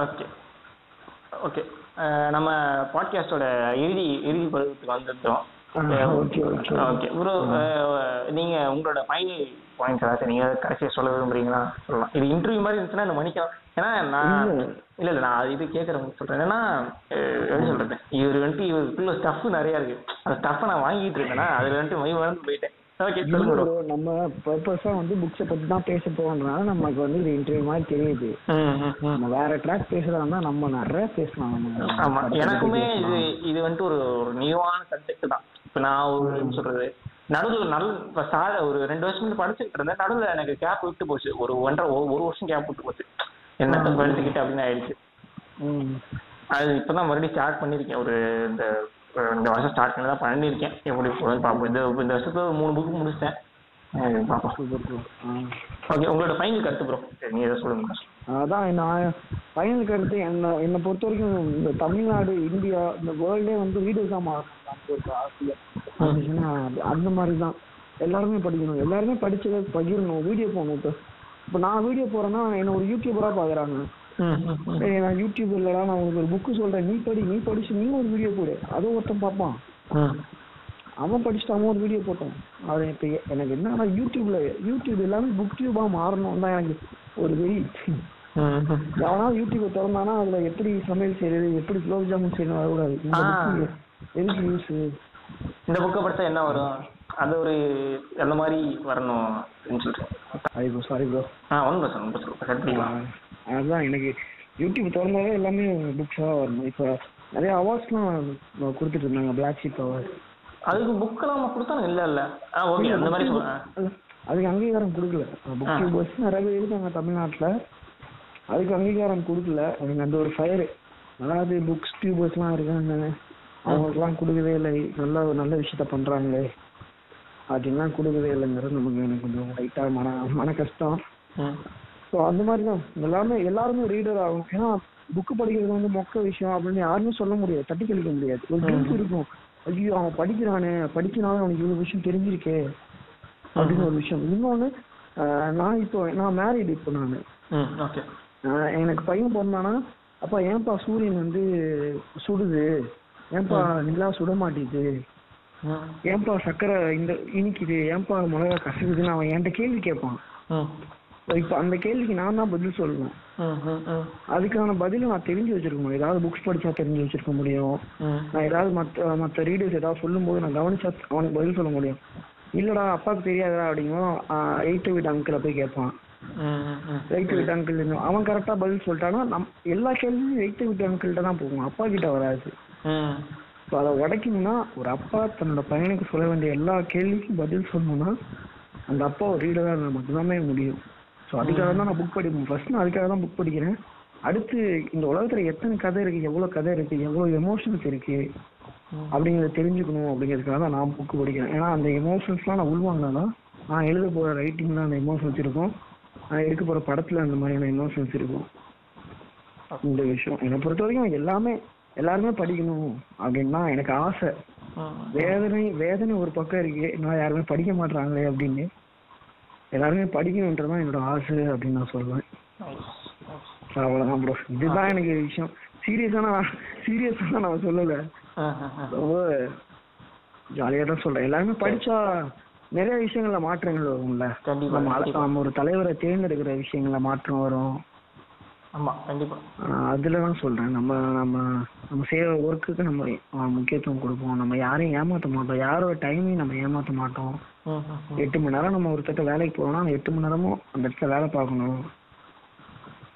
ஓகே. ஓகே. நம்ம பாட்காஸ்டோட இறுதி இறுதி பருவத்துக்கு வந்துட்டோம். Okay okay. ஓகே. ப்ரோ நீங்க உங்களோட ஃபைனல் பாயிண்ட்ஸ் ஏதாச்சும் நீங்க கடைசியா சொல்ல விரும்புறீங்களா? சொல்லலாம். இது இன்டர்வியூ மாதிரி இருந்துச்சுன்னா இந்த மன்னிக்கலாம் ஏன்னா நான் இல்ல இல்ல. நான் இது கேட்கறவங்க சொல்றேன். அஹ், எப்படி சொல்றது? இவர் வந்துட்டு இவருக்குள்ள ஸ்டஃப் நிறைய இருக்கு. அந்த ஸ்டஃப்பை நான் வாங்கிட்டு இருக்கேன்னா அதுல வந்துட்டு மை மறந்து போயிட்டேன். நம்ம பர்பஸா வந்து புக்ஸை பத்தி தான் பேச போறோம்னால நமக்கு வந்து இது இன்டர்வியூ மாதிரி தெரியுது. நம்ம வேற ட்ராக் பேசுறதா நம்ம நிறைய பேசலாம். ஆமா. எனக்குமே இது. இது வந்துட்டு ஒரு ஒரு நியூவான சப்ஜெக்ட் தான். இப்ப நான் ஒரு சொல்றது? நடுவில் நல்ல இப்ப ஸ்டார்ட் ஒரு ரெண்டு வருஷம் படிச்சுட்டு இருந்தேன். நடுவில் எனக்கு கேப் விட்டு போச்சு. ஒரு ஒன்றரை ஒரு ஒரு வருஷம் கேப் விட்டு போச்சு. என்ன படிச்சுக்கிட்டு அப்படின்னு ஆயிடுச்சு. அது இப்பதான் மறுபடியும் ஸ்டார்ட் பண்ணிருக்கேன் ஒரு இந்த இந்த வருஷம் ஸ்டார்ட் பண்ணி தான் பண்ணியிருக்கேன். எப்படி போகுதுன்னு பார்ப்போம். இந்த இந்த வருஷத்துல மூணு புக்கு முடிச்சிட்டேன். ஓகே உங்களோட ஃபைனல் கருத்து ப்ரோ நீ எதை சொல்லுங்க அதான் நான் ஃபைனல் கருத்து என்ன என்னை பொறுத்த வரைக்கும் இந்த தமிழ்நாடு இந்தியா இந்த வேர்ல்டே வந்து வீடியோஸ் தான் ஒரு அந்த மாதிரி தான் எல்லாருமே படிக்கணும். எல்லாருமே படிச்சதை பகிரணும். வீடியோ போகணும் இப்போ. இப்போ நான் வீடியோ போறேன்னா என்ன ஒரு யூடியூபரா பாக்குறாங்க. நான் யூடியூப் இல்லடா நான் உனக்கு ஒரு புக்கு சொல்றேன். நீ படி நீ படிச்சு நீ ஒரு வீடியோ போடு. அதை ஒருத்தன் பார்ப்பான். அவன் படிச்சுட்டு அவன் ஒரு வீடியோ போட்டான். அது இப்போ எனக்கு என்னன்னா யூடியூப்ல யூடியூப் எல்லாமே புக் டியூபா மாறணும் தான் எனக்கு ஒரு வெறி. எவனாவது யூடியூப் திறந்தானா அதுல எப்படி சமையல் செய்யறது எப்படி குலோப் ஜாமுன் செய்யணும் வரக்கூடாது. எதுக்கு இந்த புக்கை படிச்சா என்ன வரும்? அது ஒரு அந்த மாதிரி வரணும் அப்படின்னு சொல்றேன். அது ப்ரோ சாரி ப்ரோ ஆ ஒன்றும் பிரச்சனை ஒன்றும் பிரச்சனை அதுதான் எனக்கு யூடியூப் திறந்தாலே எல்லாமே புக்ஸாக வரணும். இப்போ நிறைய அவார்ட்ஸ்லாம் கொடுத்துட்டு இருந்தாங்க பிளாக் ஷீப் அவார்ட் அதுக்கு புக்கெல்லாம் நம்ம கொடுத்தாங்க இல்ல இல்ல. ஆ ஓகே அந்த மாதிரி அதுக்கு அங்கீகாரம் கொடுக்கல. புக் டியூபர்ஸ் நிறைய பேர் இருக்காங்க தமிழ்நாட்டுல. அதுக்கு அங்கீகாரம் கொடுக்கல. எனக்கு அந்த ஒரு ஃபயர் அதாவது புக்ஸ் டியூபர்ஸ்லாம் இருக்காங்க அவங்களுக்குலாம் கொடுக்கவே இல்லை. நல்ல நல்ல விஷயத்த பண்றாங்களே. அப்படின்லாம் கொடுக்கவே இல்லைங்கிறது நமக்கு எனக்கு கொஞ்சம் லைட்டா மன மன கஷ்டம். ஸோ அந்த மாதிரி தான் எல்லாமே எல்லாருமே ரீடர் ஆகும். ஏன்னா புக்கு படிக்கிறது வந்து மொக்க விஷயம் அப்படின்னு யாருமே சொல்ல முடியாது. தட்டி கழிக்க முடியாது. ஒரு கில்ட் இருக்கும். ஐயோ அவன் படிக்கிறானே. படிக்கிறானே அவனுக்கு இவ்வளவு விஷயம் தெரிஞ்சிருக்கே. அப்படின்னு ஒரு விஷயம். இன்னொன்னு நான் இப்போ நான் மேரிடு இப்போ நான். எனக்கு பையன் பிறந்தானா அப்பா ஏன்பா சூரியன் வந்து சுடுது? ஏன்பா நிலா சுட மாட்டேங்குது ம் ஏன்பா சக்கரை இந்த இனிக்குது? ஏன்பா மிளகா கசக்குதுன்னு அவன் என்கிட்ட கேள்வி கேட்பான். இப்போ அந்த கேள்விக்கு நான் தான் பதில் சொல்லணும். அதுக்கான பதில் நான் தெரிஞ்சு வச்சிருக்கணும் ஏதாவது புக்ஸ் படிச்சா தெரிஞ்சு வச்சிருக்க முடியும். நான் ஏதாவது மற்ற மற்ற ரீடர்ஸ் ஏதாவது சொல்லும்போது நான் கவனிச்சா அவனுக்கு பதில் சொல்ல முடியும். இல்லடா அப்பாவுக்கு தெரியாதா அப்படிங்கும் எயித்து வீட்டு அங்கிளை போய் கேட்பான். எயித்து வீட்டு அங்கிள் அவன் கரெக்டா பதில் சொல்லிட்டானா நம் எல்லா கேள்வியும் எயித்து வீட்டு அங்கிள்கிட்ட தான் போகும். அப்பா கிட்ட வராது. அதை உடைக்கணும்னா ஒரு அப்பா தன்னோட பையனுக்கு சொல்ல வேண்டிய எல்லா கேள்விக்கும் பதில் சொல்லணும்னா அந்த அப்பா ஒரு ரீடராக இருந்தால் மட்டும்தானே முடியும். ஸோ அதுக்காக தான் நான் புக் படிப்பேன். ஃபர்ஸ்ட் நான் அதுக்காக தான் புக் படிக்கிறேன். அடுத்து இந்த உலகத்துல எத்தனை கதை இருக்கு எவ்வளவு கதை இருக்கு எவ்வளவு எமோஷன்ஸ் இருக்கு அப்படிங்கறத தெரிஞ்சுக்கணும் அப்படிங்கிறதுக்காக தான் நான் புக் படிக்கிறேன். ஏன்னா அந்த எமோஷன்ஸ்லாம் நான் உள்வாங்கினாதான் நான் எழுத போற ரைட்டிங்ல அந்த எமோஷன்ஸ் இருக்கும். நான் எடுக்க போற படத்துல அந்த மாதிரியான எமோஷன்ஸ் இருக்கும். இந்த விஷயம். என்னை பொறுத்த வரைக்கும் எல்லாமே எல்லாருமே படிக்கணும் அப்படின்னா எனக்கு ஆசை. வேதனை வேதனை ஒரு பக்கம் இருக்கு நான் யாருமே படிக்க மாட்றாங்களே அப்படின்னு. எல்லாருமே படிக்கணுன்றதான் என்னோட ஆசை அப்படின்னு நான் சொல்லுவேன் அவ்வளவுதான் ப்ரோ இதுதான் எனக்கு விஷயம். சீரியஸா நான் சீரியஸா நான் சொல்லல. ரொம்ப ஜாலியா தான் சொல்றேன். எல்லாருமே படிச்சா நிறைய விஷயங்கள்ல மாற்றங்கள் வரும்ல. நம்ம ஒரு தலைவரை தேர்ந்தெடுக்கிற விஷயங்கள்ல மாற்றம் வரும். ஆமா கண்டிப்பா. அதுல தான் சொல்றேன். நம்ம நம்ம நம்ம செய்யற ஒர்க்குக்கு நம்ம முக்கியத்துவம் கொடுப்போம். நம்ம யாரையும் ஏமாத்த மாட்டோம். யாரோட டைமையும் நம்ம ஏமாத்த மாட்டோம். எட்டு மணி நேரம் நம்ம ஒருத்தட்ட வேலைக்கு போறோம்னா எட்டு மணி நேரமும் அந்த இடத்துல வேலை பார்க்கணும்.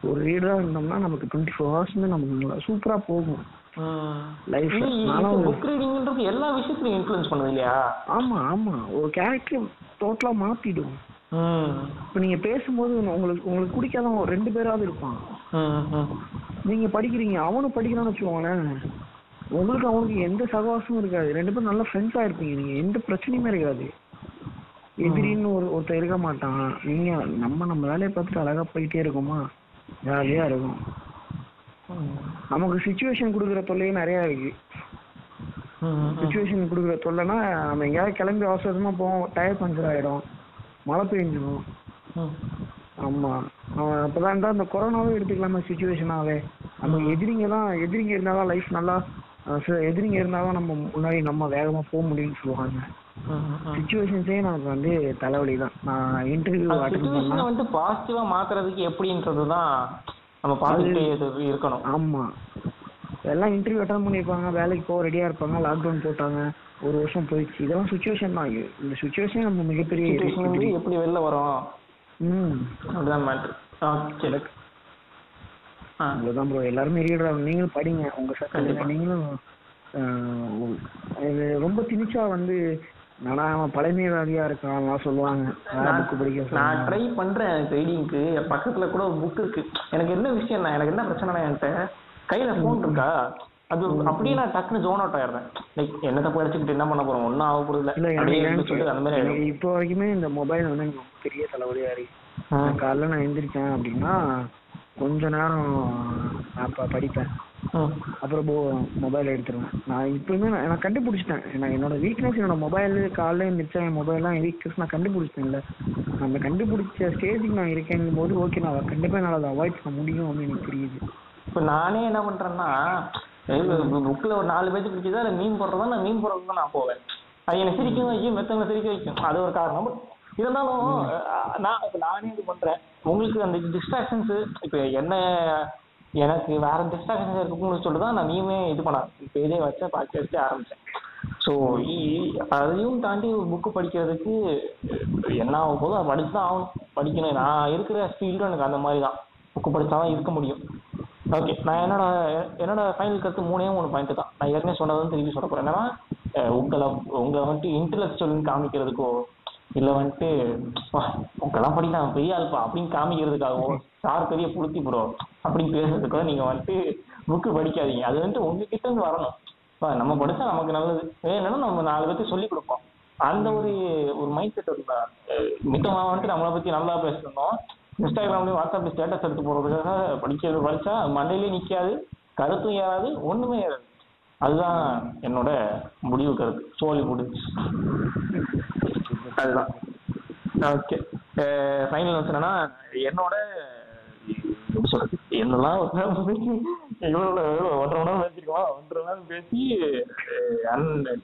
ஒரு ரீடரா இருந்தோம்னா நமக்கு டுவெண்ட்டி ஃபோர் ஹவர்ஸ் நமக்கு சூப்பரா போகும். லைஃப் நானும் புக் ரீடிங்ன்றது எல்லா விஷயத்துலயும் இன்ஃப்ளூயன்ஸ் பண்ணுது இல்லையா? ஆமா ஆமா. ஒரு கேரக்டர் டோட்டலா மாத்திடும். இப்ப நீங்க பேசும்போது உங்களுக்கு உங்களுக்கு பிடிக்காதவன் ஒரு ரெண்டு பேராவது இருப்பான் நீங்க படிக்கிறீங்க அவனும் படிக்கிறான்னு வச்சுக்கோங்களேன். உங்களுக்கு அவனுக்கு எந்த சகவாசமும் இருக்காது. ரெண்டு பேரும் நல்ல ஃப்ரெண்ட்ஸா இருப்பீங்க நீங்க. எந்த பிரச்சனையுமே இருக்காது. எதிரின்னு ஒரு ஒருத்தர் இருக்க மாட்டான். நீங்க நம்ம நம்ம வேலையை பார்த்துட்டு அழகா போயிட்டே இருக்கோமா? ஜாலியா இருக்கும். நமக்கு சுச்சுவேஷன் கொடுக்குற தொல்லையே நிறைய இருக்கு. சுச்சுவேஷன் கொடுக்குற தொல்லைனா நம்ம எங்கேயாவது கிளம்பி அவசரமா போவோம் டயர் பஞ்சர் ஆயிடும். மழை பெஞ்சிடும் ஆமா. அவன் அப்பதான் தான் இந்த கொரோனாவே எடுத்துக்கலாமா சுச்சுவேஷனாவே நம்ம எதிரிங்க தான் எதிரிங்க இருந்தாதான் லைஃப் நல்லா எதிரிங்க இருந்தாலும் நம்ம முன்னாடி நம்ம வேகமா போக முடியும்னு சொல்லுவாங்க. சுச்சுவேஷன்ஸே நமக்கு வந்து தலைவலி தான் நான் இன்டர்வியூ அட்டன் பண்ணா வந்து பாசிட்டிவா மாத்துறதுக்கு எப்படின்றது தான் நம்ம பார்த்துக்கிட்டே இது இருக்கணும். ஆமா. எல்லாம் இன்டர்வியூ அட்டன் பண்ணியிருப்பாங்க வேலைக்கு போக ரெடியா இருப்பாங்க லாக்டவுன் போட்டாங்க. ஒரு வருஷம் போயிடுச்சு. இதெல்லாம் சுச்சுவேஷன் தான். இந்த சுச்சுவேஷன் நம்ம மிகப்பெரிய எப்படி வெளில வரும்? ம். அப்படிதான் மேட்ரு ஓகே ஆ. அவ்வளவுதான் ப்ரோ எல்லாருமே ரீடர் நீங்களும் படிங்க. உங்க சர்க்கிள் நீங்களும் இது ரொம்ப திணிச்சா வந்து நானா அவன் பழமைவாதியா இருக்கான்லாம் சொல்லுவாங்க. நான் ட்ரை பண்றேன் ட்ரேடிங்க்கு என் பக்கத்துல கூட ஒரு புக் இருக்கு. எனக்கு என்ன விஷயம்னா எனக்கு என்ன பிரச்சனைனா என்கிட்ட கையில ஃபோன் இருக்கா? அது அப்படியே நான் டக்குன்னு ஜோன் அவுட் ஆயிடுறேன். லைக் என்னத்த போய் அடிச்சுக்கிட்டு என்ன பண்ண போறோம்? ஒன்னும் ஆக போறது இல்ல அந்த மாதிரி இப்போ வரைக்குமே இந்த மொபைல் வந்து எனக்கு பெரிய தலைவலியா இருக்கு காலைல நான் எந்திரிச்சேன் அப்படின்னா கொஞ்ச நேரம் நான் ப- படிப்பேன். அப்புறம் மொபைல் எடுத்துருவேன். நான் இப்பயுமே நான் கண்டுபிடிச்சிட்டேன். நான் என்னோட வீக்னஸ் என்னோட மொபைல் காலைல எந்திரிச்சா என் மொபைல்லாம் என் வீக்னஸ் நான் கண்டுபிடிச்சிட்டேன்ல அந்த கண்டுபிடிச்ச ஸ்டேஜுக்கு நான் இருக்கேங்கும் போது ஓகே நான் அதை கண்டிப்பா என்னால் அதை அவாய்ட் பண்ண முடியும் அப்படின்னு எனக்கு தெரியுது இப்ப நானே என்ன பண்றேன்னா புக்ல ஒரு நாலு பேஜ் பிடிச்சதா இல்ல மீன் போடுறதா? நான் மீன் போடுறதுக்கு தான் நான் போவேன். அது எனக்கு சிரிக்க வைக்கும் மெத்தவங்களை சிரிக்க வைக்கும். அது ஒரு காரணம். இருந்தாலும் நான் இப்ப நானே இது பண்றேன். உங்களுக்கு அந்த டிஸ்ட்ராக்ஷன்ஸ் இப்ப என்ன எனக்கு வேற டிஸ்ட்ராக்ஷன்ஸ் இருக்குன்னு சொல்லிட்டு தான் நான் நீமே இது பண்ண இப்போ இதே வச்ச வச்சு ஆரம்பிச்சேன். ஸோ அதையும் தாண்டி ஒரு புக்கு படிக்கிறதுக்கு என்ன ஆகும் போதோ அதை படிச்சு தான் ஆகணும். படிக்கணும். நான் இருக்கிற ஃபீல்டும் எனக்கு அந்த மாதிரி தான் புக்கு படிச்சா தான் இருக்க முடியும். ஓகே நான் என்னோட என்னோட ஃபைனல் கருத்து மூணே மூணு பாயிண்ட் தான். நான் ஏற்கனவே சொன்னதை வந்து திருப்பி சொல்ல போறேன். என்னன்னா உங்களை உங்களை வந்துட்டு இன்டெலெக்சுவல்னு காமிக்கிறதுக்கோ இல்லை வந்துட்டு "வா, படிக்க நான் பெரிய ஆள்பா அப்படின்னு காமிக்கிறதுக்காகவோ சார் பெரிய புளுத்தி ப்ரோ அப்படின்னு பேசுறதுக்கோ நீங்க வந்துட்டு புக்கு படிக்காதீங்க. அது வந்துட்டு உங்ககிட்ட இருந்து வரணும். நம்ம படிச்சா நமக்கு நல்லது. வேணும்னா நம்ம நாலு பேர்த்து சொல்லி கொடுப்போம். அந்த ஒரு ஒரு மைண்ட் செட் இருந்தா மித்தமாக வந்துட்டு நம்மளை பத்தி நல்லா பேசணும் இன்ஸ்டாகிராம்லயும் வாட்ஸ்அப்ல ஸ்டேட்டஸ் எடுத்து போறதுக்காக படிக்கிறது படிச்சா மண்டையிலே நிக்காது கருத்தும் ஏறாது ஒண்ணுமே ஏறாது. அதுதான் என்னோட முடிவு கருத்து. சோழி முடிஞ்சு அதுதான். ஓகே. ஃபைனல் வந்து என்னன்னா என்னோட என்னெல்லாம் ஒரு நேரம் பேசி எவ்வளவு ஒன்றரை மணி நேரம் பேசிருக்கோம். ஒன்றரை நேரம் பேசி அஹ்,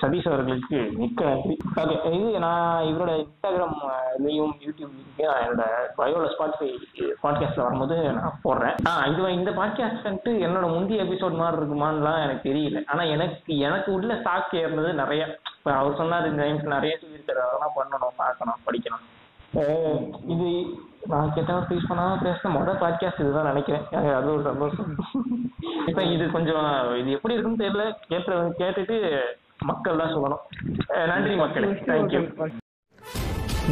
சதீஷ் அவர்களுக்கு மிக்க நன்றி. ஓகே இது நான் இவரோட இன்ஸ்டாகிராம் இதுலையும் யூடியூப்லையும் நான் என்னோட பயோல ஸ்பாட்ஃபை பாட்காஸ்ட்ல வரும்போது நான் போடுறேன். ஆ இது இந்த பாட்காஸ்ட் வந்துட்டு என்னோட முந்தைய எபிசோட் மாதிரி இருக்குமான்லாம் எனக்கு தெரியல. ஆனா எனக்கு எனக்கு உள்ள ஸ்டாக் ஏறினது நிறைய. இப்போ அவர் சொன்னார் இந்த டைம்ஸ் நிறைய சொல்லியிருக்காரு அதெல்லாம் பண்ணணும் பார்க்கணும் படிக்கணும். இது நான் கேட்டவன் ஃபீஸ் பண்ணாம பேசின மொதல் பாட்காஸ்ட் இதுதான் நினைக்கிறேன். அது ஒரு சந்தோஷம். இப்போ இது கொஞ்சம் இது எப்படி இருக்குன்னு தெரியல. கேட்டு கேட்டுட்டு மக்கள் தான் சொல்லணும் நன்றி மக்களே. தேங்க்யூ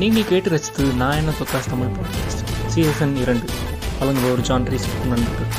நீங்கள் கேட்டு ரசித்தது நான் என்ன சொக்காஸ் தமிழ் பாட்காஸ்ட் சீசன் இரண்டு. வழங்குபவர் ஜான் ரீஸ் நண்பர்கள்.